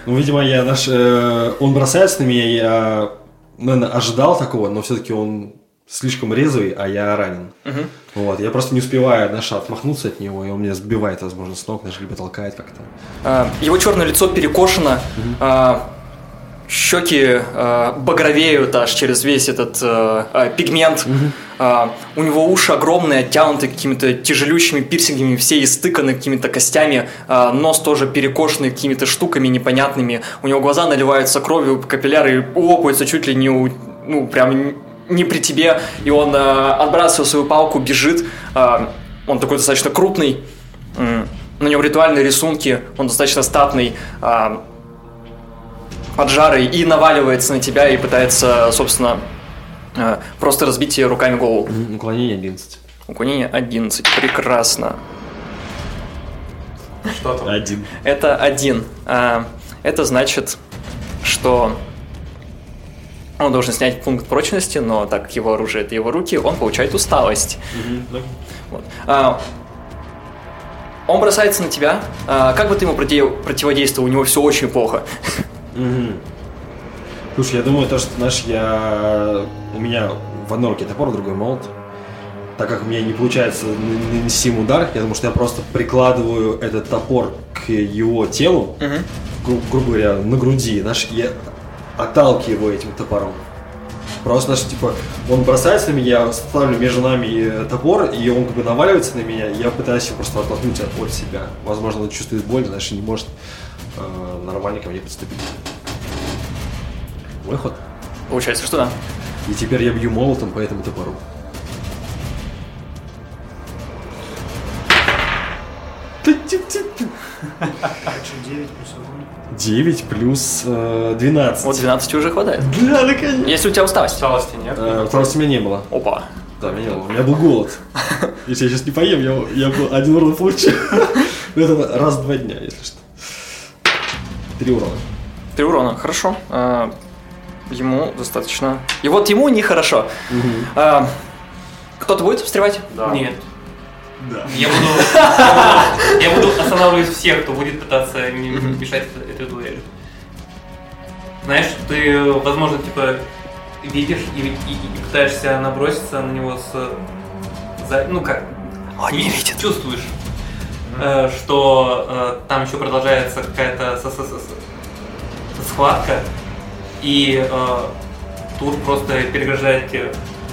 Ну, видимо, я наш... э, он бросается на меня, я, наверное, ожидал такого, но все-таки он слишком резвый, а я ранен. Вот, я просто не успеваю, знаешь, отмахнуться от него, и он меня сбивает, возможно, с ног, знаешь, либо толкает как-то. А, Его черное лицо перекошено, а, щеки а, багровеют аж через весь этот а, а, пигмент. А, У него уши огромные, оттянуты какими-то тяжелющими пирсингами, все истыканы какими-то костями, а, нос тоже перекошенный какими-то штуками непонятными. У него глаза наливаются кровью, капилляры лопаются чуть ли не у, ну, прям не при тебе, и он а, отбрасывая свою палку, бежит. А, Он такой достаточно крупный, М, на нем ритуальные рисунки, он достаточно статный, а, поджарый и наваливается на тебя и пытается, собственно, а, просто разбить тебе руками голову. Уклонение 11. Уклонение 11. Прекрасно. что там? Один. Это один. А, Это значит, что он должен снять пункт прочности, но так как его оружие это его руки, он получает усталость. Вот. А, Он бросается на тебя. А, Как бы ты ему против- противодействовал? У него все очень плохо. Мгм. Слушай, я думаю, то, что, знаешь, я... У меня в одной руке топор, в другой молот. Так как у меня не получается нанести удар, я думаю, что я просто прикладываю этот топор к его телу, гру- грубо говоря, на груди, знаешь, я отталкиваю этим топором. Просто, знаешь, типа, он бросается на меня, я ставлю между нами э, топор, и он как бы наваливается на меня, и я пытаюсь его просто оттолкнуть от, от себя. Возможно, он чувствует боль, знаешь, и не может э, нормально ко мне подступить. Мой ход. Получается, что да. И теперь я бью молотом по этому топору. 9 плюс 1. 9 плюс э, 12. Вот 12 уже хватает. Да, наконец. Если у тебя усталость. Усталости нет? Э, потому что меня не было. Опа. Да, меня не было. У меня был голод. Если я сейчас не поем, я, я бы один урон получил. Ну, Это раз в два дня, если что. Три урона. Три урона, хорошо. Ему достаточно. И вот ему нехорошо. А, кто-то будет встревать? Нет. Да. Я буду, я буду, останавливать всех, кто будет пытаться мне мешать этой дуэли. Знаешь, ты, возможно, типа, видишь и, и- и пытаешься наброситься на него с... за- ну как? Он не видит. Чувствуешь, э, что э, там еще продолжается какая-то схватка, и э, Тур просто переграждает тебе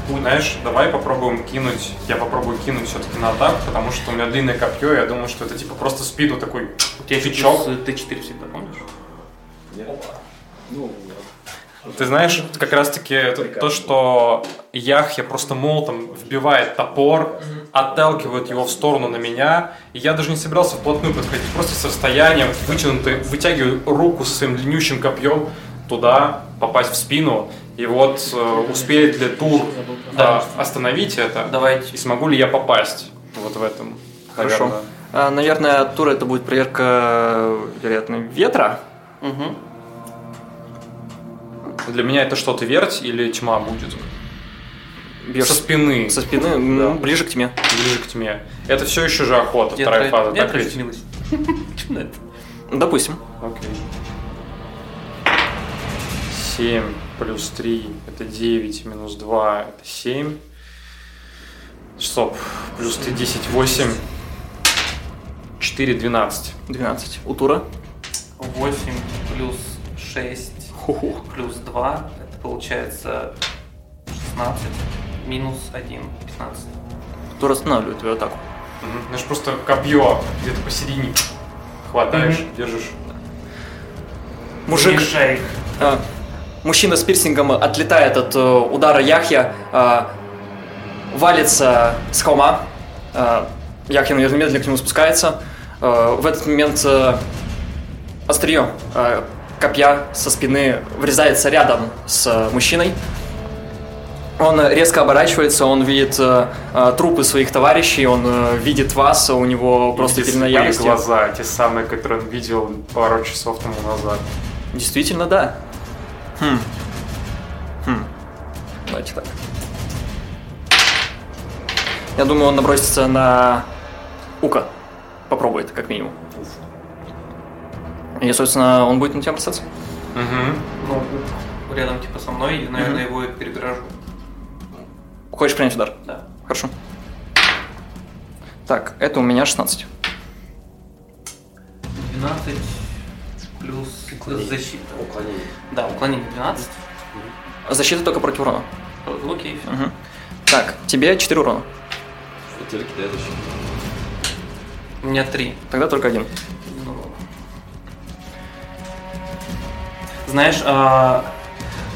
путь. Знаешь, давай попробуем кинуть, я попробую кинуть все-таки на атаку, потому что у меня длинное копье, я думаю, что это типа просто в спину такой У тебя еще тычок. плюс Т4 всегда, помнишь? Ты знаешь, как раз-таки это то, что Яхья просто молотом вбивает топор, отталкивает его в сторону на меня, и я даже не собирался вплотную подходить, просто с расстояния вытянутой, вытягиваю руку со своим длиннющим копьем туда, попасть в спину, и вот э, успеет ли Тур Да. остановить это, Давайте. и смогу ли я попасть вот в этом. Хорошо. наверное. А, наверное, от тура это будет проверка, вероятно, ветра. Для меня это что-то верть или тьма будет? Бьешь Со спины, со спины, м, ближе к тьме. ближе к тьме. Это все еще же охота, Я вторая фаза, я так ведь? Допустим. Окей. 7 плюс 3 это 9, минус 2 это 7. Стоп. Плюс 3, 10, 8. 4, 12. 12. У тура. 8 плюс 6 плюс 2, это получается 16, минус 1, 15. Тур останавливает твою атаку. Мгм. Знаешь, просто копье где-то посередине хватаешь, держишь. Мужик, Уменьшай их. а, мужчина с пирсингом отлетает от э, удара Яхья, а, валится с холма. А, Яхья, наверное, медленно к нему спускается. В этот момент э, острие э, копья со спины врезается рядом с э, мужчиной. Он э, резко оборачивается, он видит э, э, трупы своих товарищей, он э, видит вас, у него просто ярости. глаза, те самые, которые он видел пару часов тому назад. Действительно, да. Хм. Давайте так. Я думаю, он набросится на Ука. Попробует, как минимум. И, собственно, он будет на тебя бросаться. Угу. Ну, рядом типа со мной, и, наверное, его перегоражу. Хочешь принять удар? Да. Хорошо. Так, это у меня 16. 12 плюс защита. Уклонение. Да, уклонение 12. Защита только против урона. Окей, все. Мгм. Так, тебе 4 урона. Теперь кидает еще. У меня 3. Тогда только один. Ну, Знаешь, а,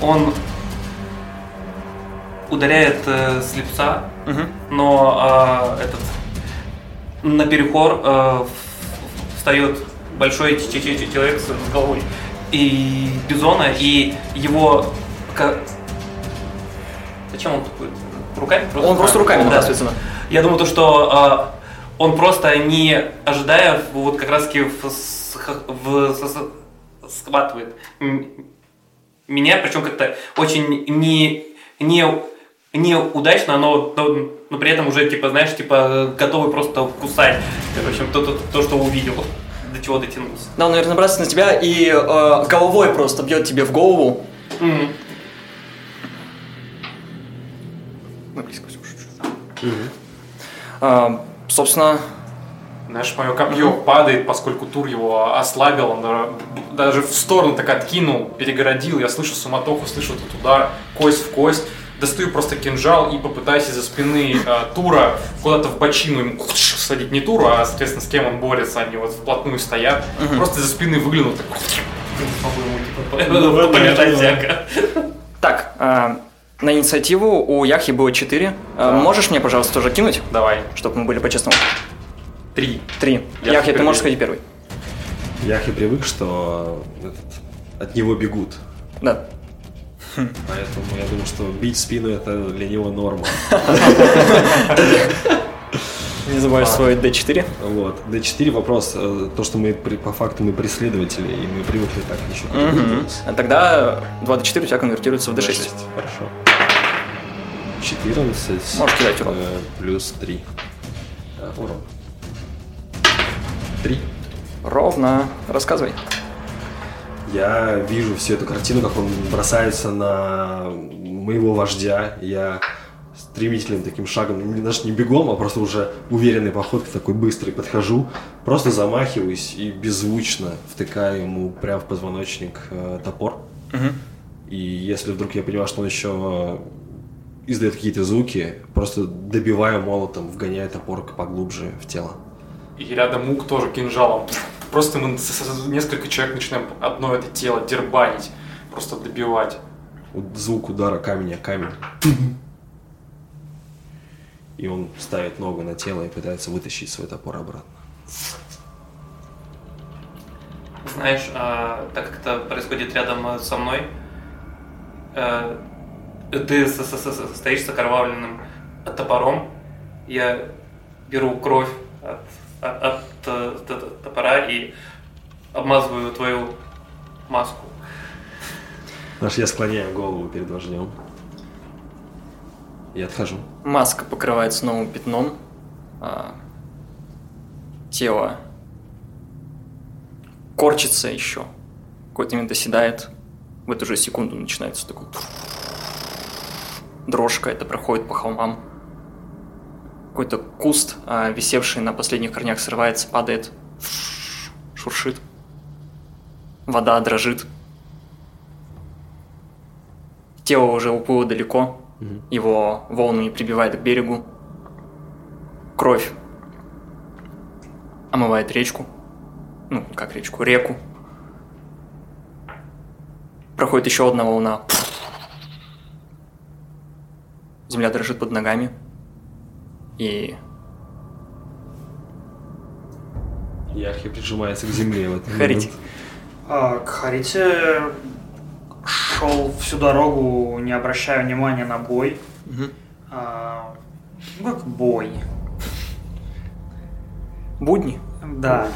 он ударяет э, слепца, Мгм. но а, этот наперекор э, в- встает большой человек с головой и бизона, и его Зачем он такой? Руками? Он просто руками Да. на. Я думаю, то, что а, он просто не ожидая, вот как раз таки в- в- с- схватывает меня, причем как-то очень не, не, неудачно, но, но, но при этом уже, типа, знаешь, типа, готовый просто кусать. В общем, то, то, то, что увидел, до чего дотянулся. Да, он, наверное, набрасывается на тебя и э, головой просто бьет тебе в голову. М. Мы близко всё, шучу. А, собственно, Знаешь, мое копье падает, поскольку Тур его ослабил, он даже в сторону так откинул, перегородил. Я слышу суматоху, слышу этот удар, кость в кость. Достаю просто кинжал и попытаюсь из-за спины э, Тура куда-то в бочину ему садить не Туру, а, соответственно, с кем он борется. Они вот вплотную стоят. Просто из-за спины выглянул так. Не смогу ему, типа, всяко. так, а, на инициативу у Яхи было 4. можешь мне, пожалуйста, тоже кинуть, Давай. чтобы мы были по-честному? Три. 3. Я Яхи, ты можешь сходить первый. Яхи привык, что этот, от него бегут. Да. Поэтому я думаю, что бить спину это для него норма. Не забывай свой D4. Вот. D4 вопрос. э, То, что мы по факту мы преследователи, и мы привыкли так еще. А тогда 2D4 у тебя конвертируется в D6. Хорошо. 14. Можешь кидать урон. э, Плюс 3. Урон. 3. Ровно. Рассказывай. Я вижу всю эту картину, как он бросается на моего вождя. Я стремительным таким шагом, даже не бегом, а просто уже уверенной походкой такой быстрый подхожу, просто замахиваюсь и беззвучно втыкаю ему прямо в позвоночник э, топор. И если вдруг я понимаю, что он еще издает какие-то звуки, просто добиваю молотом, вгоняя топор поглубже в тело. И рядом Мук тоже кинжалом. Просто мы несколько человек начинаем одно это тело дербанить, просто добивать. Вот Звук удара камня, о камень. И он ставит ногу на тело и пытается вытащить свой топор обратно. Знаешь, а, так как это происходит рядом э, со мной, э, ты стоишь с окровавленным топором, я беру кровь от, от- от, э, т- т- топора и обмазываю твою маску. Наш я склоняю голову перед вождем. И отхожу. Маска покрывается новым пятном. а, тело корчится еще. Какой-то момент оседает. В эту же секунду начинается такой дрожка. Это проходит по холмам. Какой-то куст, а, висевший на последних корнях, срывается, падает. Шуршит. Вода дрожит. Тело уже уплыло далеко. Его волнами прибивает к берегу. Кровь омывает речку. Ну, как речку, реку. Проходит еще одна волна. Земля дрожит под ногами. И Яхи прижимается к земле в этот Харити. момент. А, К Харите шел всю дорогу, не обращая внимания на бой. А, ну, как бой. будни. Да.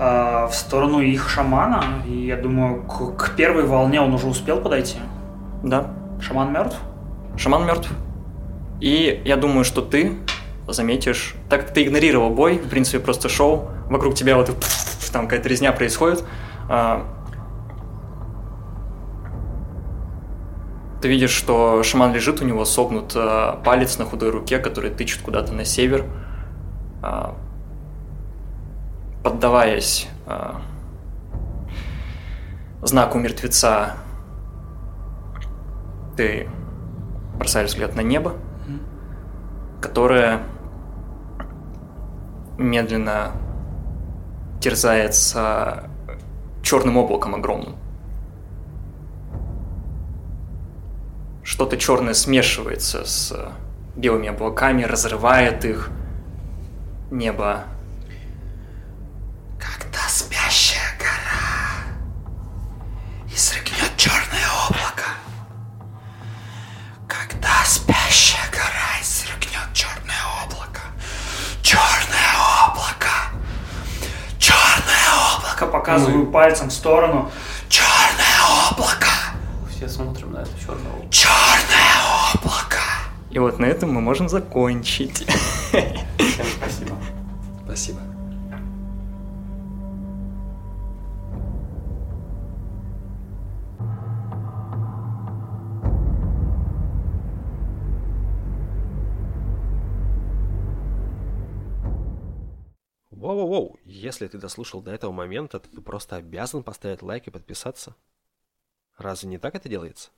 А, в сторону их шамана. И я думаю, к, к первой волне он уже успел подойти. Да. Шаман мертв? шаман мертв. И я думаю, что ты заметишь, так как ты игнорировал бой, в принципе, просто шел, вокруг тебя вот там какая-то резня происходит, а, ты видишь, что шаман лежит, у него согнут а, палец на худой руке, который тычет куда-то на север, а, поддаваясь знаку мертвеца, ты бросаешь взгляд на небо, которое медленно терзается черным облаком огромным. Что-то черное смешивается с белыми облаками, разрывает их. Небо Когда спящая гора изрыгнет черное облако. Когда спящая гора изрыгнет черное облако. Черное облако. Облако. Показываю пальцем в сторону. Черное облако. Все смотрим на это черное Черное облако. И вот на этом мы можем закончить. Всем спасибо. Спасибо. Воу-воу-воу, если ты дослушал до этого момента, то ты просто обязан поставить лайк и подписаться. Разве не так это делается?